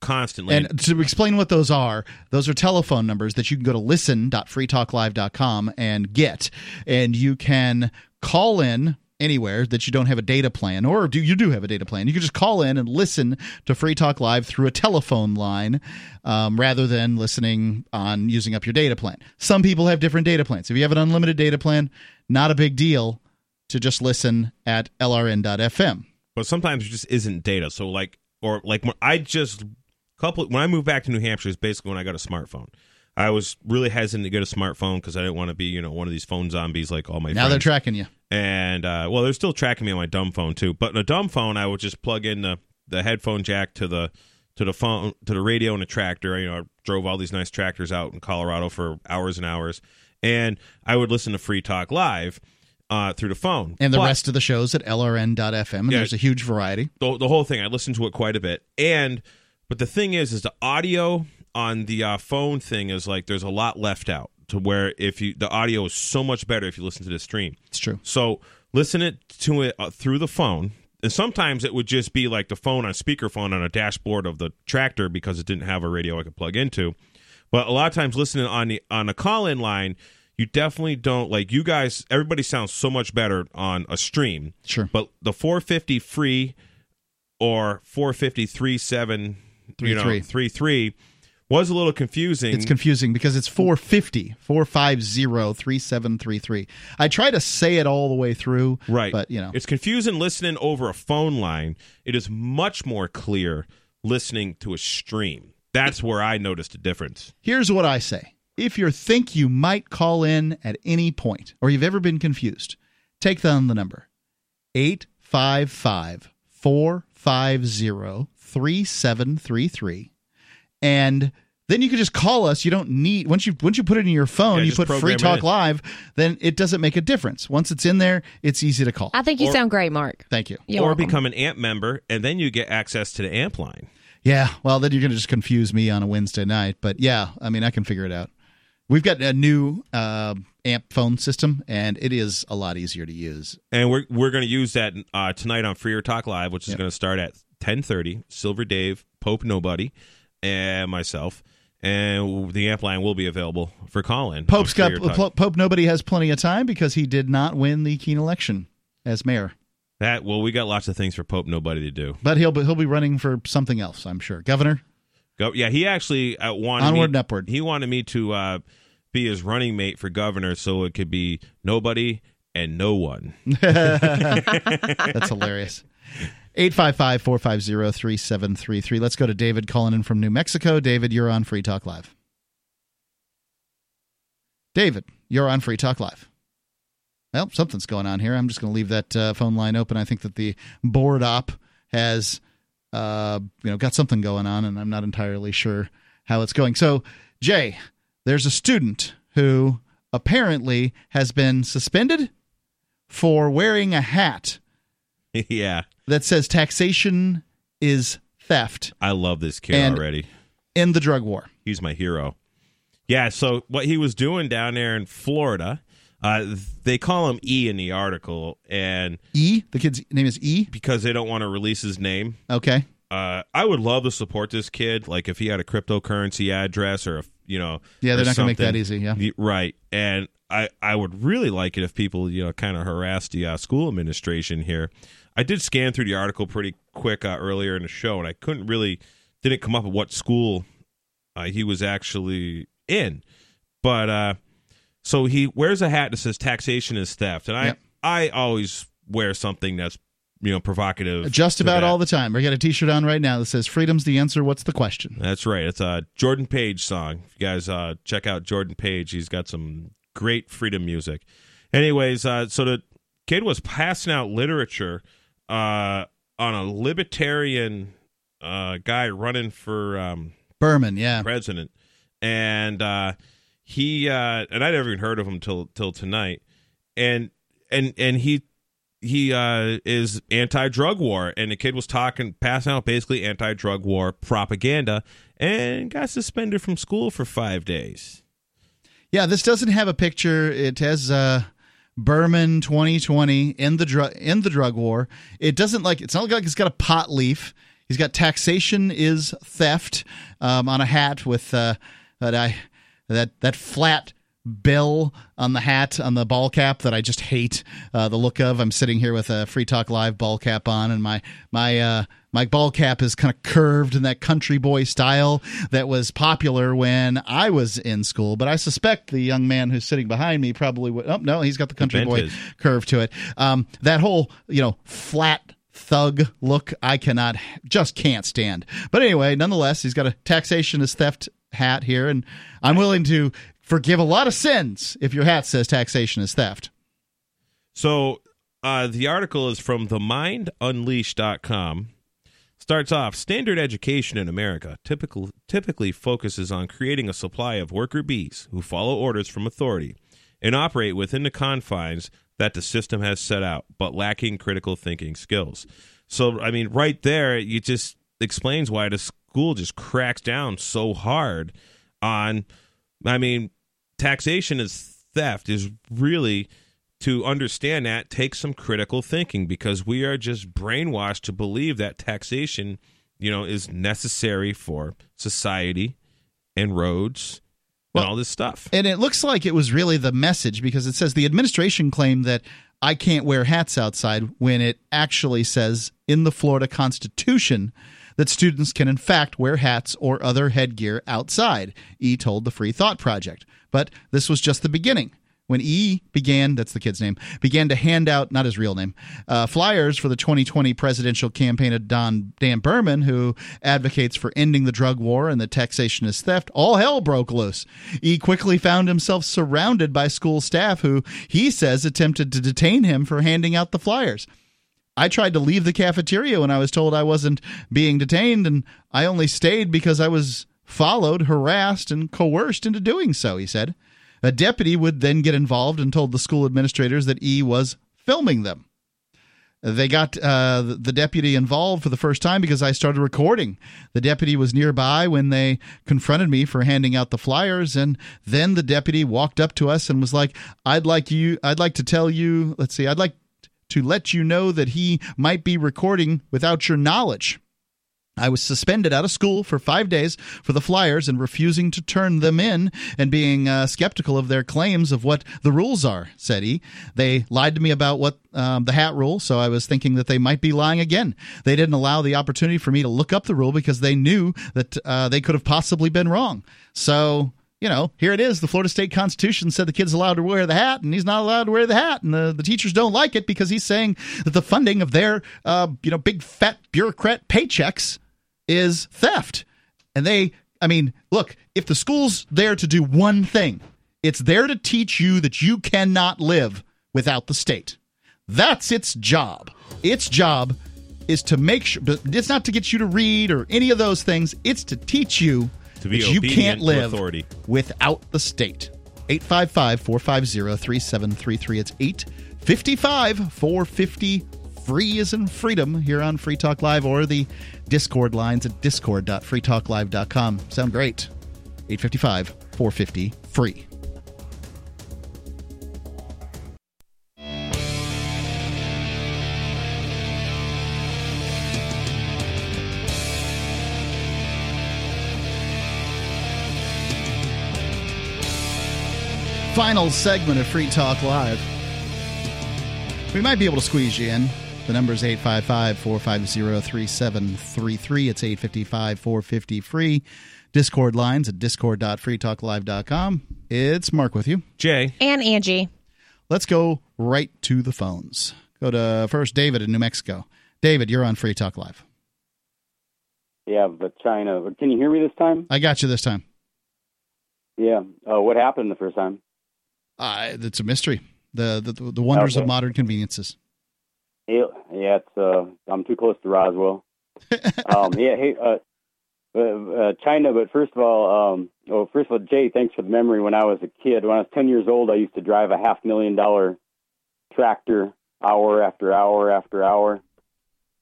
S2: constantly.
S1: And to explain what those are, those are telephone numbers that you can go to listen.freetalklive.com and get. And you can call in anywhere that you don't have a data plan or do you do have a data plan. You can just call in and listen to free talk live through a telephone line um, rather than listening on using up your data plan. Some people have different data plans. If you have an unlimited data plan not a big deal to just listen at lrn.fm
S2: but sometimes there just isn't data. So like, or like when I just couple when I moved back to New Hampshire is basically when I got a smartphone. I was really hesitant to get a smartphone because I didn't want to be you know one of these phone zombies like all my
S1: now they're tracking you
S2: and uh, well, they're still tracking me on my dumb phone too. But in a dumb phone, I would just plug in the the headphone jack to the to the phone to the radio and a tractor. You know, I drove all these nice tractors out in Colorado for hours and hours, and I would listen to Free Talk Live uh, through the phone.
S1: and the
S2: But-
S1: rest of the shows at lrn.fm and
S2: Yeah.
S1: there's a huge variety
S2: the, the whole thing. I listened to it quite a bit, and but the thing is, is the audio on the uh, phone thing is like there's a lot left out to where if you the audio is so much better if you listen to the stream.
S1: it's true
S2: So listen it to it uh, through the phone. And sometimes it would just be like the phone on speakerphone on a dashboard of the tractor because it didn't have a radio I could plug into. But a lot of times listening on the on a call in line, you definitely don't like you guys everybody sounds so much better on a stream.
S1: Sure.
S2: But the 450 free or 450 37 you know,
S1: 33.
S2: 33 was a little confusing.
S1: It's confusing because it's 450 450 3733. I try to say it all the way through.
S2: Right.
S1: But, you know,
S2: it's confusing listening over a phone line. It is much more clear listening to a stream. That's where I noticed a difference.
S1: here's what I say. If you think you might call in at any point or you've ever been confused, take down the number 855 450 3733. And then you can just call us. You don't need once you once you put it in your phone,
S2: Yeah,
S1: you put Free Talk
S2: in.
S1: Live, then it doesn't make a difference. Once it's in there, it's easy to call.
S3: I think you
S2: Or-
S3: sound great, Mark.
S1: Thank you.
S3: You're
S2: or
S3: welcome.
S2: become an AMP member, and then you get access to the AMP line.
S1: Yeah, well, then you're going to just confuse me on a Wednesday night. But yeah, I mean, I can figure it out. We've got a new uh, amp phone system, and it is a lot easier to use.
S2: And we're we're going to use that uh, tonight on Freer Talk Live, which is
S1: Yep.
S2: going to start at ten thirty. Silver Dave, Pope Nobody, and myself, and the amp line will be available for call-in.
S1: Pope's got Pope. Nobody has plenty of time because he did not win the Keene election as mayor,
S2: that well, we got lots of things for Pope Nobody to do.
S1: but he'll be, he'll be running for something else. I'm sure. Governor.
S2: Go, yeah, he actually uh, wanted
S1: Onward
S2: me,
S1: and upward.
S2: He wanted me to uh, be his running mate for governor, so it could be nobody and no one.
S1: That's hilarious. 855 450 3733. Let's go to David calling in from New Mexico. David, you're on Free Talk Live. David, you're on Free Talk Live. Well, something's going on here. I'm just going to leave that uh, phone line open. I think that the board op has, uh, you know, got something going on, and I'm not entirely sure how it's going. So, Jay, there's a student who apparently has been suspended for wearing a hat
S2: yeah,
S1: that says taxation is theft
S2: I love this kid
S1: And-
S2: already.
S1: in the drug war.
S2: He's my hero. Yeah, so what he was doing down there in Florida, uh, they call him E in the article, and
S1: E, the kid's name is E.
S2: because they don't want to release his name.
S1: Okay.
S2: Uh, I would love to support this kid. Like if he had a cryptocurrency address or a, you know,
S1: Yeah, they're not going to make that easy. Yeah.
S2: Right. And I, I would really like it if people, you know, kind of harass the uh, school administration here. I did scan through the article pretty quick uh, earlier in the show, and I couldn't really, didn't come up with what school uh, he was actually in. But uh, so he wears a hat that says taxation is theft. And I,
S1: Yep.
S2: I always wear something that's, you know, provocative.
S1: Just about all the time. I got a T-shirt on right now that says "Freedom's the answer." What's the question?
S2: That's right. It's a Jordan Page song. If you guys uh, check out Jordan Page, he's got some great freedom music. Anyways, uh, so the kid was passing out literature uh, on a libertarian uh, guy running for um,
S1: Behrman. Yeah.
S2: president, and uh, he uh, and I never even heard of him till till tonight, and and and he he uh, is anti-drug war, and the kid was talking, passing out basically anti-drug war propaganda, and got suspended from school for five days.
S1: Yeah. This doesn't have a picture. It has uh, Behrman 2020 in the drug in the drug war. It doesn't like. It's not like it's got a pot leaf. He's got taxation is theft um, on a hat with uh, that I that that flat bill on the hat on the ball cap that I just hate uh, the look of. I'm sitting here with a Free Talk Live ball cap on, and my my uh, my ball cap is kind of curved in that country boy style that was popular when I was in school. But I suspect the young man who's sitting behind me probably would. Oh no, he's got the country boy
S2: his.
S1: curve to it. Um, that whole you know flat thug look I cannot just can't stand. But anyway, nonetheless, he's got a taxation is theft hat here, and I'm willing to forgive a lot of sins if your hat says taxation is theft.
S2: So uh, the article is from themindunleashed.com. Starts off standard education in America typical, typically focuses on creating a supply of worker bees who follow orders from authority and operate within the confines that the system has set out, but lacking critical thinking skills. So, I mean, right there, it just explains why the school just cracks down so hard on, I mean, taxation is theft is really to understand that takes some critical thinking because we are just brainwashed to believe that taxation you know is necessary for society and roads
S1: Well,
S2: and all this stuff
S1: And it looks like it was really the message because it says the administration claimed that I can't wear hats outside when it actually says in the Florida Constitution that students can in fact wear hats or other headgear outside, E told the Free Thought Project. But this was just the beginning. When E began, that's the kid's name, began to hand out, not his real name, uh, flyers for the 2020 presidential campaign of Don Dan Behrman, who advocates for ending the drug war and the taxation is theft, all hell broke loose. E quickly found himself surrounded by school staff who he says attempted to detain him for handing out the flyers. I tried to leave the cafeteria when I was told I wasn't being detained, and I only stayed because I was followed, harassed, and coerced into doing so, he said. A deputy would then get involved and told the school administrators that E was filming them. they got uh, the deputy involved for the first time because I started recording. The deputy was nearby when they confronted me for handing out the flyers, and then the deputy walked up to us and was like, "I'd like you. I'd like to tell you. Let's see. I'd like to let you know that he might be recording without your knowledge." I was suspended out of school for five days for the flyers and refusing to turn them in and being uh, skeptical of their claims of what the rules are, said he. They lied to me about what um, the hat rule, so I was thinking that they might be lying again. They didn't allow the opportunity for me to look up the rule because they knew that uh, they could have possibly been wrong. So you know, here it is. The Florida State Constitution said the kid's allowed to wear the hat, and he's not allowed to wear the hat, and the, the teachers don't like it because he's saying that the funding of their, uh, you know, big fat bureaucrat paychecks is theft. And they, I mean, look, if the school's there to do one thing, it's there to teach you that you cannot live without the state. That's its job. Its job is to make sure, but it's not to get you to read or any of those things. It's to teach you
S2: To be
S1: that you can't live
S2: authority.
S1: without the state. 855 450 3733. It's 855 450 free is in freedom here on Free Talk Live or the Discord lines at discord.freetalklive.com. Sound great. 855 450 free. Final segment of Free Talk Live. We might be able to squeeze you in. The number is 855 450 3733. It's 855 450 free. Discord lines at discord.freetalklive.com. It's Mark with you.
S2: Jay.
S3: And Angie.
S1: Let's go right to the phones. Go to first David in New Mexico. David, you're on Free Talk Live.
S13: Yeah, but China. Can you hear me this time?
S1: I got you this time.
S13: Yeah. Uh, what happened the first time?
S1: Uh, it's a mystery. The the, the wonders of modern conveniences.
S13: Yeah, yeah, it's uh, I'm too close to Roswell. um, yeah, hey, uh, uh, uh, China. But first of all, um, oh, first of all, Jay, thanks for the memory. When I was a kid, when I was ten years old, I used to drive a half million dollar tractor hour after hour after hour,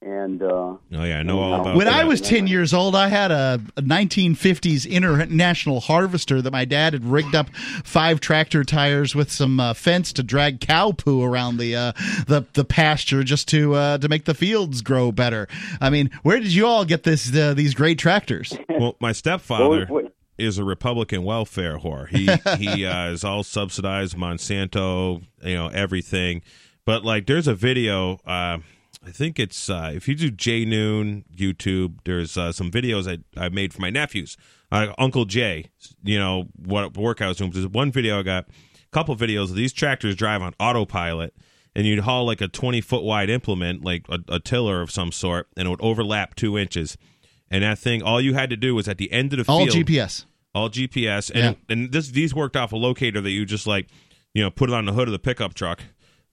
S13: and uh,
S2: Oh yeah, I know all about.
S1: When
S2: that.
S1: I was 10 years old, I had a, a 1950s international harvester that my dad had rigged up five tractor tires with some uh, fence to drag cow poo around the uh, the, the pasture just to uh, to make the fields grow better. I mean, where did you all get this uh, these great tractors?
S2: well, my stepfather
S13: What was-
S2: a Republican welfare whore. He he uh, is all subsidized Monsanto, you know everything. But like, there's a video. I think it's uh, if you do J Noon YouTube. There's uh, some videos I I made for my nephews, uh, Uncle Jay. You know what work I was doing. There's one video I got, a couple videos of these tractors drive on autopilot. And you'd haul like a 20 foot wide implement, like a, a tiller of some sort, and it would overlap two inches. And that thing, all you had to do was at the end of the
S1: All
S2: field,
S1: GPS.
S2: all GPS, and and this these worked off a locator that you just like, you know, put it on the hood of the pickup truck,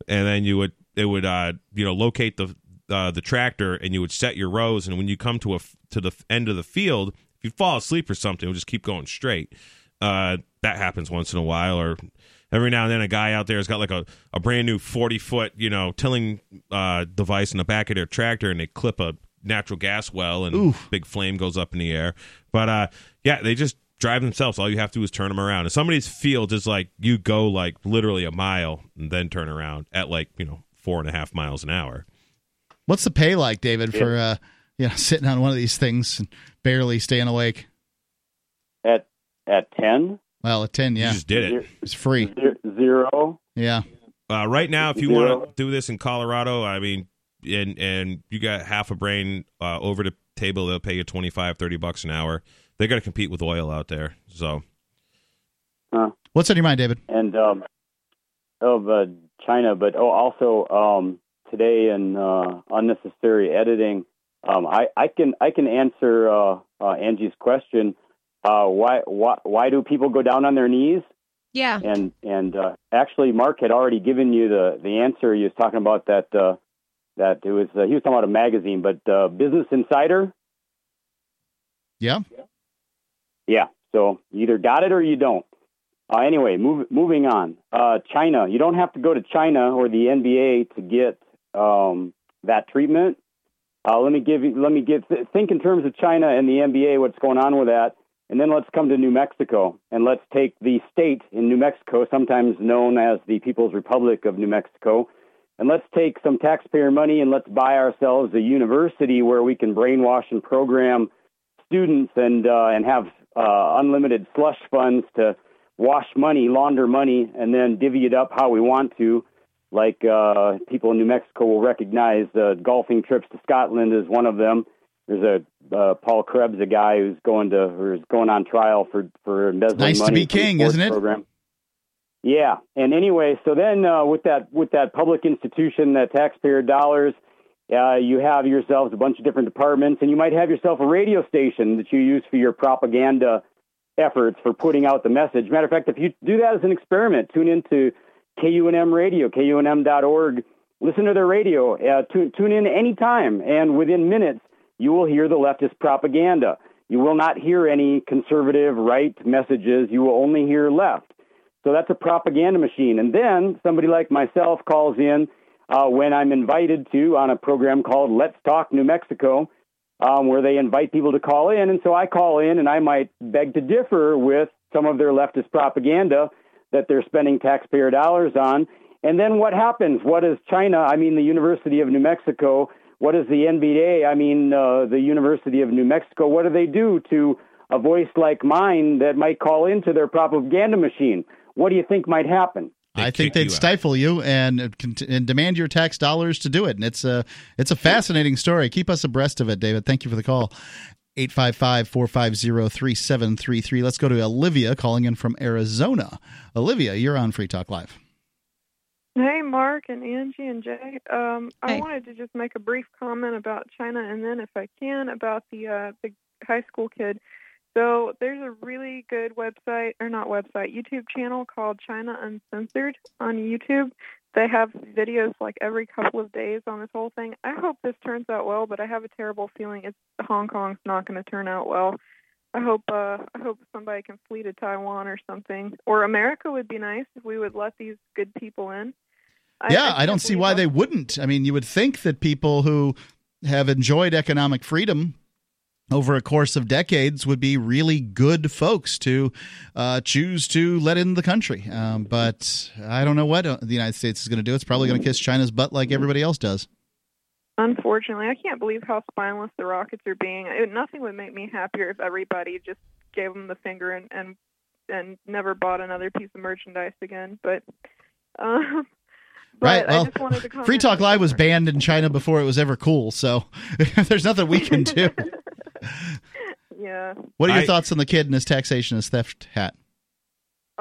S2: and then you would it would uh you know locate the uh, the tractor, and you would set your rows, and when you come to a to the end of the field, if you fall asleep or something, it would just keep going straight. Uh, that happens once in a while, or every now and then a guy out there has got like a, a brand new 40 foot you know tilling uh, device in the back of their tractor and they clip a natural gas well and
S1: Oof.
S2: big flame goes up in the air but uh yeah they just drive themselves all you have to do is turn them around and some of these fields is like you go like literally a mile and then turn around at like you know four and a half miles an hour
S1: What's the pay like, David, for uh, you know sitting on one of these things and barely staying awake?
S13: at at ten,
S1: Well, at 10, yeah.
S2: you just did it
S1: It's free.
S13: zero.
S1: Yeah.
S2: uh, right now if you want to do this in colorado i mean and and you got half a brain uh, over the table they'll pay you 25 30 bucks an hour they got to compete with oil out there so
S13: Huh.
S1: What's on your mind, David?
S13: and um, of uh, China, but oh, also um, today in uh, unnecessary editing, um, I, I can I can answer uh, uh, Angie's question. Uh, why why why do people go down on their knees?
S3: Yeah.
S13: And and uh, actually, Mark had already given you the the answer. He was talking about that uh, that it was uh, he was talking about a magazine, but uh, Business Insider.
S1: Yeah.
S13: Yeah. So you either got it or you don't. Uh, anyway, move, moving on. Uh, China. You don't have to go to China or the NBA to get um, that treatment. Uh, let me give you, let me give, think in terms of China and the NBA, what's going on with that. And then let's come to New Mexico and let's take the state in New Mexico, sometimes known as the People's Republic of New Mexico, and let's take some taxpayer money and let's buy ourselves a university where we can brainwash and program students and uh, and have uh, unlimited slush funds to wash money, launder money, and then divvy it up how we want to. Like uh, people in New Mexico will recognize uh, golfing trips to Scotland is one of them. There's a uh, Paul Krebs, a guy who's going to who's going on trial for for embezzling
S1: Nice to
S13: money
S1: be
S13: from the
S1: king, isn't it?
S13: Program. Yeah, and anyway, so then uh, with that with that public institution, that taxpayer dollars, uh, you have yourselves a bunch of different departments, and you might have yourself a radio station that you use for your propaganda efforts for putting out the message. Matter of fact, if you do that as an experiment, tune into KUNM Radio, KUNM.org. Listen to their radio. Uh, tune, tune in anytime, and within minutes, you will hear the leftist propaganda. You will not hear any conservative right messages. You will only hear left. So that's a propaganda machine. And then somebody like myself calls in uh, when I'm invited to on a program called Let's Talk New Mexico, um, where they invite people to call in. And so I call in and I might beg to differ with some of their leftist propaganda that they're spending taxpayer dollars on. And then what happens? What is China? I mean, the University of New Mexico. What is the NBA? I mean, uh, the University of New Mexico. What do they do to a voice like mine that might call into their propaganda machine? What do you think might happen?
S1: I think they'd stifle you and uh, and demand your tax dollars to do it. And it's a it's a fascinating story. Keep us abreast of it, David. Thank you for the call. 855-450-3733. Let's go to Olivia calling in from Arizona. Olivia, you're on Free Talk Live.
S14: Hey, Mark and Angie and Jay. Um, I wanted to just make a brief comment about China, and then, if I can, about the uh, the high school kid. So there's a really good website, or not website, YouTube channel called China Uncensored on YouTube. They have videos like every couple of days on this whole thing. I hope this turns out well, but I have a terrible feeling it's Hong Kong's not going to turn out well. I hope uh, I hope somebody can flee to Taiwan or something, or America would be nice if we would let these good people in.
S1: yeah, I, don't see why they wouldn't. I mean, you would think that people who have enjoyed economic freedom over a course of decades would be really good folks to uh, choose to let in the country. Um, but I don't know what uh, the United States is going to do. It's probably going to kiss China's butt like everybody else does.
S14: Unfortunately, I can't believe how spineless the rockets are being. It, nothing would make me happier if everybody just gave them the finger and and, and never bought another piece of merchandise again. But, um, but
S1: Right.
S14: I
S1: Well,
S14: just wanted to
S1: Free Talk Live was banned in China before it was ever cool. So there's nothing we can do.
S14: Yeah.
S1: What are your
S2: I-
S1: thoughts on the kid and his taxation his theft hat?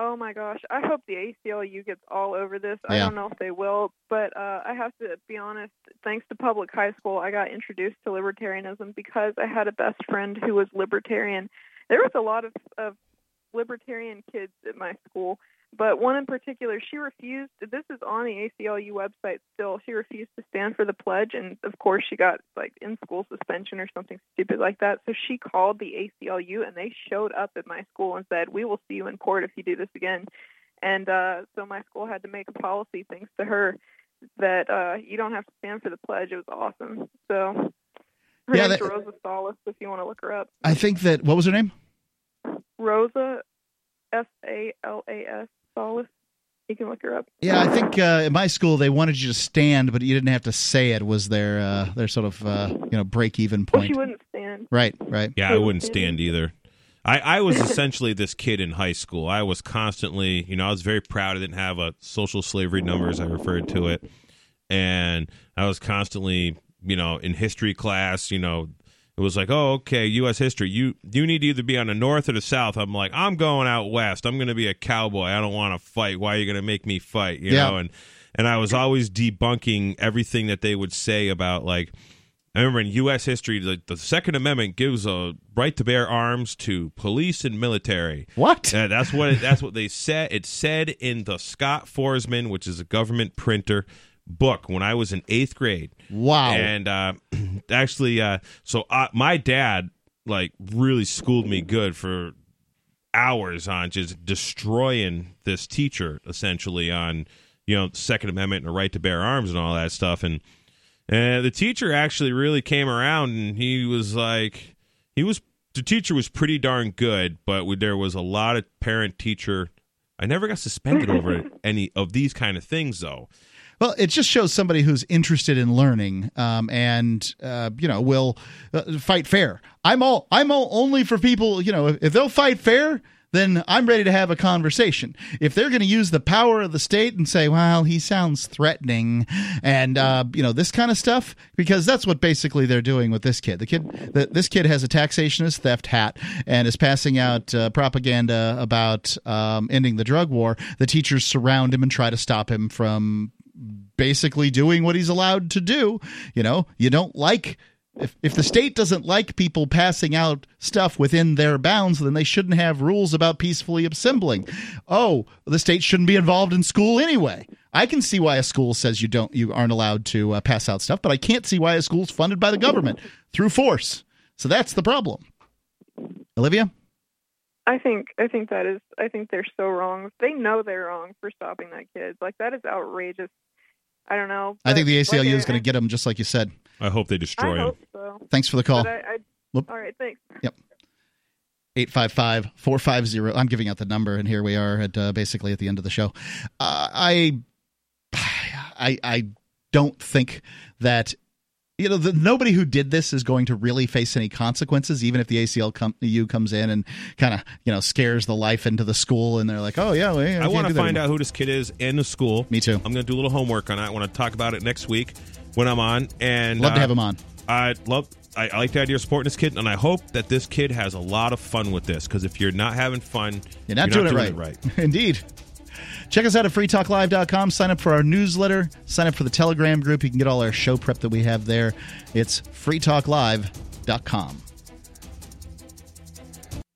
S14: Oh my gosh, I hope the ACLU gets all over this. I don't know if they will, but uh, I have to be honest. Thanks to public high school, I got introduced to libertarianism because I had a best friend who was libertarian. There was a lot of, of libertarian kids at my school, but one in particular, she refused. This is on the ACLU website still. She refused to stand for the pledge, and of course, she got like in school suspension or something stupid like that. So she called the ACLU, and they showed up at my school and said, "We will see you in court if you do this again." And uh, so my school had to make a policy, thanks to her, that uh, you don't have to stand for the pledge. It was awesome. So her
S1: Yeah,
S14: name's
S1: that-
S14: Rosa Salas. If you want to look her up,
S1: I think that what was her name?
S14: Rosa S A L A S Salas. You can look her up.
S1: Yeah, I think uh, at my school they wanted you to stand, but you didn't have to say it. Was their uh, their sort of uh, you know break even
S14: Well,
S1: point?
S14: she wouldn't stand.
S1: Right, right.
S2: Yeah, I wouldn't stand either. I, I was essentially this kid in high school. I was constantly, you know, I was very proud I didn't have a social slavery number as I referred to it. And I was constantly, you know, in history class, you know, it was like, oh, okay, U.S. history. You you need to either be on the north or the south. I'm like, I'm going out west. I'm going to be a cowboy. I don't want to fight. Why are you going to make me fight? You
S1: Yeah.
S2: know, and and I was always debunking everything that they would say about like I remember in U.S. history, the, the Second Amendment gives a right to bear arms to police and military.
S1: What?
S2: Uh, that's what it, that's what they said. It said in the Scott Foresman, which is a government printer book, when I was in eighth grade.
S1: Wow.
S2: And uh, actually, uh, so uh, my dad like really schooled me good for hours on just destroying this teacher essentially on you know Second Amendment and the right to bear arms and all that stuff and And the teacher actually really came around and he was like, he was, the teacher was pretty darn good, but there was a lot of parent teacher. I never got suspended over any of these kind of things, though.
S1: Well, it just shows somebody who's interested in learning, um, and uh, you know will uh, fight fair. I'm all I'm all only for people. You know, if, if they'll fight fair, then I'm ready to have a conversation. If they're going to use the power of the state and say, "Well, he sounds threatening," and uh, you know this kind of stuff, because that's what basically they're doing with this kid. The kid, the, this kid has a taxationist theft hat and is passing out uh, propaganda about um, ending the drug war. The teachers surround him and try to stop him from basically doing what he's allowed to do. You know, you don't like if, if the state doesn't like people passing out stuff within their bounds, then they shouldn't have rules about peacefully assembling. Oh, the state shouldn't be involved in school anyway. I can see why a school says you don't, you aren't allowed to uh, pass out stuff, but I can't see why a school's funded by the government through force. So that's the problem. Olivia.
S14: I think I think that is I think they're so wrong. They know they're wrong for stopping that kid. Like that is outrageous. I don't know.
S1: I think the ACLU is going to get them, just like you said.
S2: I hope they destroy
S14: I
S2: him.
S14: hope so.
S1: Thanks for the call.
S14: I, I, all right, thanks.
S1: Yep. 855 450. I'm giving out the number, and here we are at uh, basically at the end of the show. Uh, I, I, I don't think that you know, the, nobody who did this is going to really face any consequences, even if the ACLU comes in and kind of, you know, scares the life into the school and they're like, oh, yeah, well, yeah
S2: I want to find out who this kid is in the school.
S1: Me too.
S2: I'm going to do a little homework on it. I want to talk about it next week when I'm on. And
S1: Love
S2: uh,
S1: to have him on.
S2: I love. I, I like the idea of supporting this kid, and I hope that this kid has a lot of fun with this. Because if you're not having fun,
S1: you're not,
S2: you're
S1: doing,
S2: not
S1: it, right.
S2: it right.
S1: Indeed. Check us out at freetalklive.com. Sign up for our newsletter. Sign up for the Telegram group. You can get all our show prep that we have there. It's freetalklive.com.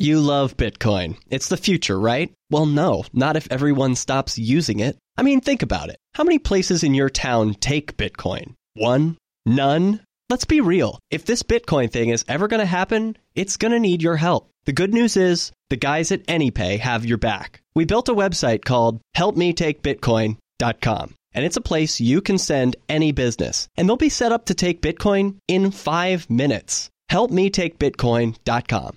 S15: You love Bitcoin. It's the future, right? Well, no, not if everyone stops using it. I mean, think about it. How many places in your town take Bitcoin? One? None? Let's be real. If this Bitcoin thing is ever going to happen, it's going to need your help. The good news is, the guys at AnyPay have your back. We built a website called helpmetakebitcoin.com. And it's a place you can send any business. And they'll be set up to take Bitcoin in five minutes. HelpMeTakeBitcoin.com.